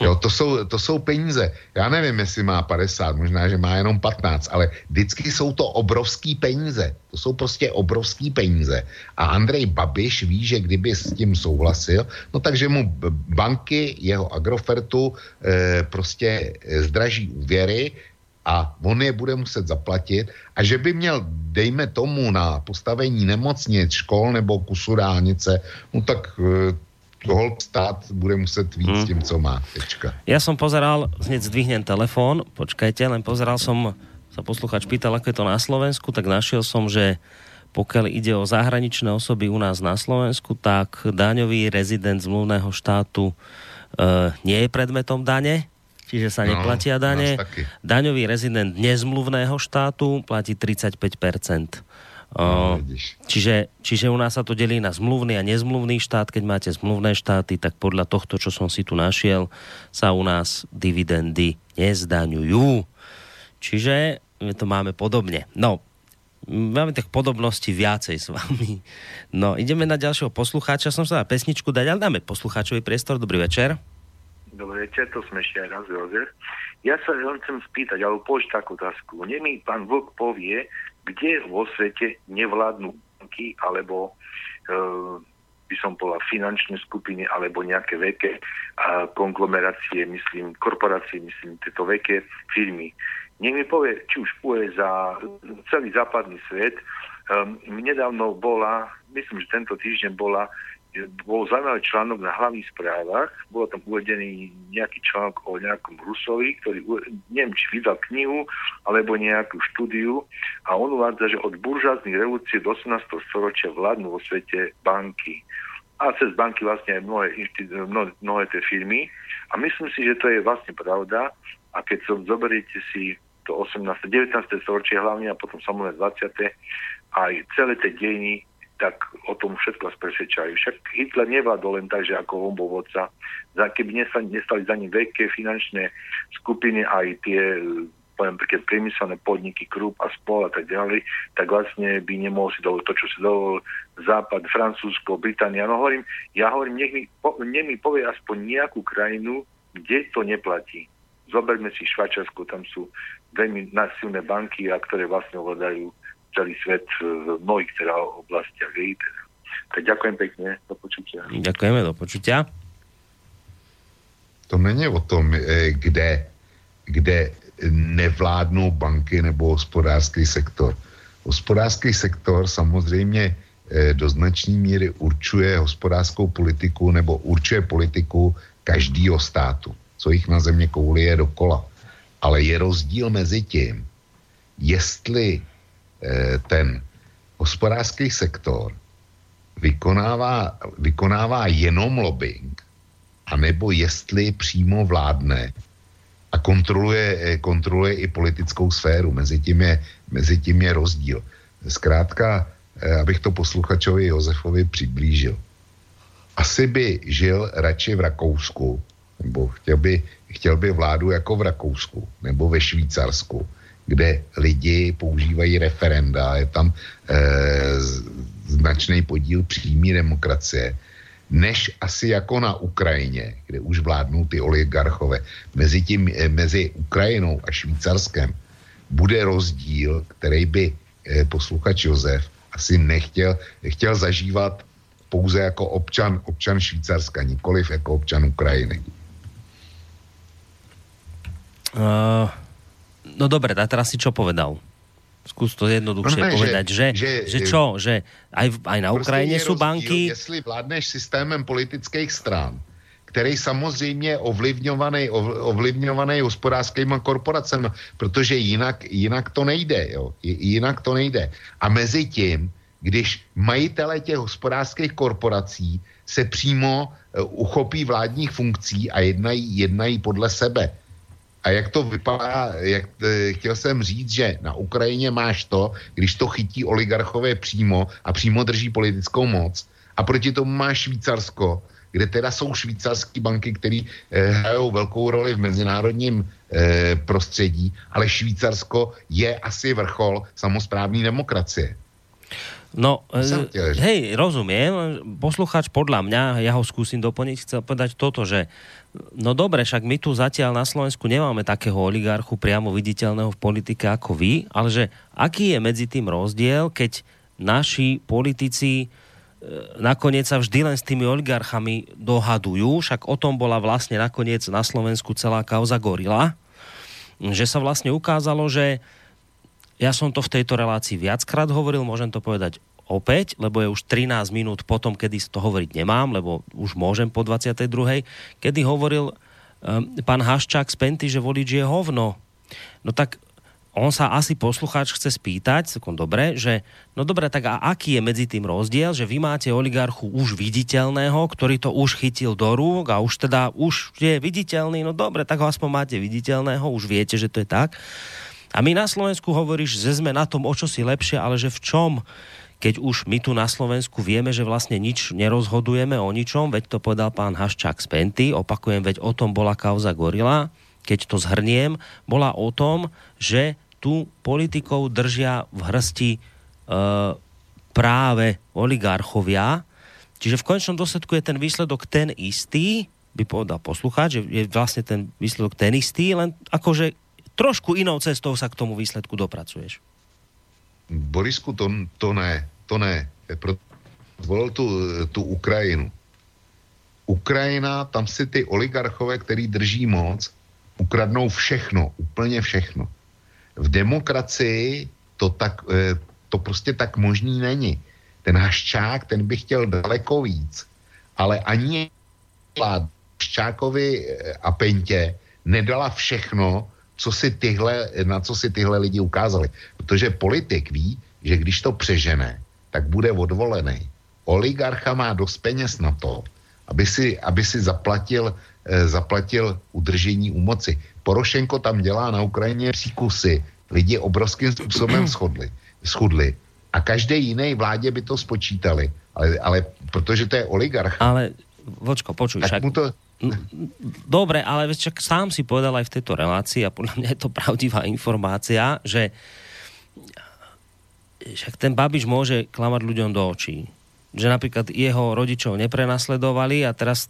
C: Jo, to jsou, to jsou peníze. Já nevím, jestli má 50, možná, že má jenom 15, ale vždycky jsou to obrovský peníze. To jsou prostě obrovský peníze. A Andrej Babiš ví, že kdyby s tím souhlasil, no takže mu banky jeho Agrofertu e, prostě zdraží úvěry, a on je bude muset zaplatit a že by měl, dejme tomu, na postavení nemocnic, škol nebo kusu dálnice, no tak e, hol stát bude muset víc hmm. tím, co má. Tečka.
B: Ja som pozeral, hneď zdvihnem telefón, počkajte, len pozeral som, sa posluchač pýtal, ako je to na Slovensku, tak našiel som, že pokiaľ ide o zahraničné osoby u nás na Slovensku, tak daňový rezident zmluvného štátu e, nie je predmetom dane, čiže sa no, neplatia dane. Daňový rezident nezmluvného štátu platí 35%. No, čiže, čiže u nás sa to delí na zmluvný a nezmluvný štát. Keď máte zmluvné štáty, tak podľa tohto, čo som si tu našiel, sa u nás dividendy nezdaňujú. Čiže my to máme podobne. No, máme tak podobnosti viacej s vami. No, ideme na ďalšieho poslucháča. Som sa na pesničku dať, ale dáme poslucháčový priestor. Dobrý večer.
G: Dobrý večer, to sme ešte raz Jozef. Ja sa len chcem spýtať, alebo položiť takú otázku. Nech mi pán Vlk povie, kde vo svete nevládnu banky alebo e, by som povedal finančné skupiny alebo nejaké veľké konglomerácie, myslím, korporácie, myslím, tieto veľké firmy. Nech mi povie, či už za celý západný svet. Um, nedávno bola, myslím, že tento týždeň bola bol zaujímavý článok na hlavných správach, bolo tam uvedený nejaký článok o nejakom Rusovi, ktorý, neviem, či vydal knihu, alebo nejakú štúdiu a on uvádza, že od buržáznych revolúcií do 18. storočia vládnu vo svete banky. A cez banky vlastne aj mnohé, mnohé, mnohé tie firmy. A myslím si, že to je vlastne pravda. A keď som zoberiete si to 18. 19. storočie hlavne a potom samozrejme 20. aj celé tie dejiny tak o tom všetko presvedčajú. Však Hitler nevládol len tak, že ako on bol vodca. Keby nestali, za ním veľké finančné skupiny, aj tie poviem príklad priemyselné podniky, Krupp a spol a tak ďalej, tak vlastne by nemohol si dovoliť to, čo si dovolil Západ, Francúzsko, Británia. No hovorím, ja hovorím, nech mi, po, nech mi povie aspoň nejakú krajinu, kde to neplatí. zoberme si Švajčiarsko, tam sú veľmi silné banky, a ktoré vlastne ovládajú celý svet v mnohých teda oblastiach. Tak ďakujem pekne, do počutia.
B: Ďakujeme, do počutia.
C: To není o tom, eh, kde, kde nevládnou banky nebo hospodářský sektor. Hospodářský sektor samozřejmě eh, do značné míry určuje hospodářskou politiku nebo určuje politiku každého státu, co jich na země kouli je dokola. Ale je rozdíl mezi tím, jestli ten hospodářský sektor vykonává, vykonává jenom lobbying, anebo jestli přímo vládne a kontroluje, eh, kontroluje i politickou sféru. Mezi tím je, mezi tím je rozdíl. Zkrátka, eh, abych to posluchačovi Josefovi přiblížil. Asi by žil radši v Rakousku, nebo chtěl by, chtěl by vládu jako v Rakousku, nebo ve Švýcarsku, kde lidi používají referenda, je tam eh, značný podíl přímé demokracie, než asi jako na Ukrajině, kde už vládnou ty oligarchové. Mezi, tím, eh, mezi Ukrajinou a Švýcarskem bude rozdíl, který by eh, posluchač Josef asi nechtěl, chtěl zažívat pouze jako občan, občan Švýcarska, nikoliv jako občan Ukrajiny.
B: Uh, no dobre, a teraz si čo povedal? Skús to jednoduchšie no, povedať, že, že, že, že čo, že aj, aj na Ukrajině jsou banky...
C: Jestli vládneš systémem politických stran, který samozřejmě ovlivňovaný, ovlivňovaný hospodářskými korporacemi, protože jinak, jinak to nejde, jo? jinak to nejde. A mezi tím, když majitele těch hospodářských korporací se přímo uh, uchopí vládních funkcí a jednají, jednají podle sebe, a jak to vypadá, jak, e, chtěl jsem říct, že na Ukrajině máš to, když to chytí oligarchové přímo a přímo drží politickou moc. A proti tomu máš Švýcarsko, kde teda jsou švýcarské banky, které eh, hrajou velkou roli v mezinárodním eh, prostředí, ale Švýcarsko je asi vrchol samozprávní demokracie.
B: No, hej, rozumiem. Posluchač podľa mňa, ja ho skúsim doplniť, chcel povedať toto, že no dobre, však my tu zatiaľ na Slovensku nemáme takého oligarchu priamo viditeľného v politike ako vy, ale že aký je medzi tým rozdiel, keď naši politici e, nakoniec sa vždy len s tými oligarchami dohadujú, však o tom bola vlastne nakoniec na Slovensku celá kauza Gorila, že sa vlastne ukázalo, že ja som to v tejto relácii viackrát hovoril, môžem to povedať opäť, lebo je už 13 minút potom, kedy to hovoriť nemám, lebo už môžem po 22. Kedy hovoril um, pán Haščák z Penty, že volič je hovno. No tak on sa asi poslucháč chce spýtať, sekund, dobre, že no dobre, tak a aký je medzi tým rozdiel, že vy máte oligarchu už viditeľného, ktorý to už chytil do rúk a už teda už je viditeľný, no dobre, tak ho aspoň máte viditeľného, už viete, že to je tak. A my na Slovensku hovoríš, že sme na tom o čosi lepšie, ale že v čom? Keď už my tu na Slovensku vieme, že vlastne nič nerozhodujeme o ničom, veď to povedal pán Haščák z Penty, opakujem, veď o tom bola kauza Gorila, keď to zhrniem, bola o tom, že tu politikov držia v hrsti e, práve oligarchovia, čiže v konečnom dôsledku je ten výsledok ten istý, by povedal poslucháč, že je vlastne ten výsledok ten istý, len akože trošku inou cestou sa k tomu výsledku dopracuješ.
C: Borisku, to, to ne, to ne. Zvolil tu, tu Ukrajinu. Ukrajina, tam si ty oligarchové, který drží moc, ukradnou všechno, úplně všechno. V demokracii to, tak, eh, to prostě tak možný není. Ten Haščák, ten by chtěl daleko víc, ale ani Haščákovi eh, a Pentě nedala všechno, co si tyhle, na co si tyhle lidi ukázali. Protože politik ví, že když to přežene, tak bude odvolený. Oligarcha má dost peněz na to, aby si, aby si zaplatil, eh, zaplatil udržení u moci. Porošenko tam dělá na Ukrajině příkusy, lidi obrovským způsobem schodli, schudli. A každé jiné vládě by to spočítali, ale, ale protože to je oligarch.
B: Ale vočko, počuj, však... Mu to, Dobre, ale však sám si povedal aj v tejto relácii a podľa mňa je to pravdivá informácia, že však ten Babiš môže klamať ľuďom do očí. Že napríklad jeho rodičov neprenasledovali a teraz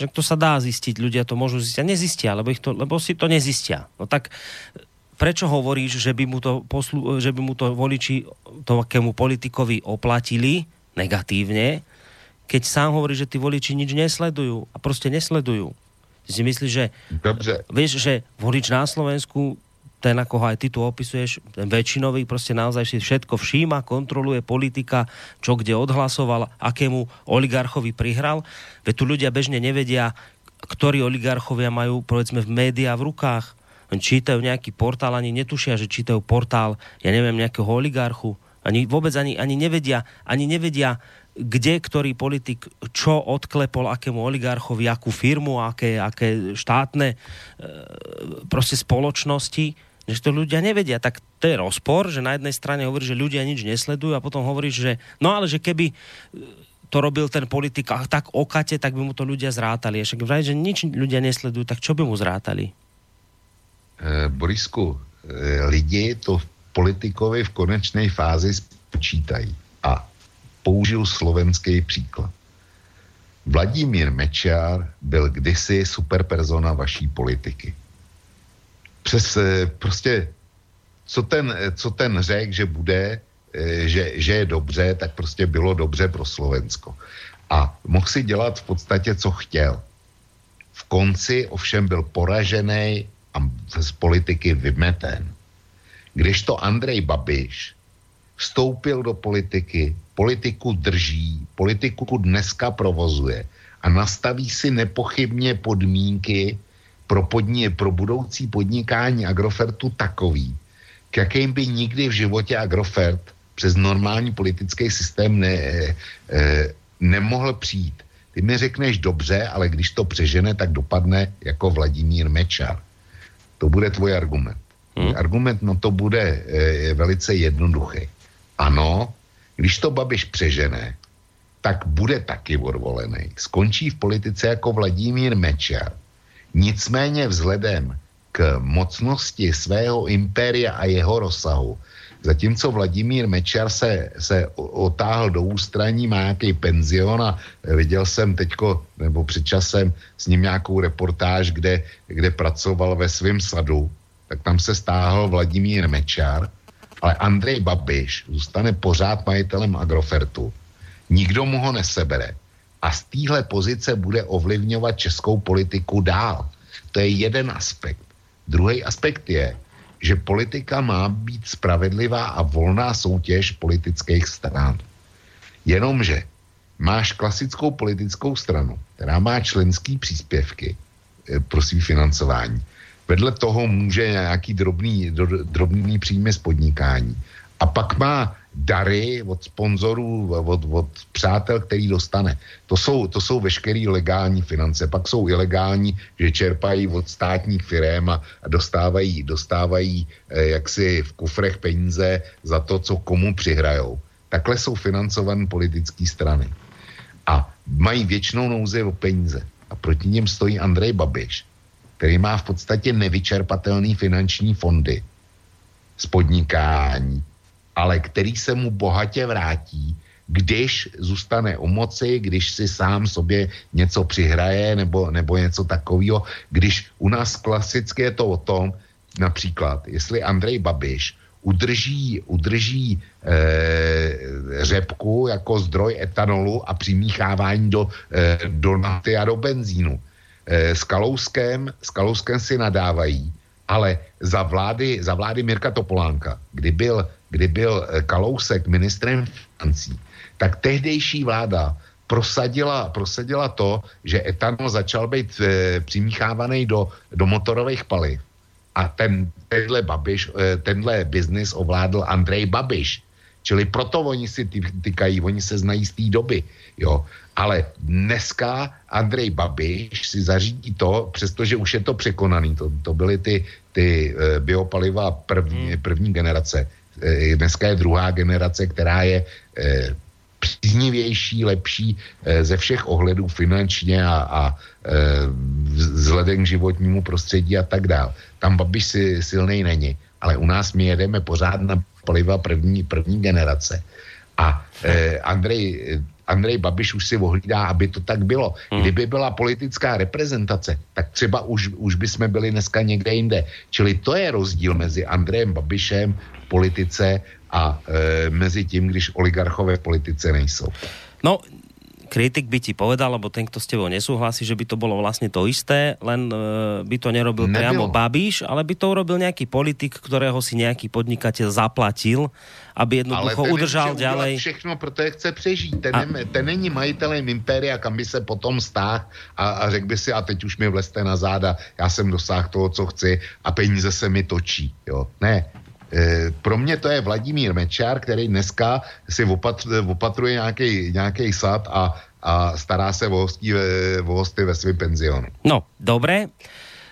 B: Že to sa dá zistiť, ľudia to môžu zistiť a nezistia, lebo, ich to, lebo si to nezistia. No tak prečo hovoríš, že by mu to, poslu, že by mu to voliči akému politikovi oplatili negatívne, keď sám hovorí, že tí voliči nič nesledujú a proste nesledujú. Ty si myslíš, že, Dobře. vieš, že volič na Slovensku ten, ako ho aj ty tu opisuješ, ten väčšinový proste naozaj si všetko všíma, kontroluje politika, čo kde odhlasoval, akému oligarchovi prihral. Veď tu ľudia bežne nevedia, ktorí oligarchovia majú, povedzme, v médiá v rukách čítajú nejaký portál, ani netušia, že čítajú portál, ja neviem, nejakého oligarchu. Ani vôbec ani, ani nevedia, ani nevedia, kde ktorý politik čo odklepol akému oligarchovi, akú firmu, aké, aké štátne e, proste spoločnosti, že to ľudia nevedia. Tak to je rozpor, že na jednej strane hovorí, že ľudia nič nesledujú a potom hovorí, že no ale že keby to robil ten politik tak okate, tak by mu to ľudia zrátali. A však vraj, že nič ľudia nesledujú, tak čo by mu zrátali?
C: Eh, Borisku, eh, lidi to politikovi v konečné fázi spočítají. A použiju slovenský příklad. Vladimír Mečár byl kdysi superpersona vaší politiky. Přes eh, prostě, co ten, co ten řek, že bude, že, že je dobře, tak prostě bylo dobře pro Slovensko. A mohl si dělat v podstatě, co chtěl. V konci ovšem byl poražený a z politiky vymeten. Když to Andrej Babiš vstoupil do politiky, politiku drží, politiku dneska provozuje a nastaví si nepochybně podmínky pro, podni, pro budoucí podnikání Agrofertu takový, k jakým by nikdy v životě Agrofert přes normální politický systém ne, e, nemohl přijít. Ty mi řekneš dobře, ale když to přežene, tak dopadne jako Vladimír Mečar. To bude tvůj argument. Hmm. Argument no to bude e, velice jednoduchý. Ano, když to Babiš přežene, tak bude taky odvolený. Skončí v politice jako Vladimír Mečar. Nicméně vzhledem k mocnosti svého impéria a jeho rozsahu Zatímco Vladimír Mečar se, se otáhl do ústraní, má nějaký penzion a viděl jsem teďko, nebo před časem s ním nějakou reportáž, kde, kde pracoval ve svém sadu, tak tam se stáhl Vladimír Mečar, ale Andrej Babiš zůstane pořád majitelem Agrofertu. Nikdo mu ho nesebere. A z téhle pozice bude ovlivňovat českou politiku dál. To je jeden aspekt. Druhý aspekt je, že politika má být spravedlivá a volná soutěž politických stran. Jenomže máš klasickou politickou stranu, která má členský příspěvky eh, pro svý financování. Vedle toho může nějaký drobný, drobný příjmy z podnikání. A pak má dary od sponzorů, od, od přátel, který dostane. To jsou, to jsou veškeré legální finance. Pak jsou ilegální, že čerpají od státních firm a, dostávají, dostávají eh, jaksi v kufrech peníze za to, co komu přihrajou. Takhle jsou financované politické strany. A mají většinou nouzi o peníze. A proti něm stojí Andrej Babiš, který má v podstatě nevyčerpatelné finanční fondy z podnikání, ale který se mu bohatě vrátí, když zůstane u moci, když si sám sobě něco přihraje nebo, nebo něco takového. Když u nás klasicky je to o tom, například, jestli Andrej Babiš udrží, udrží e, řepku jako zdroj etanolu a přimíchávání do, e, do nafty a do benzínu. E, s, Kalouskem, s Kalouskem si nadávají, ale za vlády, za vlády Mirka Topolánka, kdy byl kdy byl eh, Kalousek ministrem financí, tak tehdejší vláda prosadila, prosadila to, že etanol začal být e, přimíchávaný do, do motorových paliv. A ten, tenhle, Babiš, e, tenhle biznis ovládl Andrej Babiš. Čili proto oni si ty, tykají, oni se znají z té doby. Jo. Ale dneska Andrej Babiš si zařídí to, přestože už je to překonaný, to, to byly ty, ty e, biopaliva první, hmm. první generace, Eh, dneska je druhá generace, která je eh, příznivější, lepší eh, ze všech ohledů finančně a, a vzhledem k životnímu prostředí a tak dál. Tam Babiš si silný není, ale u nás my jedeme pořád na paliva první, první generace. A eh, Andrej, Andrej Babiš už si ohlídá, aby to tak bylo. Hmm. Kdyby byla politická reprezentace, tak třeba už, už by jsme byli dneska někde jinde. Čili to je rozdíl mezi Andrejem Babišem v politice a e, mezi tím, když oligarchové v politice nejsou.
B: No, kritik by ti povedal, lebo ten, kto s tebou nesúhlasí, že by to bolo vlastne to isté, len e, by to nerobil Nebylo. priamo Babiš, ale by to urobil nejaký politik, ktorého si nejaký podnikateľ zaplatil, aby jednoducho ale udržal ďalej.
C: všechno, protože chce přežít. Ten, a... ten není majitelem impéria, kam by se potom stáh a, a řekl by si, a teď už mi vleste na záda, já jsem dosáhl toho, co chci a peníze se mi točí. Jo. Ne, pro mě to je Vladimír Mečár, který dneska si opatr, opatruje nějaký sad a, a stará se o, hostí, o hosty ve svém penzionu.
B: No, dobré.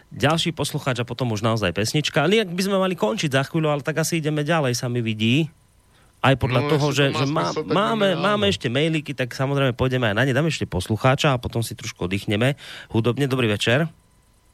B: Ďalší poslucháč a potom už naozaj pesnička. Ale by sme mali končiť za chvíľu, ale tak asi ideme ďalej, sa mi vidí. Aj podľa no, toho, že, že má, máme, máme ešte mailiky, tak samozrejme pôjdeme aj na ne. Dáme ešte poslucháča a potom si trošku oddychneme. Hudobne, dobrý večer.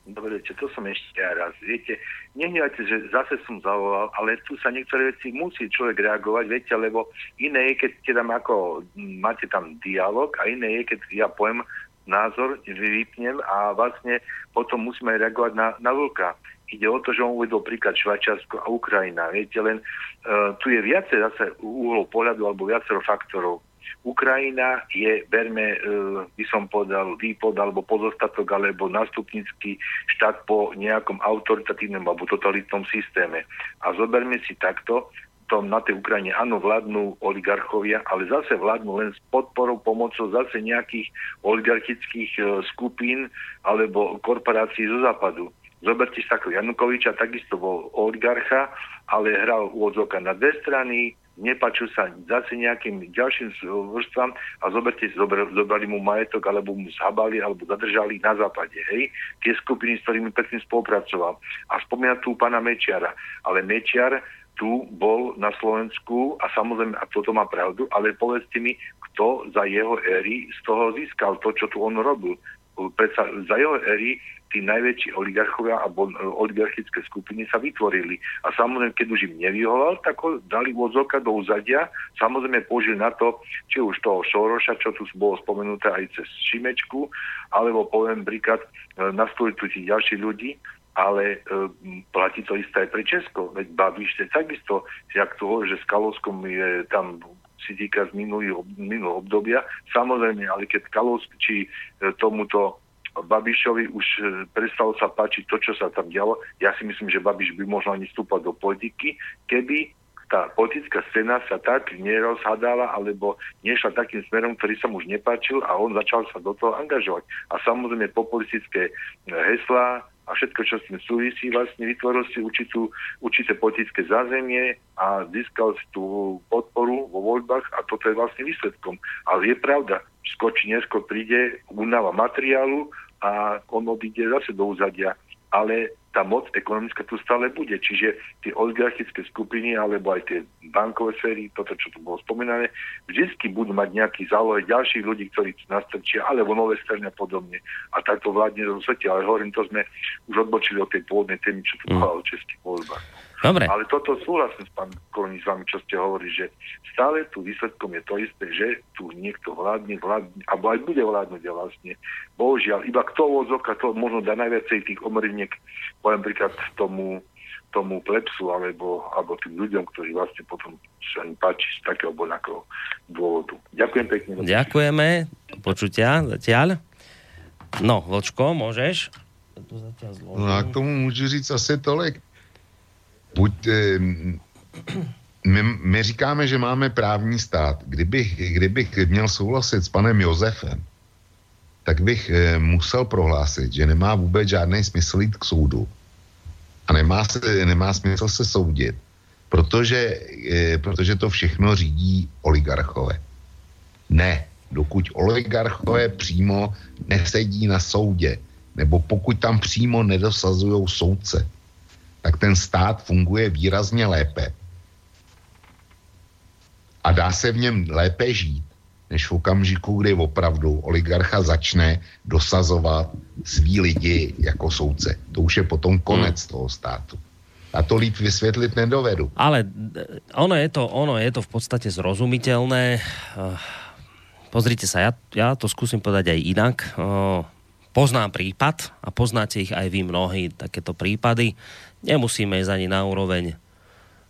G: Dobrý večer, to som ešte raz. Viete, nehnevajte, že zase som zavolal, ale tu sa niektoré veci musí človek reagovať, viete, lebo iné je, keď teda ako, máte tam dialog a iné je, keď ja poviem názor, vypnem a vlastne potom musíme reagovať na, na vlka. Ide o to, že on uvedol príklad Švajčiarsko a Ukrajina. Viete, len uh, tu je viacej zase uhlov pohľadu alebo viacero faktorov. Ukrajina je, berme, e, by som povedal, výpod alebo pozostatok alebo nástupnický štát po nejakom autoritatívnom alebo totalitnom systéme. A zoberme si takto, tom na tej Ukrajine áno vládnu oligarchovia, ale zase vládnu len s podporou, pomocou zase nejakých oligarchických e, skupín alebo korporácií zo západu. Zoberte si takého Janukoviča, takisto bol oligarcha, ale hral úvodzoka na dve strany, nepačil sa zase nejakým ďalším vrstvám a zoberte zober, zobrali mu majetok, alebo mu zhabali, alebo zadržali na západe, hej, tie skupiny, s ktorými predtým spolupracoval. A spomína tu pána Mečiara, ale Mečiar tu bol na Slovensku a samozrejme, a toto má pravdu, ale povedzte mi, kto za jeho éry z toho získal to, čo tu on robil. Predsa za jeho éry tí najväčší oligarchovia alebo e, oligarchické skupiny sa vytvorili. A samozrejme, keď už im nevyhoval, tak ho dali vozoka do uzadia. Samozrejme použili na to, či už toho Šoroša, čo tu bolo spomenuté aj cez Šimečku, alebo poviem príklad, e, nastoliť tu tí ďalší ľudí, ale e, platí to isté aj pre Česko. Veď Babiš je takisto, jak to hovorí, že s Kalovskom je tam si týka z minulého obdobia. Samozrejme, ale keď Kalovsk či e, tomuto Babišovi už e, prestalo sa páčiť to, čo sa tam dialo. Ja si myslím, že Babiš by možno ani vstúpať do politiky, keby tá politická scéna sa tak nerozhadala alebo nešla takým smerom, ktorý sa mu už nepáčil a on začal sa do toho angažovať. A samozrejme populistické e, heslá a všetko, čo s tým súvisí, vlastne vytvoril si určitú, určité politické zázemie a získal si tú podporu vo voľbách a toto je vlastne výsledkom. Ale je pravda, skôr neskôr príde únava materiálu a on odíde zase do úzadia. Ale tá moc ekonomická tu stále bude. Čiže tie oligarchické skupiny alebo aj tie bankové sféry, toto, čo tu bolo spomínané, vždy budú mať nejaký zálohe ďalších ľudí, ktorí nastrčia, alebo nové strany a podobne. A takto vládne zo svete. Ale hovorím, to sme už odbočili od tej pôvodnej témy, čo tu mm. bola o českých voľbách.
B: Dobre.
G: Ale toto súhlasím s pán Kolní s vami, čo ste hovorili, že stále tu výsledkom je to isté, že tu niekto vládne, vládne alebo aj bude vládnuť vlastne. Bohužiaľ, iba kto vozoka, to možno dá najviacej tých omriniek, poviem príklad tomu, tomu plepsu alebo, alebo tým ľuďom, ktorí vlastne potom sa im páči z takého alebo dôvodu. Ďakujem pekne.
B: Ďakujeme. Počutia zatiaľ. No, Vlčko, môžeš?
C: No a k tomu môžu říct asi tolik buď, my, my říkáme, že máme právní stát. Kdybych, kdybych měl souhlasit s panem Josefem, tak bych eh, musel prohlásit, že nemá vůbec žádný smysl jít k soudu a nemá, se, nemá smysl se soudit, protože, eh, protože to všechno řídí oligarchové. Ne, dokud oligarchové přímo nesedí na soudě, nebo pokud tam přímo nedosazují soudce, tak ten stát funguje výrazně lépe. A dá se v něm lépe žít, než v okamžiku, kdy opravdu oligarcha začne dosazovat svý lidi jako soudce. To už je potom konec hmm. toho státu. a to líp vysvětlit nedovedu.
B: Ale ono je to, ono je to v podstate zrozumiteľné. Pozrite sa, ja, ja to skúsim povedať aj inak. Poznám prípad a poznáte ich aj vy mnohí, takéto prípady. Nemusíme ísť ani na úroveň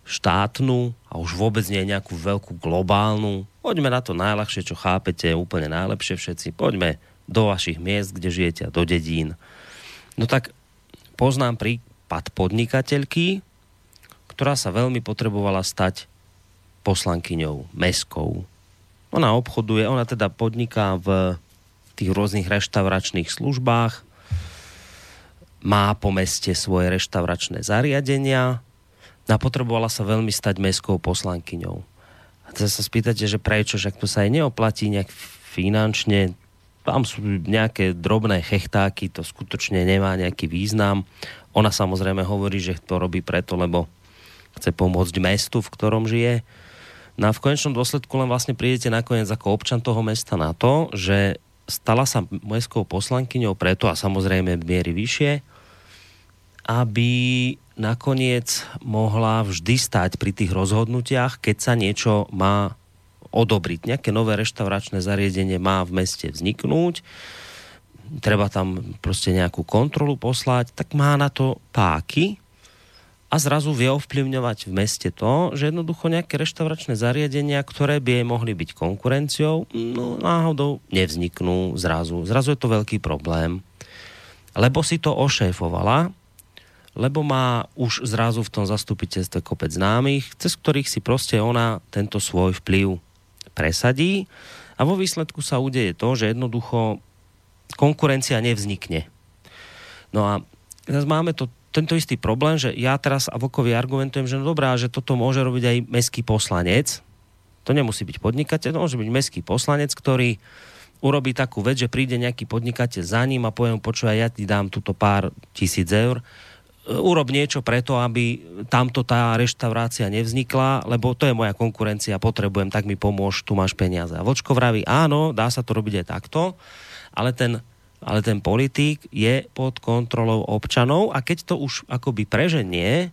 B: štátnu a už vôbec nie nejakú veľkú globálnu. Poďme na to najľahšie, čo chápete, úplne najlepšie všetci. Poďme do vašich miest, kde žijete a do dedín. No tak poznám prípad podnikateľky, ktorá sa veľmi potrebovala stať poslankyňou, meskou. Ona obchoduje, ona teda podniká v tých rôznych reštauračných službách, má po meste svoje reštauračné zariadenia, a potrebovala sa veľmi stať mestskou poslankyňou. A teraz sa spýtate, že prečo, že to sa aj neoplatí nejak finančne, tam sú nejaké drobné chechtáky, to skutočne nemá nejaký význam. Ona samozrejme hovorí, že to robí preto, lebo chce pomôcť mestu, v ktorom žije. No a v konečnom dôsledku len vlastne prídete nakoniec ako občan toho mesta na to, že stala sa mestskou poslankyňou preto, a samozrejme miery vyššie, aby nakoniec mohla vždy stať pri tých rozhodnutiach, keď sa niečo má odobriť. Nejaké nové reštauračné zariadenie má v meste vzniknúť, treba tam proste nejakú kontrolu poslať, tak má na to páky a zrazu vie ovplyvňovať v meste to, že jednoducho nejaké reštauračné zariadenia, ktoré by jej mohli byť konkurenciou, no náhodou nevzniknú zrazu. Zrazu je to veľký problém. Lebo si to ošéfovala lebo má už zrazu v tom zastupiteľstve kopec známych, cez ktorých si proste ona tento svoj vplyv presadí a vo výsledku sa udeje to, že jednoducho konkurencia nevznikne. No a teraz máme to, tento istý problém, že ja teraz a argumentujem, že no dobrá, že toto môže robiť aj meský poslanec. To nemusí byť podnikateľ, to môže byť meský poslanec, ktorý urobí takú vec, že príde nejaký podnikateľ za ním a poviem, počúvaj, ja ti dám túto pár tisíc eur urob niečo preto, aby tamto tá reštaurácia nevznikla, lebo to je moja konkurencia, potrebujem, tak mi pomôž, tu máš peniaze. A Vočko vraví, áno, dá sa to robiť aj takto, ale ten, ale ten politík je pod kontrolou občanov a keď to už akoby preženie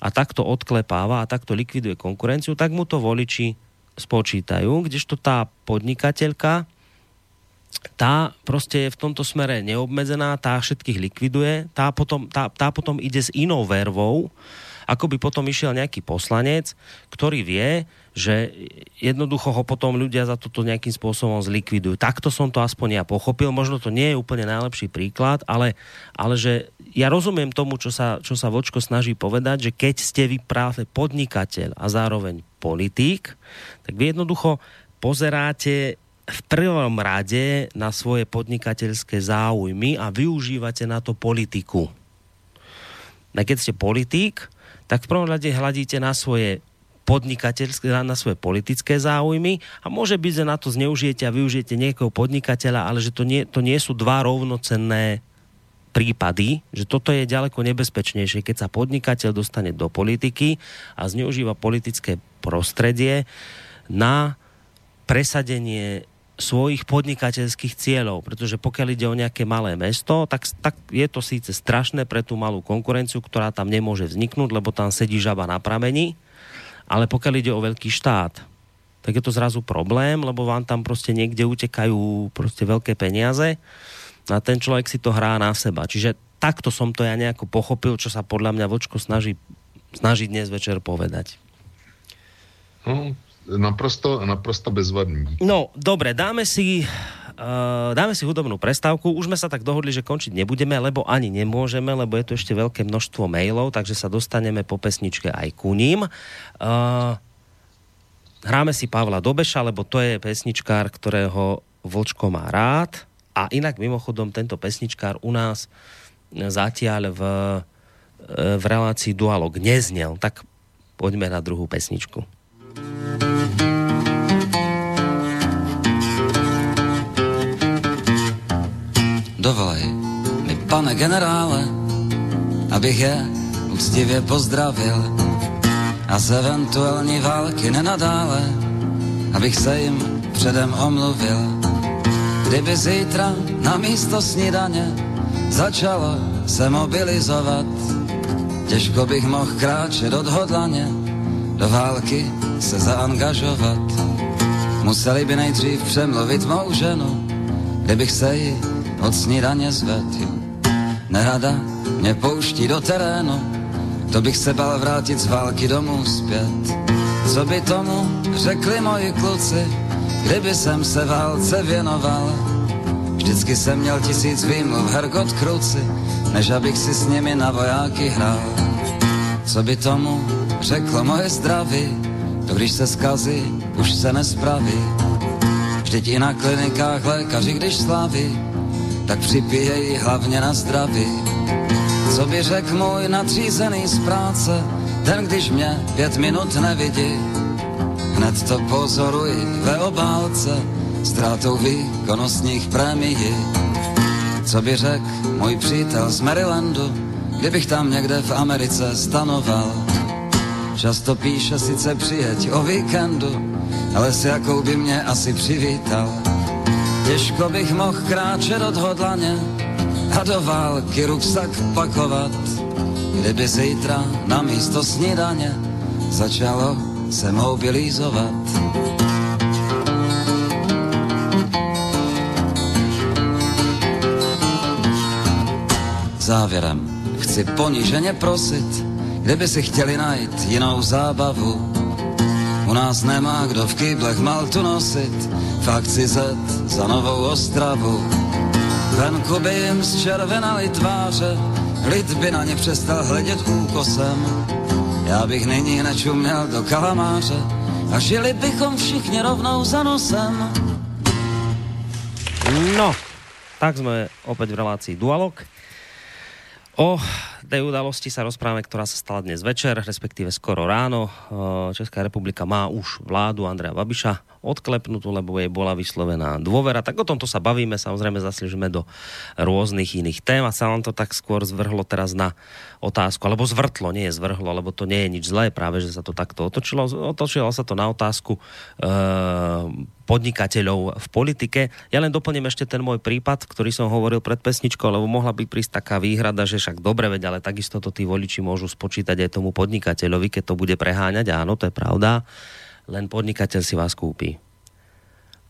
B: a takto odklepáva a takto likviduje konkurenciu, tak mu to voliči spočítajú, kdežto tá podnikateľka tá proste je v tomto smere neobmedzená, tá všetkých likviduje, tá potom, tá, tá potom ide s inou vervou, ako by potom išiel nejaký poslanec, ktorý vie, že jednoducho ho potom ľudia za toto nejakým spôsobom zlikvidujú. Takto som to aspoň ja pochopil. Možno to nie je úplne najlepší príklad, ale, ale že ja rozumiem tomu, čo sa, čo sa Vočko snaží povedať, že keď ste vy práve podnikateľ a zároveň politík, tak vy jednoducho pozeráte v prvom rade na svoje podnikateľské záujmy a využívate na to politiku. A keď ste politík, tak v prvom rade hľadíte na svoje podnikateľské, na svoje politické záujmy a môže byť, že na to zneužijete a využijete niekoho podnikateľa, ale že to nie, to nie sú dva rovnocenné prípady, že toto je ďaleko nebezpečnejšie, keď sa podnikateľ dostane do politiky a zneužíva politické prostredie na presadenie svojich podnikateľských cieľov, pretože pokiaľ ide o nejaké malé mesto, tak, tak je to síce strašné pre tú malú konkurenciu, ktorá tam nemôže vzniknúť, lebo tam sedí žaba na pramení, ale pokiaľ ide o veľký štát, tak je to zrazu problém, lebo vám tam proste niekde utekajú proste veľké peniaze a ten človek si to hrá na seba. Čiže takto som to ja nejako pochopil, čo sa podľa mňa Vočko snaží, snaží dnes večer povedať.
C: No, naprosto, naprosto bezvadný.
B: No, dobre, dáme si, uh, dáme si hudobnú prestávku. Už sme sa tak dohodli, že končiť nebudeme, lebo ani nemôžeme, lebo je tu ešte veľké množstvo mailov, takže sa dostaneme po pesničke aj ku ním. Uh, hráme si Pavla Dobeša, lebo to je pesničkár, ktorého Vlčko má rád. A inak mimochodom tento pesničkár u nás zatiaľ v, v relácii Dualog neznel. Tak poďme na druhú pesničku.
D: Dovolej mi, pane generále, abych je úctivě pozdravil a z eventuální války nenadále, abych se jim předem omluvil. Kdyby zítra na místo snídaně začalo se mobilizovat Těžko bych mohl kráčet odhodlaně, do války se zaangažovat. Museli by nejdřív přemluvit mou ženu, kdybych se jí od snídaně zvedl. Nerada mě pouští do terénu, to bych se bal vrátit z války domů zpět. Co by tomu řekli moji kluci, kdyby jsem se válce věnoval? Vždycky jsem měl tisíc výmluv, hergot kruci, než abych si s nimi na vojáky hrál. Co by tomu řeklo moje zdraví, to když se skazí, už se nespraví. Vždyť i na klinikách lékaři, když slaví, tak připíjejí hlavně na zdraví. Co by řekl můj nadřízený z práce, ten když mě pět minut nevidí, hned to pozoruji ve obálce, ztrátou výkonnostních prémií. Co by řekl můj přítel z Marylandu, kdybych tam někde v Americe stanoval. Často píše sice přijeď o víkendu, ale s jakou by mě asi přivítal. Těžko bych mohl kráčet odhodlaně a do války ruksak pakovat, kdyby zítra na místo snídaně začalo se mobilizovat. Závěrem chci poníženě prosit, kdyby si chtěli najít jinou zábavu. U nás nemá kdo v kýblech maltu nosit, v akci Z za novou Ostravu. Venku by jim zčervenali tváře, lid by na ně přestal hledět úkosem. Já bych nyní nečuměl do kalamáře a žili bychom všichni rovnou za nosem.
B: No, tak sme opäť v relácii Dualog. O tej udalosti sa rozprávame, ktorá sa stala dnes večer, respektíve skoro ráno. Česká republika má už vládu Andreja Babiša odklepnutú, lebo jej bola vyslovená dôvera. Tak o tomto sa bavíme, samozrejme zaslížime do rôznych iných tém a sa vám to tak skôr zvrhlo teraz na otázku, alebo zvrtlo, nie je zvrhlo, lebo to nie je nič zlé, práve že sa to takto otočilo. Otočilo sa to na otázku e podnikateľov v politike. Ja len doplním ešte ten môj prípad, ktorý som hovoril pred pesničkou, lebo mohla by prísť taká výhrada, že však dobre veď, ale takisto to tí voliči môžu spočítať aj tomu podnikateľovi, keď to bude preháňať. Áno, to je pravda. Len podnikateľ si vás kúpi.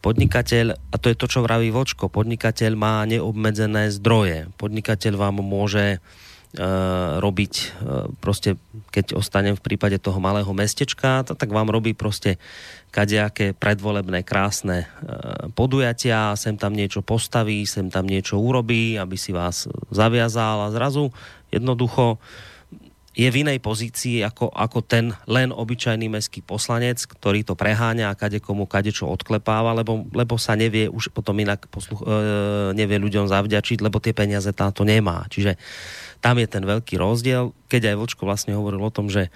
B: Podnikateľ, a to je to, čo vraví Vočko, podnikateľ má neobmedzené zdroje. Podnikateľ vám môže Uh, robiť, uh, proste keď ostanem v prípade toho malého mestečka, to, tak vám robí proste kadejaké predvolebné krásne uh, podujatia, sem tam niečo postaví, sem tam niečo urobí, aby si vás zaviazal a zrazu jednoducho je v inej pozícii ako, ako ten len obyčajný mestský poslanec, ktorý to preháňa a kade komu kade čo odklepáva, lebo, lebo sa nevie už potom inak posluch, e, nevie ľuďom zavďačiť, lebo tie peniaze táto nemá. Čiže tam je ten veľký rozdiel. Keď aj Vočko vlastne hovoril o tom, že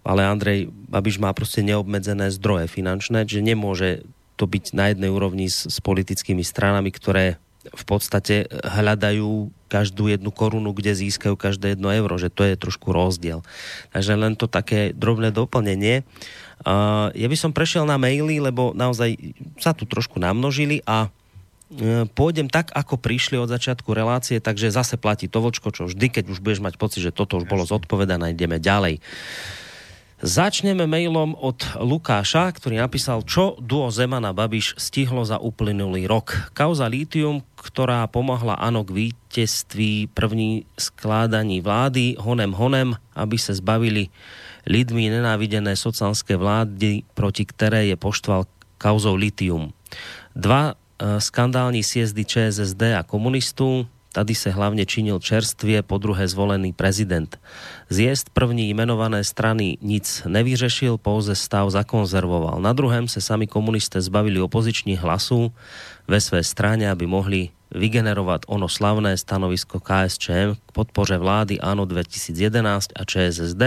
B: ale Andrej Babiš má proste neobmedzené zdroje finančné, že nemôže to byť na jednej úrovni s, s politickými stranami, ktoré v podstate hľadajú každú jednu korunu, kde získajú každé jedno euro, že to je trošku rozdiel. Takže len to také drobné doplnenie. Uh, ja by som prešiel na maily, lebo naozaj sa tu trošku namnožili a uh, pôjdem tak, ako prišli od začiatku relácie, takže zase platí to vočko, čo vždy, keď už budeš mať pocit, že toto už bolo zodpovedané, ideme ďalej. Začneme mailom od Lukáša, ktorý napísal, čo duo Zemana Babiš stihlo za uplynulý rok. Kauza Litium, ktorá pomohla ano k víťazství první skládaní vlády, honem honem, aby sa zbavili lidmi nenávidené sociálske vlády, proti ktoré je poštval kauzou Litium. Dva e, skandální sjezdy ČSSD a komunistů, Tady se hlavně činil čerstvě po druhé zvolený prezident. Zjezd první jmenované strany nic nevyřešil, pouze stav zakonzervoval. Na druhém se sami komunisté zbavili opozičních hlasů ve své straně, aby mohli vygenerovat ono slavné stanovisko KSČM k podpoře vlády ANO 2011 a ČSSD,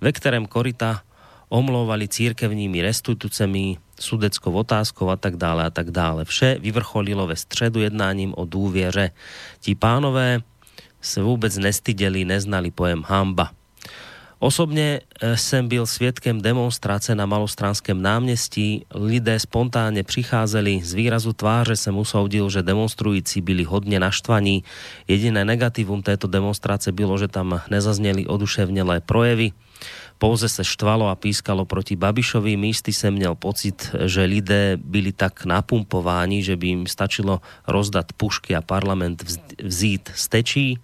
B: ve kterém Korita omlouvali církevními restitucemi, sudeckou otázkou a tak dále a tak dále. Vše vyvrcholilo ve středu jednáním o důvěře. Ti pánové se vůbec nestydeli, neznali pojem hamba. Osobne jsem byl svědkem demonstrace na Malostranském náměstí. Lidé spontánně přicházeli. Z výrazu tváře jsem usoudil, že demonstrující byli hodně naštvaní. Jediné negativum této demonstrace bylo, že tam nezazněli oduševnělé projevy. Pouze se štvalo a pískalo proti Babišovi. Místy jsem měl pocit, že lidé byli tak napumpováni, že by im stačilo rozdat pušky a parlament vzít stečí.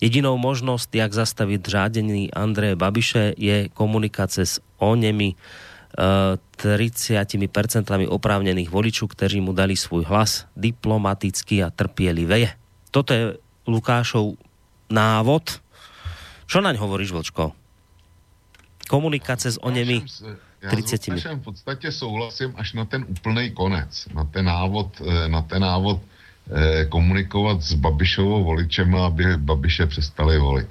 B: Jedinou možnosť, jak zastaviť řádení Andreje Babiše, je komunikace s onemi 30% oprávnených voličů, kteří mu dali svůj hlas diplomaticky a trpielivé. Toto je Lukášov návod. Čo naň hovoríš, Vlčko? Komunikace s onemi 30.
C: Já v podstatě souhlasím až na ten úplný konec, na ten návod, eh, na ten návod Eh, komunikovat s Babišovou voličem, aby Babiše přestali volit.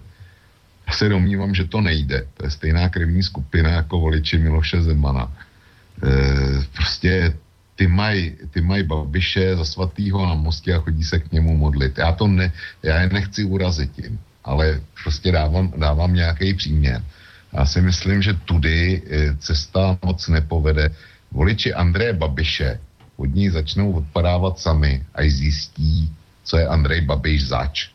C: Já se domnívám, že to nejde. To je stejná krevní skupina jako voliči Miloše Zemana. E, prostě ty mají ty maj Babiše za svatýho na mostě a chodí se k němu modlit. Já to ne, já je nechci urazit tím, ale prostě dávám, dávám nějaký příměr. Já si myslím, že tudy eh, cesta moc nepovede. Voliči Andreje Babiše od ní začnou odpadávat sami, až zjistí, co je Andrej Babiš zač.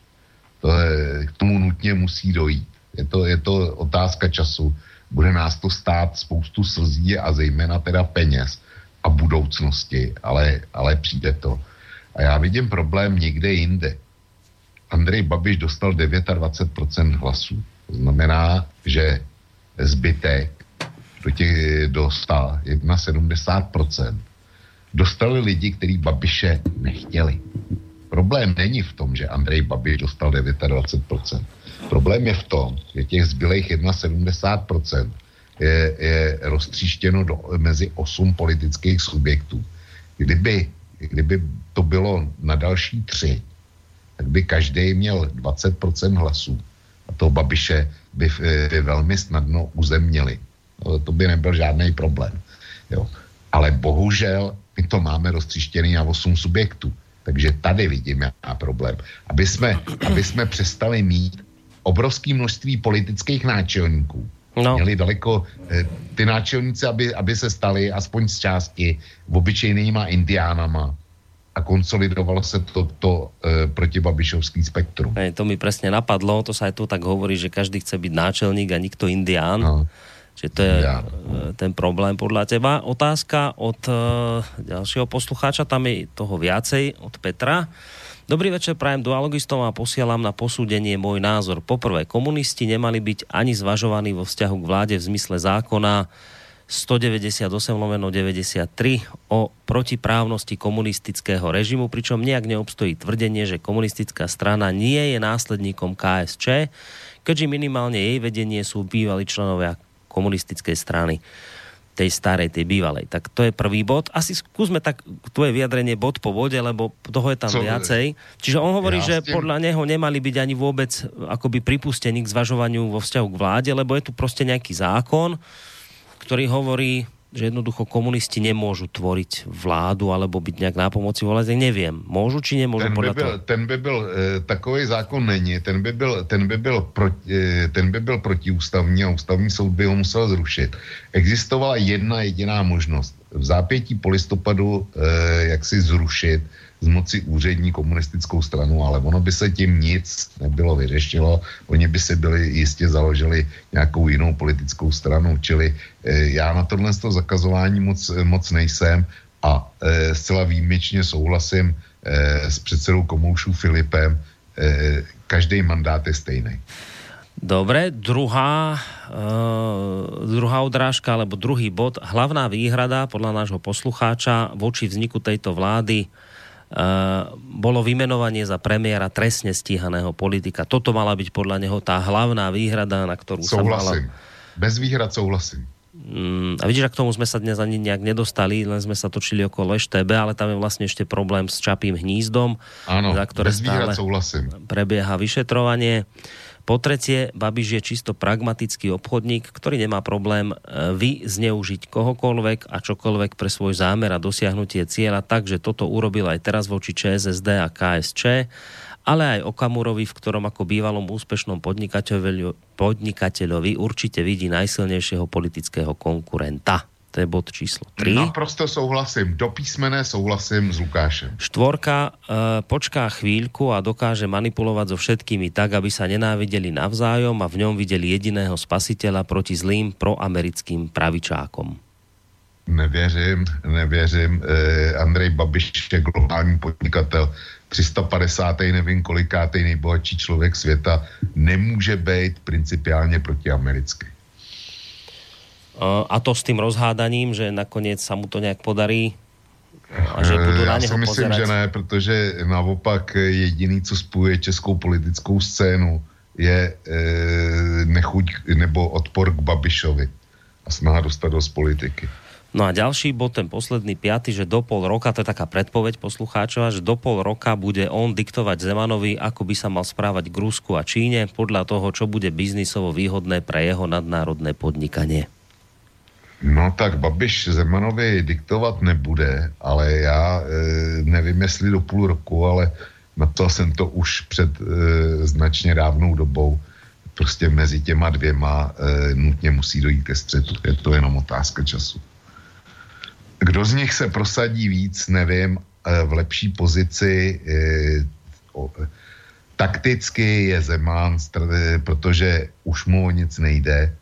C: To je, k tomu nutně musí dojít. Je to, je to otázka času. Bude nás to stát spoustu slzí a zejména teda peněz a budoucnosti, ale, ale přijde to. A já vidím problém někde jinde. Andrej Babiš dostal 29% hlasů. To znamená, že zbytek do těch dostal 71% dostali lidi, kteří Babiše nechtěli. Problém není v tom, že Andrej Babiš dostal 29%. Problém je v tom, že těch zbylých 71% je, je roztříštěno do, mezi 8 politických subjektů. Kdyby, kdyby to bylo na další tři, tak by každý měl 20% hlasů. Toho Babiše by, by velmi snadno uzemnili. No, to by nebyl žádný problém. Jo. Ale bohužel my to máme roztříštěný na 8 subjektů. Takže tady vidím já problém. Aby jsme, aby jsme přestali mít obrovské množství politických náčelníků. No. Měli daleko eh, ty náčelníci, aby, aby se stali aspoň z části obyčejnýma indiánama a konsolidovalo se to, to e, proti Babišovský spektrum.
B: Hej, to mi presne napadlo, to sa aj tu tak hovorí, že každý chce byť náčelník a nikto indián. No. Čiže to je ja. E, ten problém podľa teba. Otázka od uh, ďalšieho poslucháča, tam je toho viacej, od Petra. Dobrý večer, prajem dualogistom a posielam na posúdenie môj názor. Poprvé, komunisti nemali byť ani zvažovaní vo vzťahu k vláde v zmysle zákona 198 lomeno 93 o protiprávnosti komunistického režimu, pričom nejak neobstojí tvrdenie, že komunistická strana nie je následníkom KSČ, keďže minimálne jej vedenie sú bývalí členovia komunistickej strany tej starej, tej bývalej. Tak to je prvý bod. Asi skúsme tak tvoje vyjadrenie bod po bode, lebo toho je tam Co, viacej. Čiže on hovorí, ja že tým... podľa neho nemali byť ani vôbec akoby pripustení k zvažovaniu vo vzťahu k vláde, lebo je tu proste nejaký zákon, ktorý hovorí, že jednoducho komunisti nemôžu tvoriť vládu alebo byť nejak na pomoci vláde, neviem. Môžu či nemôžu
C: ten by byl, toho? Ten by byl, e, takový zákon není, ten by byl, ten by byl, proti, e, ten by byl protiústavní a ústavní soud by ho musel zrušit. Existovala jedna jediná možnost. V zápětí po listopadu e, jak si zrušit z moci úřední komunistickou stranu, ale ono by se tím nic nebylo vyřešilo. Oni by si byli jistě založili nějakou jinou politickou stranu, čili e, já na tohle z toho zakazování moc, moc nejsem a e, zcela výjimečně souhlasím e, s předsedou komoušů Filipem, e, každý mandát je stejný.
B: Dobre, druhá, uh, druhá odrážka alebo druhý bod. Hlavná výhrada podľa nášho poslucháča voči vzniku tejto vlády Eh, bolo vymenovanie za premiéra trestne stíhaného politika. Toto mala byť podľa neho tá hlavná výhrada, na ktorú
C: souhlasím. sa mala... Bez výhrad souhlasím.
B: Mm, a vidíš, že k tomu sme sa dnes ani nejak nedostali, len sme sa točili okolo Leštebe, ale tam je vlastne ešte problém s Čapým hnízdom,
C: Áno, za ktoré bez výhrad souhlasím.
B: prebieha vyšetrovanie. Po tretie, Babiš je čisto pragmatický obchodník, ktorý nemá problém e, vy zneužiť kohokoľvek a čokoľvek pre svoj zámer a dosiahnutie cieľa, takže toto urobil aj teraz voči ČSSD a KSČ. ale aj Okamurovi, v ktorom ako bývalom úspešnom podnikateľovi, podnikateľovi určite vidí najsilnejšieho politického konkurenta. To je bod číslo 3.
C: Naprosto souhlasím. Do písmene souhlasím s Lukášem.
B: Štvorka e, počká chvíľku a dokáže manipulovať so všetkými tak, aby sa nenávideli navzájom a v ňom videli jediného spasiteľa proti zlým proamerickým pravičákom.
C: Nevěřím, nevěřím. E, Andrej Babiš je globální podnikatel 350. nevím kolikátej nejbohatší člověk světa, nemůže být principiálně protiamerický.
B: A to s tým rozhádaním, že nakoniec sa mu to nejak podarí a že budú na
C: Já si myslím, pozerať. že ne, protože naopak jediný, co spojuje českou politickou scénu, je e, nechuť nebo odpor k Babišovi a snaha dostat do z politiky.
B: No a ďalší bod, ten posledný piaty, že do pol roka, to je taká predpoveď poslucháčova, že do pol roka bude on diktovať Zemanovi, ako by sa mal správať k Rusku a Číne podľa toho, čo bude biznisovo výhodné pre jeho nadnárodné podnikanie.
C: No tak Babiš Zemanovi diktovat nebude, ale já e, nevím, jestli do půl roku, ale napsal jsem to už před e, značně dávnou dobou. Prostě mezi těma dvěma e, nutně musí dojít ke střetu. Je to jenom otázka času. Kdo z nich se prosadí víc, nevím, v lepší pozici takticky je Zeman, protože už mu o nic nejde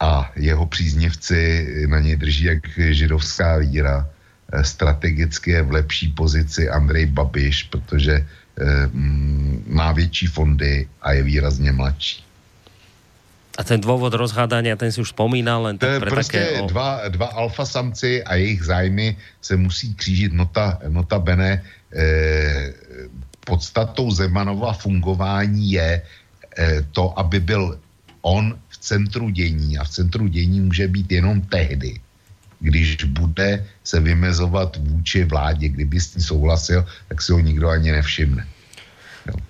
C: a jeho příznivci na něj drží jak židovská víra. Strategicky je v lepší pozici Andrej Babiš, protože má větší fondy a je výrazně mladší.
B: A ten dôvod rozhádania, ten si už spomínal, len tak
C: pre prostě také... dva, dva alfa samci a jejich zájmy se musí křížit nota, nota bene. Eh, podstatou Zemanova fungování je eh, to, aby byl on v centru dění a v centru dění může být jenom tehdy, když bude se vymezovat vůči vládě. Kdyby s ní souhlasil, tak si ho nikdo ani nevšimne.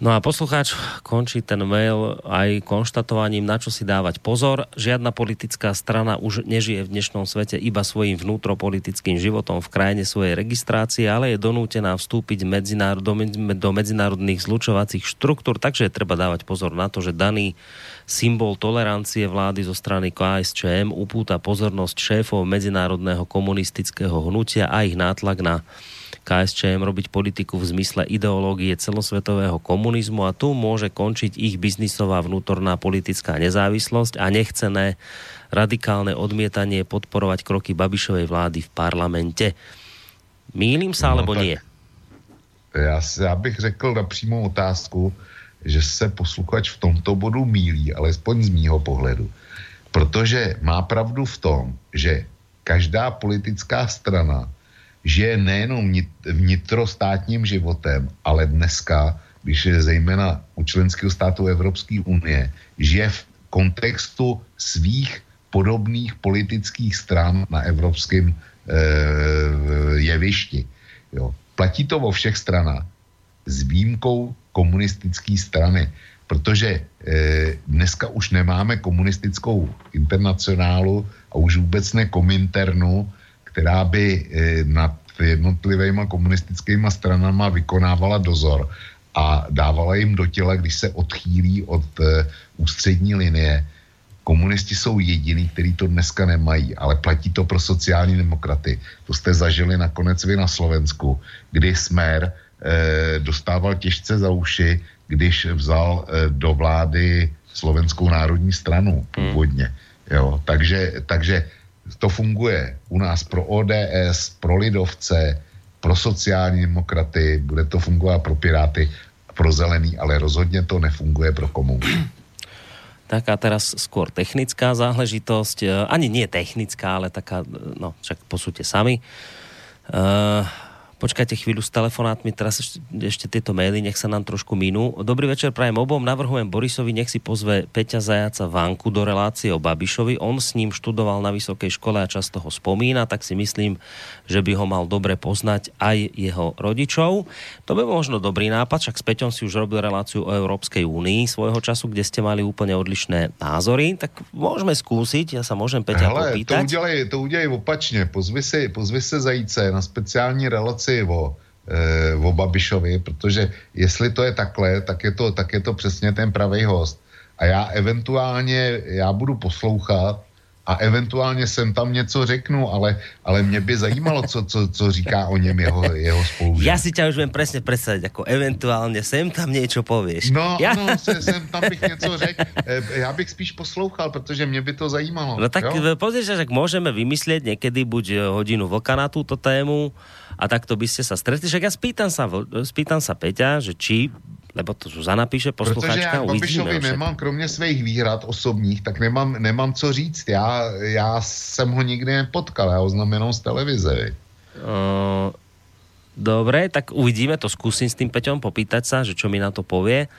B: No a poslucháč končí ten mail aj konštatovaním, na čo si dávať pozor. Žiadna politická strana už nežije v dnešnom svete iba svojim vnútropolitickým životom v krajine svojej registrácie, ale je donútená vstúpiť do medzinárodných zlučovacích štruktúr, takže je treba dávať pozor na to, že daný symbol tolerancie vlády zo strany KSČM upúta pozornosť šéfov medzinárodného komunistického hnutia a ich nátlak na KSČM robiť politiku v zmysle ideológie celosvetového komunizmu a tu môže končiť ich biznisová vnútorná politická nezávislosť a nechcené radikálne odmietanie podporovať kroky Babišovej vlády v parlamente. Mýlim sa, no, alebo nie?
C: Já, já bych řekl na přímou otázku, že se posluchač v tomto bodu mílí, alespoň z mýho pohledu. Protože má pravdu v tom, že každá politická strana žije nejenom vnitrostátním životem, ale dneska, když je zejména u členského státu Evropské unie, žije v kontextu svých podobných politických stran na evropském e, jevišti. Jo. Platí to vo všech stranách s výjimkou komunistické strany, protože e, dneska už nemáme komunistickou internacionálu a už vůbec ne kominternu, která by eh, nad jednotlivými komunistickými stranama vykonávala dozor a dávala jim do těla, když se odchýlí od eh, ústřední linie. Komunisti jsou jediní, kteří to dneska nemají, ale platí to pro sociální demokraty. To jste zažili nakonec vy na Slovensku, kdy Smer eh, dostával těžce za uši, když vzal do vlády Slovenskou národní stranu původně. Jo, takže, takže to funguje u nás pro ODS, pro lidovce, pro sociální demokraty, bude to fungovat pro Piráty, pro zelený, ale rozhodně to nefunguje pro komu.
B: A teraz skôr technická záležitosť, ani nie technická, ale taká, no však posúďte sami. Uh, Počkajte chvíľu s telefonátmi, teraz ešte, tieto maily, nech sa nám trošku minú. Dobrý večer, prajem obom. Navrhujem Borisovi, nech si pozve Peťa Zajaca Vanku do relácie o Babišovi. On s ním študoval na vysokej škole a často ho spomína, tak si myslím, že by ho mal dobre poznať aj jeho rodičov. To by bol možno dobrý nápad, však s Peťom si už robil reláciu o Európskej únii svojho času, kde ste mali úplne odlišné názory, tak môžeme skúsiť, ja sa môžem Peťa Hele, popýtať.
C: to udělej, to udělej opačne, pozvi si, pozvi si Zajíce na speciální relaci o e, o Babišovi, protože jestli to je takhle, tak je to, tak je to přesně ten pravý host. A já eventuálně, já budu poslouchat a eventuálně jsem tam něco řeknu, ale, ale mě by zajímalo, co, co, co říká o něm jeho, jeho spolu.
B: Já si tě už vím přesně představit, jako eventuálně sem tam něco pověš.
C: No, ja... no, sem tam bych něco řekl. E, já bych spíš poslouchal, protože mě by to zajímalo.
B: No tak pozri že můžeme vymyslet někdy buď hodinu vlka na tuto tému a takto by ste sa stretli. Však ja spýtam sa, spýtam sa Peťa, že či lebo to Zuzana píše posluchačka,
C: Protože já Babišovi nemám, kromě svých výhrad osobních, tak nemám, nemám co říct. Já, já jsem ho nikdy nepotkal, já ho znám jenom z televize. Uh,
B: dobre, tak uvidíme, to skúsim s tým Peťom popýtať sa, že čo mi na to povie.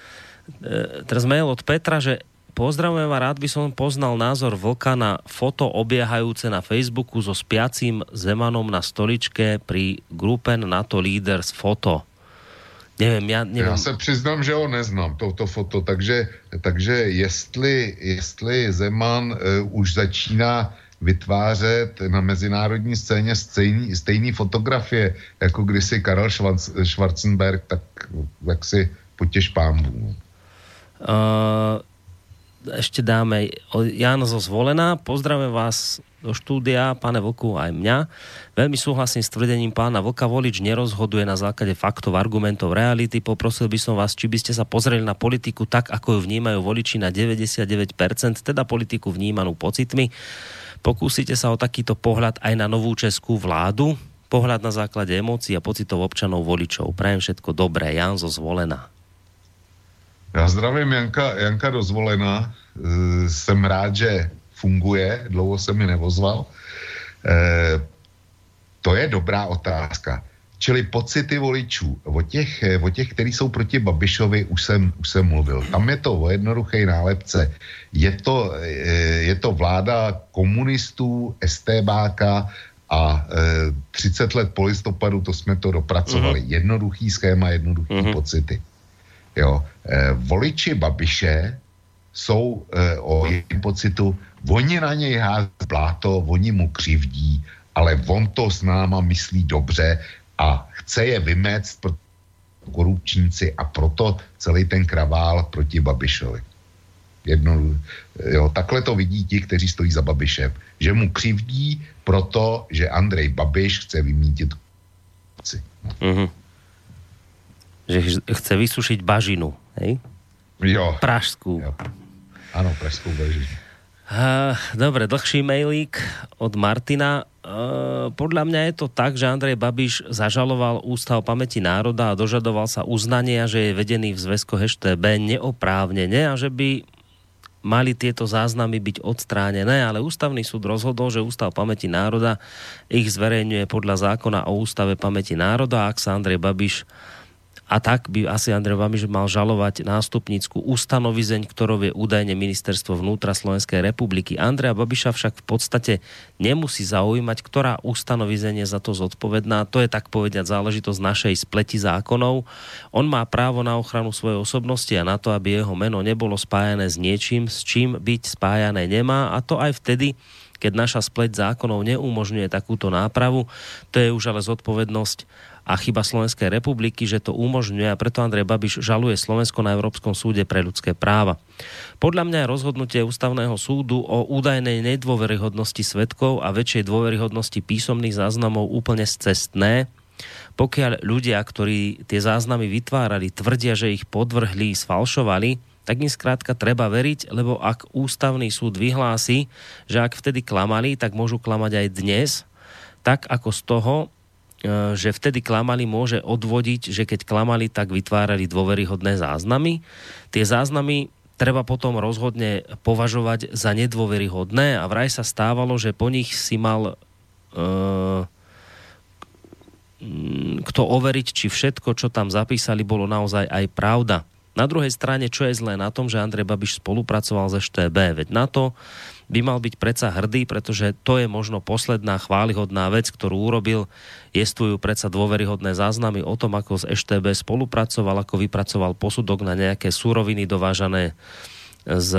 B: Uh, teraz mail od Petra, že Pozdravujem a rád by som poznal názor Vlka na foto obiehajúce na Facebooku so spiacím Zemanom na stoličke pri Gruppen NATO Leaders foto. Nevím, já, nevím.
C: já se přiznám, že ho neznám, toto foto, takže, takže jestli, jestli Zeman uh, už začíná vytvářet na mezinárodní scéně stejný, stejný fotografie, jako kdysi Karel Schwarzenberg, tak, tak si potěž pámbu.
B: Uh, ešte dáme Jan zo Zvolená. Pozdravím vás do štúdia, pane Vlku, aj mňa. Veľmi súhlasím s tvrdením pána Vlka. Volič nerozhoduje na základe faktov, argumentov, reality. Poprosil by som vás, či by ste sa pozreli na politiku tak, ako ju vnímajú voliči na 99%, teda politiku vnímanú pocitmi. Pokúsite sa o takýto pohľad aj na novú českú vládu? Pohľad na základe emócií a pocitov občanov voličov. Prajem všetko dobré. Jan zo Zvolená.
C: Já zdravím Janka, Janka Dozvolena. E, jsem rád, že funguje, dlouho se mi nevozval. E, to je dobrá otázka. Čili pocity voličů, o těch, o těch kteří jsou proti Babišovi, už jsem, už jsem mluvil. Tam je to o jednoduché nálepce. Je to, e, je to vláda komunistů, STBáka a 30 let po listopadu, to jsme to dopracovali. Uh-huh. Jednoduchý schéma, jednoduchý uh-huh. pocity. Jo. E, voliči Babiše jsou e, o jejím pocitu, oni na něj hází bláto, oni mu křivdí, ale on to s náma myslí dobře a chce je vymést pro korupčníci a proto celý ten kravál proti Babišovi. Jedno, jo, takhle to vidí ti, kteří stojí za Babišem. Že mu křivdí proto, že Andrej Babiš chce vymítit korupci. Mm-hmm
B: že chce vysušiť bažinu, hej?
C: Jo.
B: Pražskú.
C: Jo. Áno, pražskú bažinu.
B: Uh, dobre, dlhší mailík od Martina. Uh, podľa mňa je to tak, že Andrej Babiš zažaloval Ústav pamäti národa a dožadoval sa uznania, že je vedený v zväzku HTB neoprávnene a že by mali tieto záznamy byť odstránené, ale ústavný súd rozhodol, že Ústav pamäti národa ich zverejňuje podľa zákona o Ústave pamäti národa a ak sa Andrej Babiš a tak by asi Andrej Babiš mal žalovať nástupnícku ustanovizeň, ktorou je údajne ministerstvo vnútra Slovenskej republiky. Andreja Babiša však v podstate nemusí zaujímať, ktorá ustanovizeň je za to zodpovedná. To je tak povediať záležitosť našej spleti zákonov. On má právo na ochranu svojej osobnosti a na to, aby jeho meno nebolo spájané s niečím, s čím byť spájané nemá. A to aj vtedy, keď naša spleť zákonov neumožňuje takúto nápravu. To je už ale zodpovednosť a chyba Slovenskej republiky, že to umožňuje a preto Andrej Babiš žaluje Slovensko na Európskom súde pre ľudské práva. Podľa mňa je rozhodnutie ústavného súdu o údajnej nedôveryhodnosti svetkov a väčšej dôveryhodnosti písomných záznamov úplne cestné. Pokiaľ ľudia, ktorí tie záznamy vytvárali, tvrdia, že ich podvrhli, sfalšovali, tak im skrátka treba veriť, lebo ak ústavný súd vyhlási, že ak vtedy klamali, tak môžu klamať aj dnes, tak ako z toho, že vtedy klamali, môže odvodiť, že keď klamali, tak vytvárali dôveryhodné záznamy. Tie záznamy treba potom rozhodne považovať za nedôveryhodné a vraj sa stávalo, že po nich si mal uh, kto overiť, či všetko, čo tam zapísali, bolo naozaj aj pravda. Na druhej strane, čo je zlé na tom, že Andrej Babiš spolupracoval se ŠTB, veď na to by mal byť predsa hrdý, pretože to je možno posledná chválihodná vec, ktorú urobil. Jestvujú predsa dôveryhodné záznamy o tom, ako z EŠTB spolupracoval, ako vypracoval posudok na nejaké súroviny dovážané z,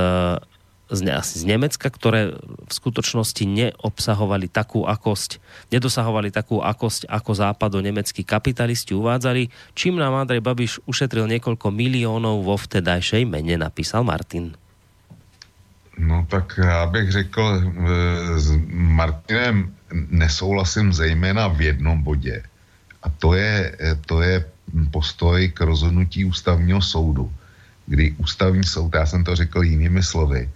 B: z, z Nemecka, ktoré v skutočnosti neobsahovali takú akosť, nedosahovali takú akosť, ako západo-nemeckí kapitalisti uvádzali, čím nám Andrej Babiš ušetril niekoľko miliónov vo vtedajšej mene, napísal Martin.
C: No tak já bych řekl, e, s Martinem nesouhlasím zejména v jednom bodě. A to je, e, to je postoj k rozhodnutí ústavního soudu, kdy ústavní soud, já jsem to řekl jinými slovy,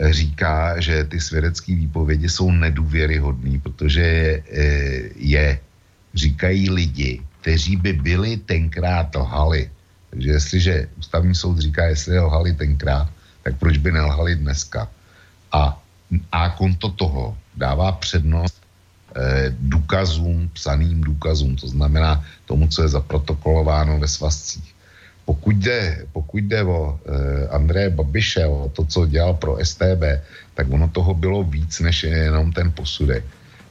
C: říká, že ty svědecké výpovědi jsou nedůvěryhodné, protože je, je, říkají lidi, kteří by byli tenkrát lhali. Takže jestliže ústavní soud říká, jestli lhali tenkrát, tak proč by nelhali dneska? A, konto toho dává přednost eh, důkazům, psaným důkazům, to znamená tomu, co je zaprotokolováno ve svazcích. Pokud jde, pokud jde o e, Andreje Babiše, o to, co dělal pro STB, tak ono toho bylo víc než jenom ten posudek.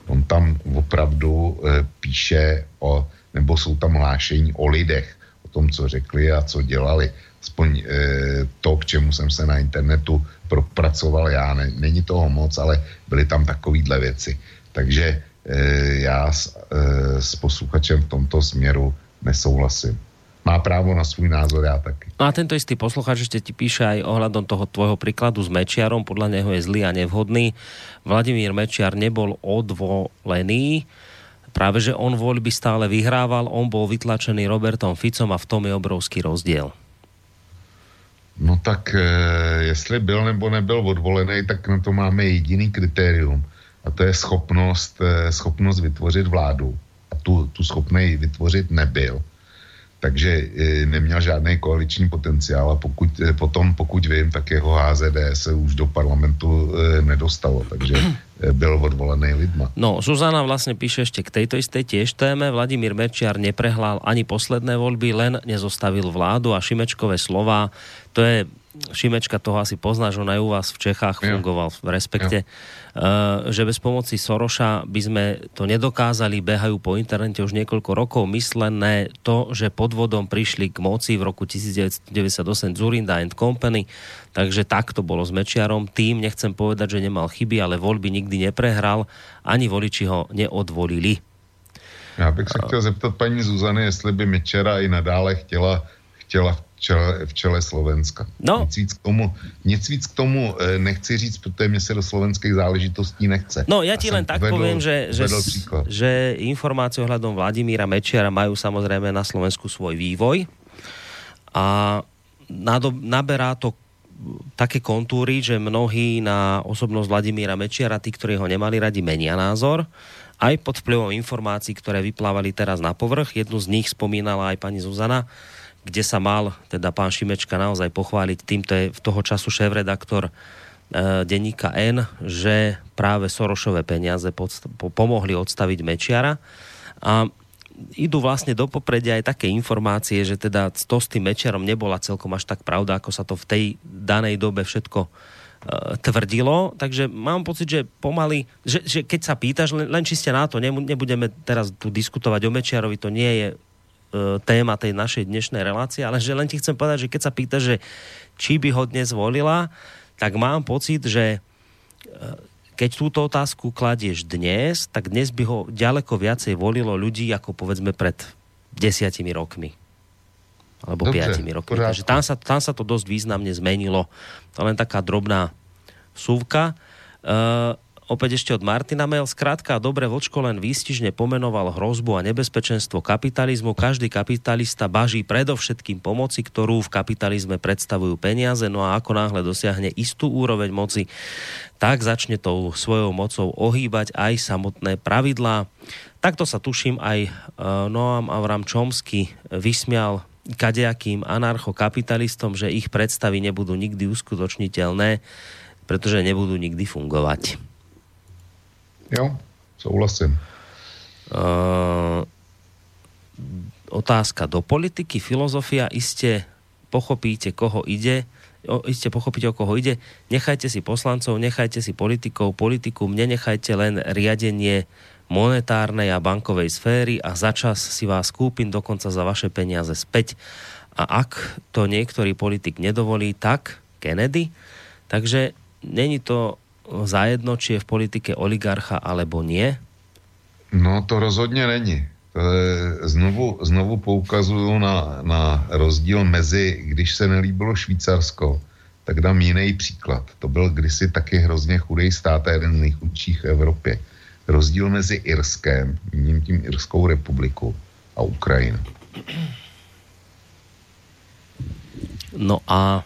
C: On tam opravdu e, píše o, nebo jsou tam hlášení o lidech, o tom, co řekli a co dělali. Aspoň e, to, k čemu jsem se na internetu propracoval já. Ne, není toho moc, ale byly tam takovýhle věci. Takže e, já s, e, s posluchačem v tomto směru nesouhlasím má právo na svůj názor, já taky.
B: No a tento istý posluchač ešte ti píše aj ohľadom toho tvojho príkladu s Mečiarom, podľa neho je zlý a nevhodný. Vladimír Mečiar nebol odvolený, práve že on voľby stále vyhrával, on bol vytlačený Robertom Ficom a v tom je obrovský rozdiel.
C: No tak e, jestli byl nebo nebyl odvolený, tak na to máme jediný kritérium a to je schopnost, e, schopnost vytvořit vládu. A tu, tu schopný vytvořit nebyl takže e, neměl žádný koaliční potenciál a pokud, e, potom, pokud vím, tak jeho HZD se už do parlamentu e, nedostalo, takže byl odvolený lidma.
B: No, Zuzana vlastne píše ešte k tejto istej tiež téme. Vladimír Merčiar neprehlal ani posledné voľby, len nezostavil vládu a Šimečkové slova, to je Šimečka toho asi poznáš, on aj u vás v Čechách fungoval v respekte, uh, že bez pomoci Soroša by sme to nedokázali, behajú po internete už niekoľko rokov myslené to, že podvodom prišli k moci v roku 1998 Zurinda and Company, takže tak to bolo s Mečiarom. Tým nechcem povedať, že nemal chyby, ale voľby nikdy neprehral, ani voliči ho neodvolili.
C: Já bych se chtěl zeptat paní Zuzany, jestli by Mečera i nadále chtěla, chtěla v čele, v čele Slovenska. No. Nic víc k tomu, nic víc k tomu e, nechci říct, protože mě se do slovenských záležitostí nechce.
B: No ja ti len tak vedol, poviem, že, že, že informácie ohľadom Vladimíra Mečiara majú samozrejme na Slovensku svoj vývoj a naberá to také kontúry, že mnohí na osobnosť Vladimíra Mečiara, tí, ktorí ho nemali radi, menia názor aj pod vplyvom informácií, ktoré vyplávali teraz na povrch. Jednu z nich spomínala aj pani Zuzana, kde sa mal teda pán Šimečka naozaj pochváliť týmto je v toho času šéf-redaktor e, denníka N, že práve Sorošové peniaze podst- po- pomohli odstaviť Mečiara. A idú vlastne do popredia aj také informácie, že teda to s tým Mečiarom nebola celkom až tak pravda, ako sa to v tej danej dobe všetko e, tvrdilo, takže mám pocit, že pomaly, že, že keď sa pýtaš, len, len čiste na to, nebudeme teraz tu diskutovať o Mečiarovi, to nie je téma tej našej dnešnej relácie, ale že len ti chcem povedať, že keď sa pýta, že či by ho dnes volila, tak mám pocit, že e, keď túto otázku kladieš dnes, tak dnes by ho ďaleko viacej volilo ľudí, ako povedzme pred desiatimi rokmi. Alebo Dobre, piatimi rokmi. Takže tam sa, tam sa to dosť významne zmenilo. To len taká drobná súvka. Uh, Opäť ešte od Martina Mail. Skrátka, dobre, Vočko len výstižne pomenoval hrozbu a nebezpečenstvo kapitalizmu. Každý kapitalista baží predovšetkým pomoci, ktorú v kapitalizme predstavujú peniaze, no a ako náhle dosiahne istú úroveň moci, tak začne tou svojou mocou ohýbať aj samotné pravidlá. Takto sa tuším aj e, Noam Avram Čomsky vysmial kadejakým anarchokapitalistom, že ich predstavy nebudú nikdy uskutočniteľné, pretože nebudú nikdy fungovať.
C: Jo, souhlasím. Uh,
B: otázka do politiky, filozofia, iste pochopíte, koho ide, o, iste pochopíte, o koho ide. Nechajte si poslancov, nechajte si politikov, politiku, nenechajte len riadenie monetárnej a bankovej sféry a začas si vás kúpim dokonca za vaše peniaze späť. A ak to niektorý politik nedovolí, tak Kennedy. Takže není to zajedno, či je v politike oligarcha alebo nie?
C: No to rozhodně není. Znovu, znovu poukazuju na, na rozdíl mezi, když se nelíbilo Švýcarsko, tak dám jiný příklad. To byl kdysi taky hrozně chudý stát a jeden z nejchudších v Evropě. Rozdíl mezi Irskem, ním tím Irskou republikou a Ukrajinou.
B: No a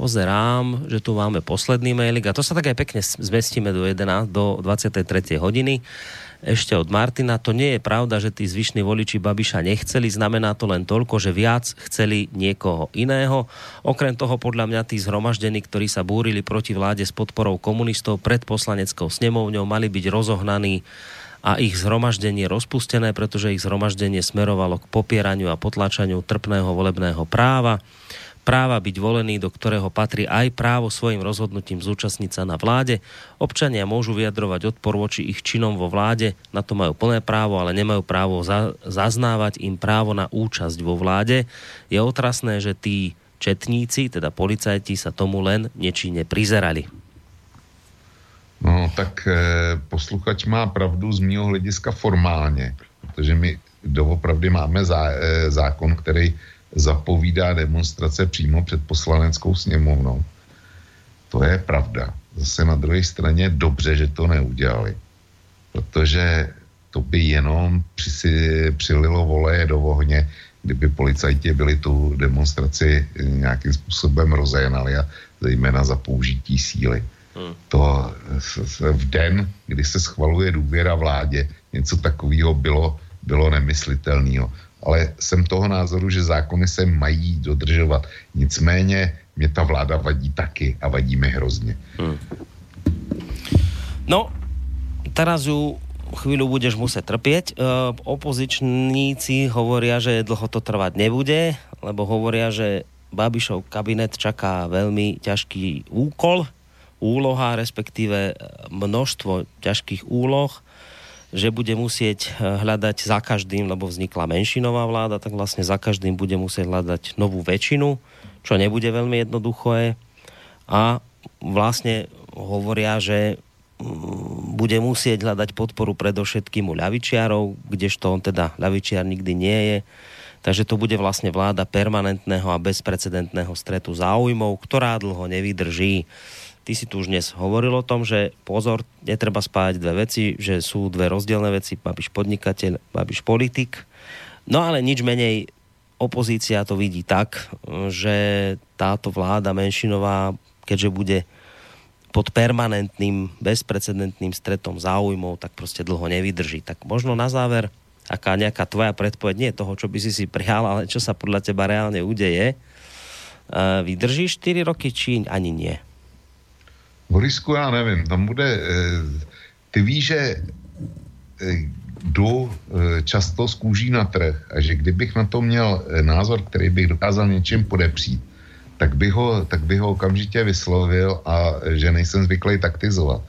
B: pozerám, že tu máme posledný mailik a to sa tak aj pekne zmestíme do, 11, do 23. hodiny. Ešte od Martina, to nie je pravda, že tí zvyšní voliči Babiša nechceli, znamená to len toľko, že viac chceli niekoho iného. Okrem toho podľa mňa tí zhromaždení, ktorí sa búrili proti vláde s podporou komunistov pred poslaneckou snemovňou, mali byť rozohnaní a ich zhromaždenie rozpustené, pretože ich zhromaždenie smerovalo k popieraniu a potlačaniu trpného volebného práva práva byť volený, do ktorého patrí aj právo svojim rozhodnutím zúčastniť sa na vláde. Občania môžu vyjadrovať odpor voči ich činom vo vláde, na to majú plné právo, ale nemajú právo za, zaznávať im právo na účasť vo vláde. Je otrasné, že tí četníci, teda policajti, sa tomu len nečine prizerali.
C: No, tak e, posluchač má pravdu z mého hlediska formálně, protože my doopravdy máme zá, e, zákon, který zapovídá demonstrace přímo před poslaneckou sněmovnou. To je pravda. Zase na druhé straně dobře, že to neudělali. Protože to by jenom při, přililo voleje do ohně, kdyby policajti byli tu demonstraci nějakým způsobem rozehnali a zejména za použití síly. Hmm. To v den, kdy se schvaluje důvěra vládě, něco takového bylo, bylo nemyslitelného ale jsem toho názoru, že zákony se mají dodržovat. Nicméně mě ta vláda vadí taky a vadí mi hrozně. Hmm.
B: No, teraz ju chvíľu budeš musieť trpieť. E, opozičníci hovoria, že dlho to trvať nebude, lebo hovoria, že Babišov kabinet čaká veľmi ťažký úkol, úloha, respektíve množstvo ťažkých úloh že bude musieť eh, hľadať za každým, lebo vznikla menšinová vláda, tak vlastne za každým bude musieť hľadať novú väčšinu, čo nebude veľmi jednoduché. A vlastne hovoria, že mm, bude musieť hľadať podporu predovšetkým u ľavičiarov, kdežto on teda ľavičiar nikdy nie je. Takže to bude vlastne vláda permanentného a bezprecedentného stretu záujmov, ktorá dlho nevydrží. Ty si tu už dnes hovoril o tom, že pozor, netreba spájať dve veci, že sú dve rozdielne veci, Babiš podnikateľ, Babiš politik. No ale nič menej opozícia to vidí tak, že táto vláda menšinová, keďže bude pod permanentným, bezprecedentným stretom záujmov, tak proste dlho nevydrží. Tak možno na záver, aká nejaká tvoja predpoveď, nie toho, čo by si si prihal, ale čo sa podľa teba reálne udeje, vydrží 4 roky, či ani nie?
C: Borisku, já nevím, tam bude, eh, ty víš, že eh, jdu eh, často z kůží na trh a že kdybych na to měl názor, který bych dokázal něčím podepřít, tak bych ho, tak bych ho okamžitě vyslovil a že nejsem zvyklý taktizovat.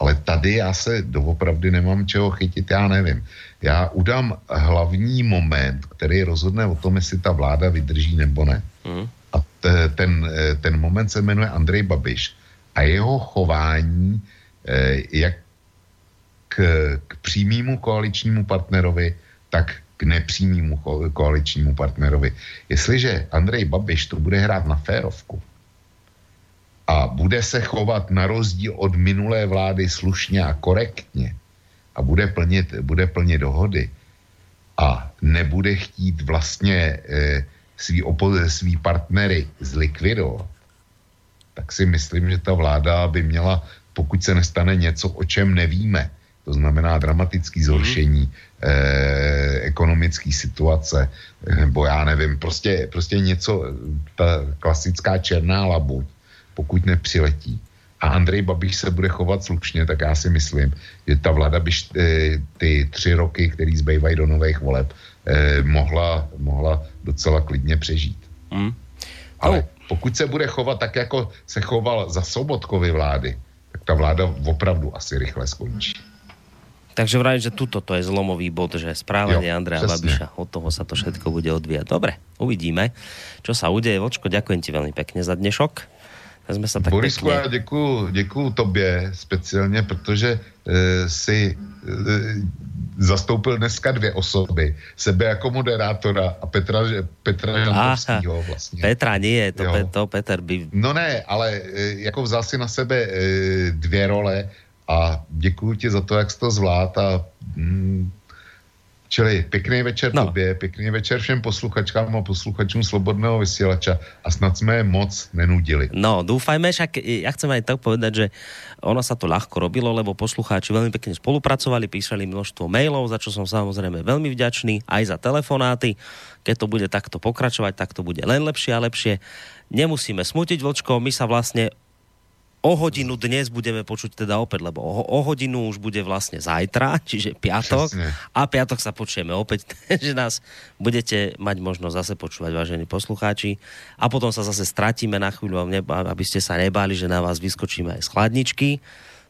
C: Ale tady já se doopravdy nemám čeho chytit, já nevím. Já udám hlavní moment, který rozhodne o tom, jestli ta vláda vydrží nebo ne. Mm. A te, ten, ten moment se jmenuje Andrej Babiš a jeho chování eh, jak k, k přímému koaličnímu partnerovi, tak k nepřímému koaličnímu partnerovi. Jestliže Andrej Babiš to bude hrát na férovku a bude se chovat na rozdíl od minulé vlády slušně a korektně a bude plnit, bude plnit dohody a nebude chtít vlastně e, svý, opo- svý partnery zlikvidovat, tak si myslím, že ta vláda by měla, pokud se nestane něco, o čem nevíme, to znamená dramatický zhoršení mm. eh, ekonomické situace, nebo já nevím, prostě, prostě něco, ta klasická černá labuť, pokud nepřiletí. A Andrej Babiš se bude chovat slušně, tak já si myslím, že ta vláda by eh, ty tři roky, které zbývají do nových voleb, eh, mohla, mohla docela klidně přežít. Mm. Ale pokud se bude chovat tak, jako se choval za Sobotkovy vlády, tak ta vláda opravdu asi rychle skončí.
B: Takže vraj, že tuto to je zlomový bod, že správanie Andreja. Babiša, od toho sa to všetko bude odvíjať. Dobre, uvidíme, čo sa udeje. Vočko, ďakujem ti veľmi pekne za dnešok. Jsme se tak
C: Borisku, pěkně... já děkuju, děkuju tobě speciálně, protože uh, si uh, zastoupil dneska dvě osoby. Sebe jako moderátora a Petra, Petra Žantovskýho vlastně.
B: Petra nie, to, pe, to Petr by...
C: No ne, ale jako vzal si na sebe dvě role a děkuji ti za to, jak jsi to zvlád a mm, Čili pěkný večer no. tobě, pěkný večer všem posluchačkám a posluchačům Slobodného vysielača a snad jsme je moc nenudili.
B: No, dúfajme, však ja chcem aj tak povedať, že ono sa to ľahko robilo, lebo poslucháči veľmi pekne spolupracovali, písali množstvo mailov, za čo som samozrejme veľmi vďačný, aj za telefonáty. Keď to bude takto pokračovať, tak to bude len lepšie a lepšie. Nemusíme smutiť, Vlčko, my sa vlastne o hodinu dnes budeme počuť teda opäť, lebo o, o hodinu už bude vlastne zajtra, čiže piatok. Přesne. A piatok sa počujeme opäť, že nás budete mať možnosť zase počúvať, vážení poslucháči. A potom sa zase stratíme na chvíľu, aby ste sa nebáli, že na vás vyskočíme aj z chladničky.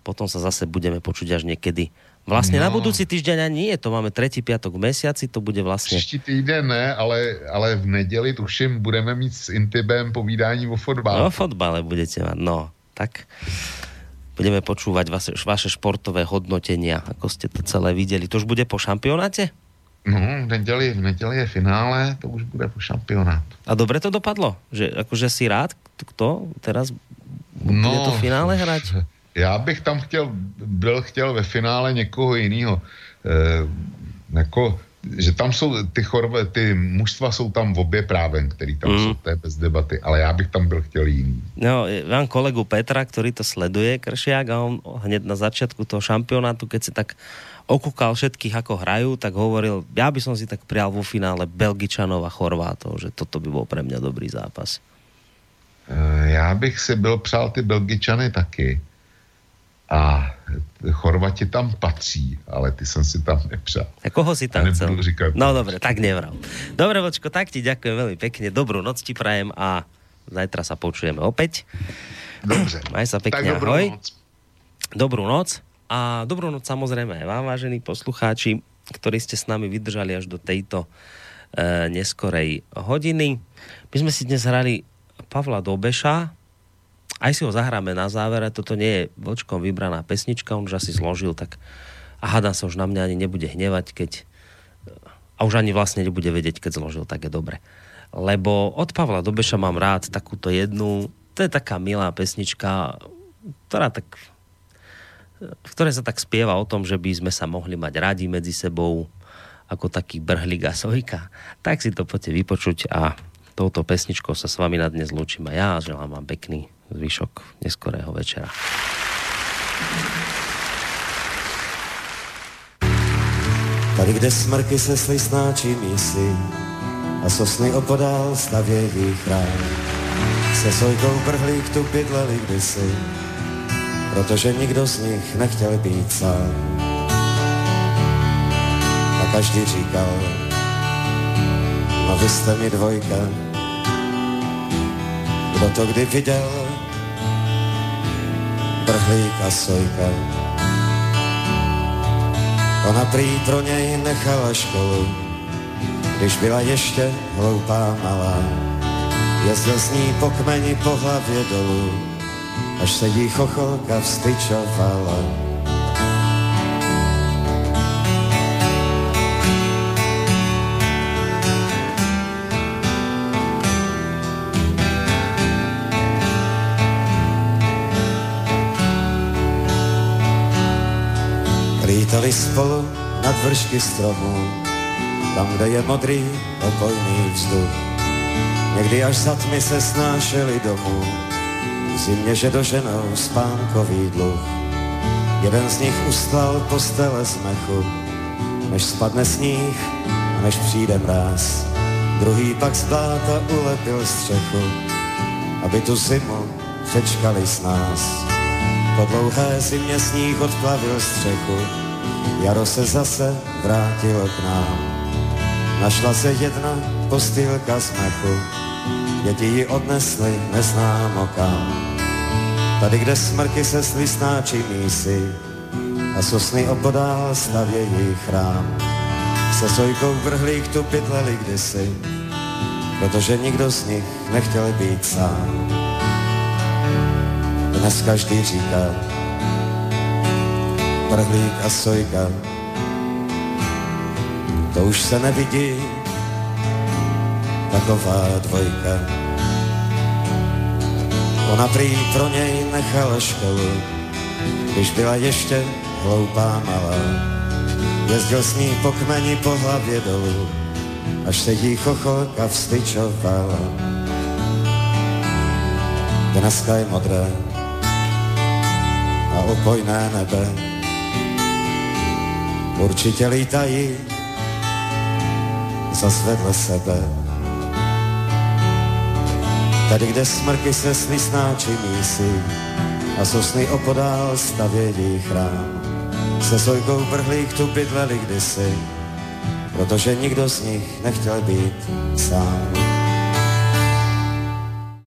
B: Potom sa zase budeme počuť až niekedy Vlastne no. na budúci týždeň ani nie, to máme tretí piatok v mesiaci, to bude vlastne...
C: Příští týden ne, ale, ale v nedeli tuším budeme mít s Intibem povídání o fotbale.
B: O fotbale budete mať, no tak budeme počúvať vaše, vaše športové hodnotenia, ako ste to celé videli. To už bude po šampionáte?
C: No, v neděli, v neděli je finále, to už bude po šampionátu.
B: A dobre to dopadlo? Že, akože si rád, kto teraz bude no, to finále hrať?
C: Já bych tam chtěl, byl chtěl ve finále někoho jiného. E, jako že tam jsou ty chorve, ty mužstva jsou tam v obě práven, který tam mm. jsou, to je bez debaty, ale já bych tam byl chtěl jiný.
B: No, mám kolegu Petra, který to sleduje, Kršiak, a on hned na začiatku toho šampionátu, keď si tak okúkal všetkých, ako hrajú, tak hovoril, ja by som si tak prial vo finále Belgičanov a Chorvátov, že toto by bol pre mňa dobrý zápas.
C: E, já bych si byl přál ty Belgičany taky. A Chorvati tam patří, ale ty som si tam nepřál.
B: A koho si tam chcel? Říkať, no dobre, tak nevral. Dobre, Vočko, tak ti ďakujem veľmi pekne. Dobrú noc ti prajem a zajtra sa počujeme opäť.
C: Dobre.
B: Maj sa pekne, tak dobrú ahoj. Noc. Dobrú noc. A dobrú noc samozrejme aj vám, vážení poslucháči, ktorí ste s nami vydržali až do tejto e, neskorej hodiny. My sme si dnes hrali Pavla Dobeša, aj si ho zahráme na závere, toto nie je vočkom vybraná pesnička, on už asi zložil, tak a hádam sa už na mňa ani nebude hnevať, keď a už ani vlastne nebude vedieť, keď zložil, tak je dobre. Lebo od Pavla Dobeša mám rád takúto jednu, to je taká milá pesnička, ktorá tak v ktorej sa tak spieva o tom, že by sme sa mohli mať radi medzi sebou ako taký brhlík a sojka. Tak si to poďte vypočuť a touto pesničkou sa s vami na dnes lúčim a ja želám vám pekný zvyšok neskorého večera.
I: Tady, kde smrky se slisnáčí mísy a sosny opodál stavějí chrám, se sojkou brhlík tu bydleli kdysi, protože nikdo z nich nechtěl být sám. A každý říkal, no vy jste mi dvojka, kdo to kdy viděl, brhlík a sojka. Ona prý pro něj nechala školu, když byla ještě hloupá malá. Jezdil s ní po kmeni po hlavě dolů, až se jí chocholka vstyčovala. Lítali spolu nad vršky stromů, tam, kde je modrý, opojný vzduch. Někdy až za tmy se snášeli domů, v zimě, že doženou spánkový dluh. Jeden z nich ustlal postele z mechu, než spadne sníh a než přijde mráz. Druhý pak z bláta ulepil střechu, aby tu zimu přečkali s nás. Po dlouhé zimě sníh odplavil střechu, jaro se zase vrátilo k nám. Našla se jedna postýlka z mechu, děti ji odnesly neznámo kam. Tady, kde smrky se slisnáči mísy a sosny opodál stavějí chrám. Se sojkou vrhlík tu pytleli kdysi, protože nikdo z nich nechtěl být sám. Dnes každý říká, prhlík a sojka, to už se nevidí, taková dvojka. Ona prý pro něj nechala školu, když byla ještě hloupá malá. Jezdil s ní po kmeni po hlavě dolů, až se jí chocholka vstyčovala. Dneska je modré a opojné nebe. Určitě lítají zas vedle sebe. Tady, kde smrky se sny snáči mísí a sosny opodál stavějí chrám. Se Sojkou Brhlík tu bydleli kdysi, protože nikdo z nich nechtěl být sám.